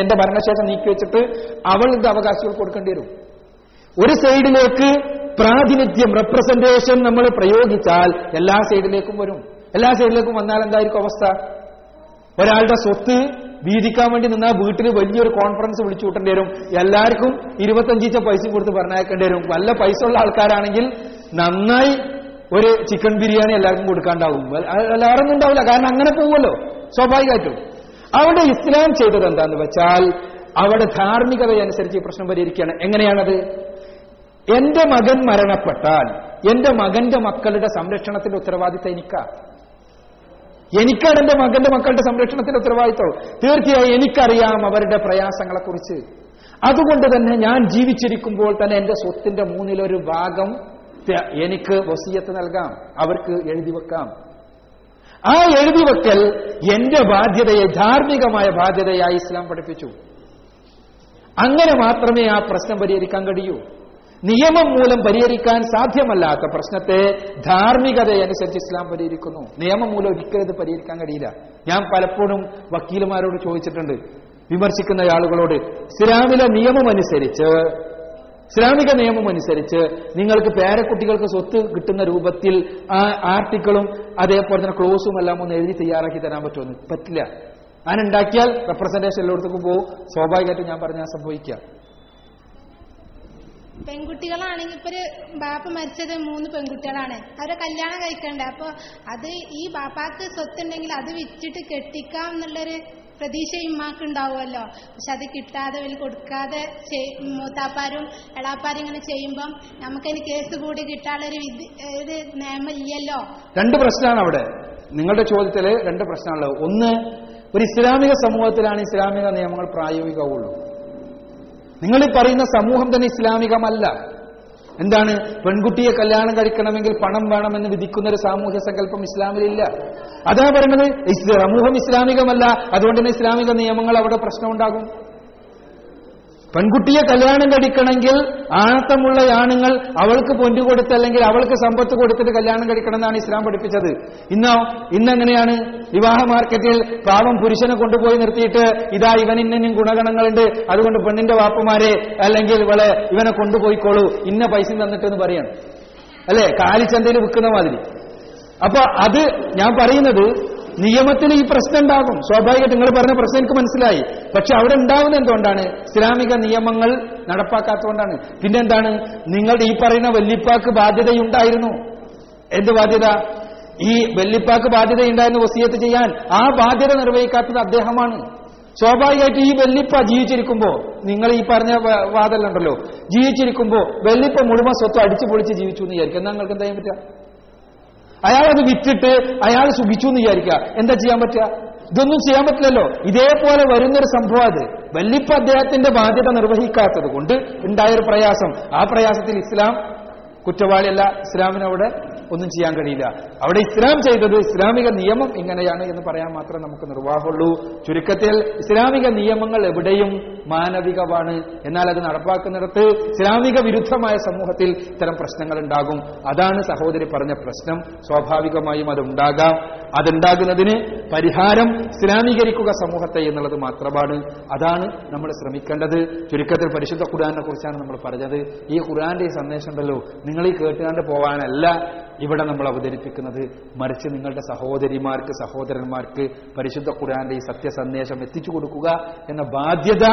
[SPEAKER 5] എന്റെ മരണശേഷം നീക്കി വെച്ചിട്ട് അവളുടെ അവകാശികൾ കൊടുക്കേണ്ടി വരും. ഒരു സൈഡിലേക്ക് പ്രാതിനിധ്യം റെപ്രസെന്റേഷൻ നമ്മൾ പ്രയോഗിച്ചാൽ എല്ലാ സൈഡിലേക്കും വരും. എല്ലാ സൈഡിലേക്കും വന്നാൽ എന്തായിരിക്കും അവസ്ഥ? ഒരാളുടെ സ്വത്ത് വീതിക്കാൻ വേണ്ടി നിന്നാൽ വീട്ടിൽ വലിയൊരു കോൺഫറൻസ് വിളിച്ചു കൂട്ടേണ്ടി വരും. എല്ലാവർക്കും ഇരുപത്തഞ്ചീച്ച പൈസ കൊടുത്ത് പറഞ്ഞേക്കേണ്ടി വരും. വല്ല പൈസ ഉള്ള ആൾക്കാരാണെങ്കിൽ നന്നായി ഒരു ചിക്കൻ ബിരിയാണി എല്ലാവർക്കും കൊടുക്കാണ്ടാവും. എല്ലാവരും ഒന്നും ഉണ്ടാവില്ല. കാരണം അങ്ങനെ പോവുമല്ലോ. സ്വാഭാവികമായിട്ടും. അവിടെ ഇസ്ലാം ചെയ്തത് എന്താന്ന് വെച്ചാൽ അവിടെ ധാർമ്മികതയനുസരിച്ച് ഈ പ്രശ്നം പരിഹരിക്കുകയാണ്. എങ്ങനെയാണത്? എന്റെ മകൻ മരണപ്പെട്ടാൽ എന്റെ മകന്റെ മക്കളുടെ സംരക്ഷണത്തിന്റെ ഉത്തരവാദിത്തം എനിക്കാ. എനിക്കാണ് എന്റെ മകന്റെ മക്കളുടെ സംരക്ഷണത്തിന്റെ ഉത്തരവാദിത്തം. തീർച്ചയായും എനിക്കറിയാം അവരുടെ പ്രയാസങ്ങളെക്കുറിച്ച്. അതുകൊണ്ട് തന്നെ ഞാൻ ജീവിച്ചിരിക്കുമ്പോൾ തന്നെ എന്റെ സ്വത്തിന്റെ മൂന്നിലൊരു ഭാഗം എനിക്ക് വസീയത്ത് നൽകാം. അവർക്ക് എഴുതി വെക്കാം. ആ എഴുതി വെക്കൽ എന്റെ ബാധ്യതയെ ധാർമ്മികമായ ബാധ്യതയായി ഇസ്ലാം പഠിപ്പിച്ചു. അങ്ങനെ മാത്രമേ ആ പ്രശ്നം പരിഹരിക്കാൻ കഴിയൂ. നിയമം മൂലം പരിഹരിക്കാൻ സാധ്യമല്ലാത്ത പ്രശ്നത്തെ ധാർമ്മികതയനുസരിച്ച് ഇസ്ലാം പരിഹരിക്കുന്നു. നിയമം മൂലം ഒരിക്കലും ഇത് പരിഹരിക്കാൻ കഴിയില്ല. ഞാൻ പലപ്പോഴും വക്കീലുമാരോട് ചോദിച്ചിട്ടുണ്ട് വിമർശിക്കുന്ന ആളുകളോട് ഇസ്ലാമിലെ നിയമമനുസരിച്ച് ഇസ്ലാമിക നിയമം അനുസരിച്ച് നിങ്ങൾക്ക് പേരക്കുട്ടികൾക്ക് സ്വത്ത് കിട്ടുന്ന രൂപത്തിൽ ആ ആർട്ടിക്കിളും അതേപോലെ തന്നെ ക്ലോസും എല്ലാം ഒന്ന് എഴുതി തയ്യാറാക്കി തരാൻ പറ്റുമെന്ന് പറ്റില്ല. അങ്ങനെ ഉണ്ടാക്കിയാൽ റെപ്രസെന്റേഷൻ എല്ലായിടത്തേക്കും പോകും. സ്വാഭാവികമായിട്ടും ഞാൻ പറഞ്ഞാൽ സംഭവിക്കുക.
[SPEAKER 12] പെൺകുട്ടികളാണെങ്കിൽ ഇപ്പൊ ഒരു ബാപ്പ മരിച്ചത് മൂന്ന് പെൺകുട്ടികളാണ്. അവരെ കല്യാണം കഴിക്കണ്ട? അപ്പൊ അത് ഈ ബാപ്പാക്ക് സ്വത്തുണ്ടെങ്കിൽ അത് വിറ്റിട്ട് കെട്ടിക്കാം എന്നുള്ളൊരു പ്രതീക്ഷ ഇമ്മാക്ക് ഉണ്ടാവുമല്ലോ. പക്ഷെ അത് കിട്ടാതെ വലിയ കൊടുക്കാതെ മൂത്താപ്പാരും എളാപ്പാരും ഇങ്ങനെ ചെയ്യുമ്പം നമുക്കതിന് കേസ് കൂടി കിട്ടാനുള്ളൊരു ഒരു നിയമം ഇല്ലല്ലോ
[SPEAKER 5] രണ്ട് പ്രശ്നമാണ് അവിടെ. നിങ്ങളുടെ ചോദ്യത്തിൽ രണ്ട് പ്രശ്നമുള്ളത് ഒന്ന് ഒരു ഇസ്ലാമിക സമൂഹത്തിലാണ് ഇസ്ലാമിക നിയമങ്ങൾ പ്രായോഗികമുള്ളൂ നിങ്ങൾ പറയുന്ന സമൂഹം തന്നെ ഇസ്ലാമികമല്ല. എന്താണ്? പെൺകുട്ടിയെ കല്യാണം കഴിക്കണമെങ്കിൽ പണം വേണമെന്ന് വിധിക്കുന്ന ഒരു സാമൂഹ്യ സങ്കല്പം ഇസ്ലാമിലില്ല. അതാ പറയുന്നത് സമൂഹം ഇസ്ലാമികമല്ല. അതുകൊണ്ട് തന്നെ ഇസ്ലാമിക നിയമങ്ങൾ അവിടെ പ്രശ്നമുണ്ടാകും. പെൺകുട്ടിയെ കല്യാണം കഴിക്കണമെങ്കിൽ ആണത്തമുള്ള ആണുങ്ങൾ അവൾക്ക് പൊന്നു കൊടുത്ത് അല്ലെങ്കിൽ അവൾക്ക് സമ്പത്ത് കൊടുത്തിട്ട് കല്യാണം കഴിക്കണം എന്നാണ് ഇസ്ലാം പഠിപ്പിച്ചത്. ഇന്നോ ഇന്നെങ്ങനെയാണ്? വിവാഹ മാർക്കറ്റിൽ പാവം പുരുഷനെ കൊണ്ടുപോയി നിർത്തിയിട്ട് ഇതാ ഇവൻ ഇന്നും ഗുണഗണങ്ങളുണ്ട്. അതുകൊണ്ട് പെണ്ണിന്റെ വാപ്പമാരെ അല്ലെങ്കിൽ ഇവളെ ഇവനെ കൊണ്ടുപോയിക്കോളൂ. ഇന്ന പൈസ തന്നിട്ടെന്ന് പറയാണ് അല്ലെ? കാലിച്ചന്തയിൽ വിൽക്കുന്ന മാതിരി. അപ്പൊ അത് ഞാൻ പറയുന്നത് നിയമത്തിൽ ഈ പ്രശ്നം ഉണ്ടാകും. സ്വാഭാവികമായിട്ട് നിങ്ങൾ പറഞ്ഞ പ്രശ്നം എനിക്ക് മനസ്സിലായി. പക്ഷെ അവിടെ ഉണ്ടാകുന്ന എന്തുകൊണ്ടാണ്? ഇസ്ലാമിക നിയമങ്ങൾ നടപ്പാക്കാത്തതുകൊണ്ടാണ്. പിന്നെന്താണ് നിങ്ങളുടെ ഈ പറയുന്ന വല്ലിപ്പാക്ക് ബാധ്യതയുണ്ടായിരുന്നു. എന്ത് ബാധ്യത? ഈ വെല്ലിപ്പാക്ക് ബാധ്യതയുണ്ടായിരുന്നു വസീയത്ത് ചെയ്യാൻ ആ ബാധ്യത നിർവഹിക്കാത്തത് അദ്ദേഹമാണ്. സ്വാഭാവികമായിട്ട് ഈ വെല്ലിപ്പ ജീവിച്ചിരിക്കുമ്പോ നിങ്ങൾ ഈ പറഞ്ഞ വാദമുണ്ടല്ലോ ജീവിച്ചിരിക്കുമ്പോ വെല്ലിപ്പ മുഴുവൻ സ്വത്ത് അടിച്ചു പൊളിച്ച് ജീവിച്ചു എന്ന് വിചാരിക്കും. എന്നാ നിങ്ങൾക്ക് എന്താ ചെയ്യാൻ പറ്റുക? അയാൾ അത് വിറ്റിട്ട് അയാൾ സുഖിച്ചു എന്ന് വിചാരിക്കുക. എന്താ ചെയ്യാൻ പറ്റുക? ഇതൊന്നും ചെയ്യാൻ പറ്റില്ലല്ലോ. ഇതേപോലെ വരുന്നൊരു സംഭവം അത്. വല്ലിപ്പ അദ്ദേഹത്തിന്റെ ബാധ്യത നിർവഹിക്കാത്തത് കൊണ്ട് ഉണ്ടായൊരു പ്രയാസം. ആ പ്രയാസത്തിൽ ഇസ്ലാം കുറ്റവാളിയല്ല. ഇസ്ലാമിനവിടെ ഒന്നും ചെയ്യാൻ കഴിയില്ല. അവിടെ ഇസ്ലാം ചെയ്തത് ഇസ്ലാമിക നിയമം ഇങ്ങനെയാണ് എന്ന് പറയാൻ മാത്രമേ നമുക്ക് നിർവാഹമുള്ളൂ. ചുരുക്കത്തിൽ ഇസ്ലാമിക നിയമങ്ങൾ എവിടെയും മാനവികമാണ്. എന്നാൽ അത് നടപ്പാക്കുന്നിടത്ത് ഇസ്ലാമിക വിരുദ്ധമായ സമൂഹത്തിൽ ഇത്തരം പ്രശ്നങ്ങൾ ഉണ്ടാകും. അതാണ് സഹോദരി പറഞ്ഞ പ്രശ്നം. സ്വാഭാവികമായും അതുണ്ടാകാം അതുണ്ടാകുന്നതിന് പരിഹാരം ഇസ്ലാമീകരിക്കുക സമൂഹത്തെ എന്നുള്ളത് മാത്രമാണ്. അതാണ് നമ്മൾ ശ്രമിക്കേണ്ടത്. ചുരുക്കത്തിൽ പരിശുദ്ധ ഖുർആാനെ കുറിച്ചാണ് നമ്മൾ പറഞ്ഞത്. ഈ ഖുർആാന്റെ ഈ സന്ദേശം ഉണ്ടല്ലോ. നിങ്ങൾ ഈ കേട്ടുകാണ്ട് പോകാനല്ല ഇവിടെ നമ്മൾ അവതരിപ്പിക്കുന്നത് മറിച്ച് നിങ്ങളുടെ സഹോദരിമാർക്ക് സഹോദരന്മാർക്ക് പരിശുദ്ധ ഖുർആന്റെ ഈ സത്യസന്ദേശം എത്തിച്ചു കൊടുക്കുക എന്ന ബാധ്യത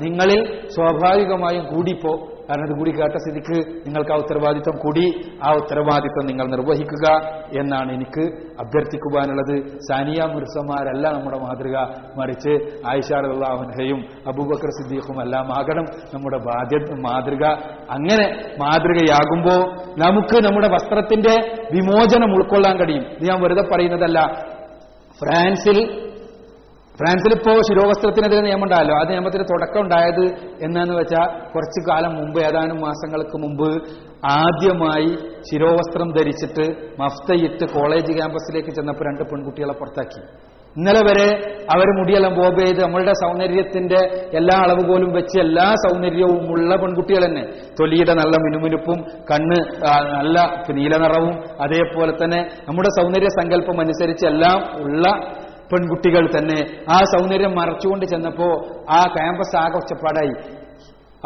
[SPEAKER 5] നിങ്ങളിൽ സ്വാഭാവികമായും കൂടിപ്പോ കാരണം ഇത് കൂടി കേട്ട സ്ഥിതിക്ക് നിങ്ങൾക്ക് ആ ഉത്തരവാദിത്വം കൂടി ആ ഉത്തരവാദിത്വം നിങ്ങൾ നിർവഹിക്കുക എന്നാണ് എനിക്ക് അഭ്യർത്ഥിക്കുവാനുള്ളത്. സാനിയ മുർസമാരല്ല നമ്മുടെ മാതൃക. മറിച്ച് ആയിഷാറുല്ലാഹുൻഹയും അബൂബക്കർ സിദ്ദീഖും എല്ലാം ആകണം നമ്മുടെ ബാധ്യ മാതൃക. അങ്ങനെ മാതൃകയാകുമ്പോൾ നമുക്ക് നമ്മുടെ വസ്ത്രത്തിന്റെ വിമോചനം ഉൾക്കൊള്ളാൻ കഴിയും. ഇത് ഞാൻ വെറുതെ പറയുന്നതല്ല. ഫ്രാൻസിൽ ഫ്രാൻസിൽ ഇപ്പോൾ ശിരോവസ്ത്രത്തിനെതിരെ നിയമം ഉണ്ടായല്ലോ ആ നിയമത്തിന് തുടക്കം ഉണ്ടായത് എന്നാന്ന് വെച്ചാൽ കുറച്ചു കാലം മുമ്പ് ഏതാനും മാസങ്ങൾക്ക് മുമ്പ് ആദ്യമായി ശിരോവസ്ത്രം ധരിച്ചിട്ട് മഫ്തയിട്ട് കോളേജ് ക്യാമ്പസിലേക്ക് ചെന്നപ്പോൾ രണ്ട് പെൺകുട്ടികളെ പുറത്താക്കി. ഇന്നലെ വരെ അവർ മുടിയെല്ലാം ബോബ് ചെയ്ത് നമ്മളുടെ സൗന്ദര്യത്തിന്റെ എല്ലാ അളവുകോലും വെച്ച് എല്ലാ സൗന്ദര്യവും ഉള്ള പെൺകുട്ടികൾ തന്നെ. തൊലിയുടെ നല്ല മിനുമിനുപ്പും കണ്ണ് നല്ല നീലനിറവും അതേപോലെ തന്നെ നമ്മുടെ സൗന്ദര്യ സങ്കല്പം അനുസരിച്ച് എല്ലാം ഉള്ള പെൺകുട്ടികൾ തന്നെ ആ സൗന്ദര്യം മറച്ചുകൊണ്ട് ചെന്നപ്പോ ആ ക്യാമ്പസ് ആകെ ഒച്ചപ്പാടായി.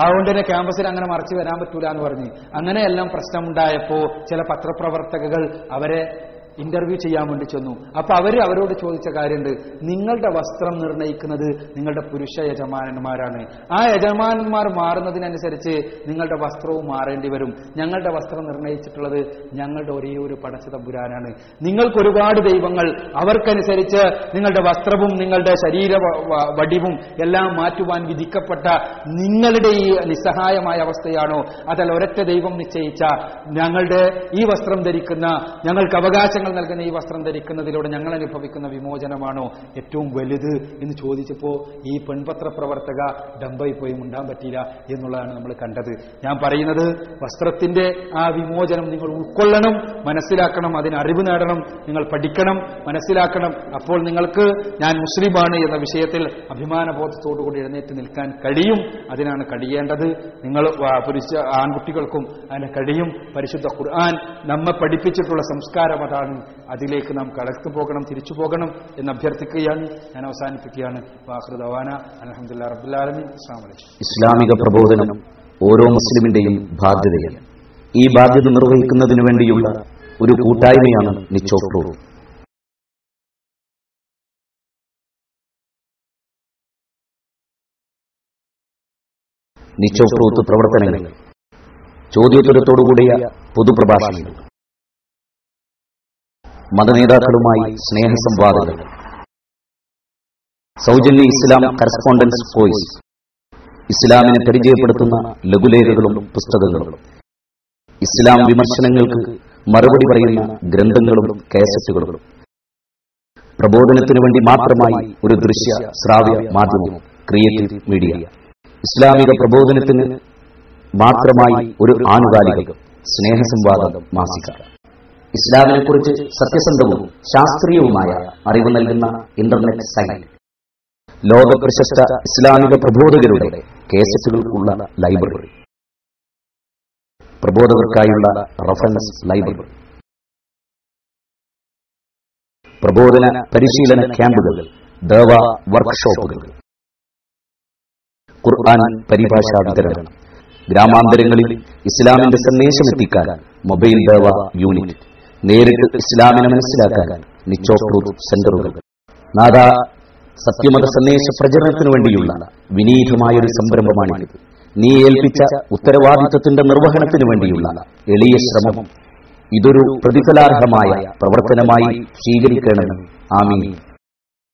[SPEAKER 5] അതുകൊണ്ട് തന്നെ ക്യാമ്പസിൽ അങ്ങനെ മറച്ചു വരാൻ പറ്റൂല എന്ന് പറഞ്ഞ്. അങ്ങനെയെല്ലാം പ്രശ്നമുണ്ടായപ്പോ ചില പത്രപ്രവർത്തകകൾ അവരെ ഇന്റർവ്യൂ ചെയ്യാൻ വേണ്ടി ചെന്നു. അപ്പൊ അവർ അവരോട് ചോദിച്ച കാര്യമുണ്ട്. നിങ്ങളുടെ വസ്ത്രം നിർണയിക്കുന്നത് നിങ്ങളുടെ പുരുഷ യജമാനന്മാരാണ്. ആ യജമാനന്മാർ മാറുന്നതിനനുസരിച്ച് നിങ്ങളുടെ വസ്ത്രവും മാറേണ്ടി വരും. ഞങ്ങളുടെ വസ്ത്രം നിർണയിച്ചിട്ടുള്ളത് ഞങ്ങളുടെ ഒരേ ഒരു പടച്ച തമ്പുരാനാണ്. നിങ്ങൾക്ക് ഒരുപാട് ദൈവങ്ങൾ അവർക്കനുസരിച്ച് നിങ്ങളുടെ വസ്ത്രവും നിങ്ങളുടെ ശരീര വടിവും എല്ലാം മാറ്റുവാൻ വിധിക്കപ്പെട്ട നിങ്ങളുടെ ഈ നിസ്സഹായമായ അവസ്ഥയാണോ? അതല്ല ഒരൊറ്റ ദൈവം നിശ്ചയിച്ച ഞങ്ങളുടെ ഈ വസ്ത്രം ധരിക്കുന്ന ഞങ്ങൾക്ക് അവകാശങ്ങൾ നൽകുന്ന ഈ വസ്ത്രം ധരിക്കുന്നതിലൂടെ ഞങ്ങൾ അനുഭവിക്കുന്ന വിമോചനമാണോ? ഏറ്റവും വലുത് എന്ന് ചോദിച്ചപ്പോ ഈ പെൺപത്ര പ്രവർത്തക ഡംബയിൽ പോയി മുണ്ടാൻ പറ്റിയില്ല എന്നുള്ളതാണ് നമ്മൾ കണ്ടത്. ഞാൻ പറയുന്നത് വസ്ത്രത്തിന്റെ ആ വിമോചനം നിങ്ങൾ ഉൾക്കൊള്ളണം മനസ്സിലാക്കണം അതിന് അറിവ് നേടണം നിങ്ങൾ പഠിക്കണം മനസ്സിലാക്കണം. അപ്പോൾ നിങ്ങൾക്ക് ഞാൻ മുസ്ലിമാണ് എന്ന വിഷയത്തിൽ അഭിമാനബോധത്തോടുകൂടി എഴുന്നേറ്റ് നിൽക്കാൻ കഴിയും. അതിനാണ് കഴിയേണ്ടത്. നിങ്ങൾ പുരുഷ ആൺകുട്ടികൾക്കും അതിന് കഴിയും. പരിശുദ്ധ ഖുർആൻ നമ്മെ പഠിപ്പിച്ചിട്ടുള്ള സംസ്കാരം അതാണ് അതിലേക്ക് നാം കടത്തു പോകണം തിരിച്ചു പോകണം എന്ന് അഭ്യർത്ഥിക്കുകയാണ്. ഞാൻ അവസാനിപ്പിക്കുകയാണ്. വാഹൃദവാന അലഹമുല്ലാ വലൈക്കും
[SPEAKER 2] ഇസ്ലാമിക പ്രബോധനം ഓരോ മുസ്ലിമിന്റെയും ബാധ്യതയാണ്. ഈ ബാധ്യത നിർവഹിക്കുന്നതിനു വേണ്ടിയുള്ള ഒരു കൂട്ടായ്മയാണ് നിച്ചോക്രോ. നിച്ചോക്രൂത്ത് പ്രവർത്തനങ്ങൾ ചോദ്യോത്തരത്തോടുകൂടിയ പൊതുപ്രഭാഷണങ്ങൾ മതനേതാക്കളുമായി സ്നേഹസംവാദങ്ങൾ സൗജന്യ ഇസ്ലാം കറസ്പോണ്ടൻസ് കോഴ്സ്. ഇസ്ലാമിനെ പരിചയപ്പെടുത്തുന്ന ലഘുലേഖകളും പുസ്തകങ്ങളും. ഇസ്ലാം വിമർശനങ്ങൾക്ക് മറുപടി പറയുന്ന ഗ്രന്ഥങ്ങളും കേസറ്റുകളും. പ്രബോധനത്തിനു വേണ്ടി മാത്രമായി ഒരു ദൃശ്യ ശ്രാവ്യ മാധ്യമം ക്രിയേറ്റീവ് മീഡിയ. ഇസ്ലാമിക പ്രബോധനത്തിന് മാത്രമായി ഒരു ആനുകാലികം സ്നേഹസംവാദം മാസിക. ഇസ്ലാമിനെക്കുറിച്ച് സത്യസന്ധവും ശാസ്ത്രീയവുമായ അറിവ് നൽകുന്ന ഇന്റർനെറ്റ് സൈറ്റ് ലോക പ്രശസ്ത ഇസ്ലാമിക പ്രബോധകരുടെ കേസറ്റുകൾക്കുള്ള ലൈബ്രറി പ്രബോധകർക്കായുള്ള റഫറൻസ് ലൈബ്രറി പ്രബോധന പരിശീലന ക്യാമ്പുകൾ ദേവ വർക്ക്ഷോപ്പുകൾ ഖുർആൻ പരിഭാഷാ വിതരണം. ഗ്രാമാന്തരങ്ങളിൽ ഇസ്ലാമിന്റെ സന്ദേശം എത്തിക്കാൻ മൊബൈൽ ദേവ യൂണിറ്റ് നേരിട്ട് ഇസ്ലാമിനെ മനസ്സിലാക്കാൻ നിച്ചോപ്രൂർ സെന്ററുകൾ. നാദ സത്യമത സന്ദേശ പ്രചരണത്തിനു വേണ്ടിയുള്ള വിനീതമായ ഒരു സംരംഭമാണിത്. നീ ഏൽപ്പിച്ച ഉത്തരവാദിത്വത്തിന്റെ നിർവഹണത്തിനു വേണ്ടിയുള്ള എളിയ ശ്രമം ഇതൊരു പ്രതിഫലാർഹമായ പ്രവർത്തനമായി സ്വീകരിക്കണമെന്ന്. ആമീൻ.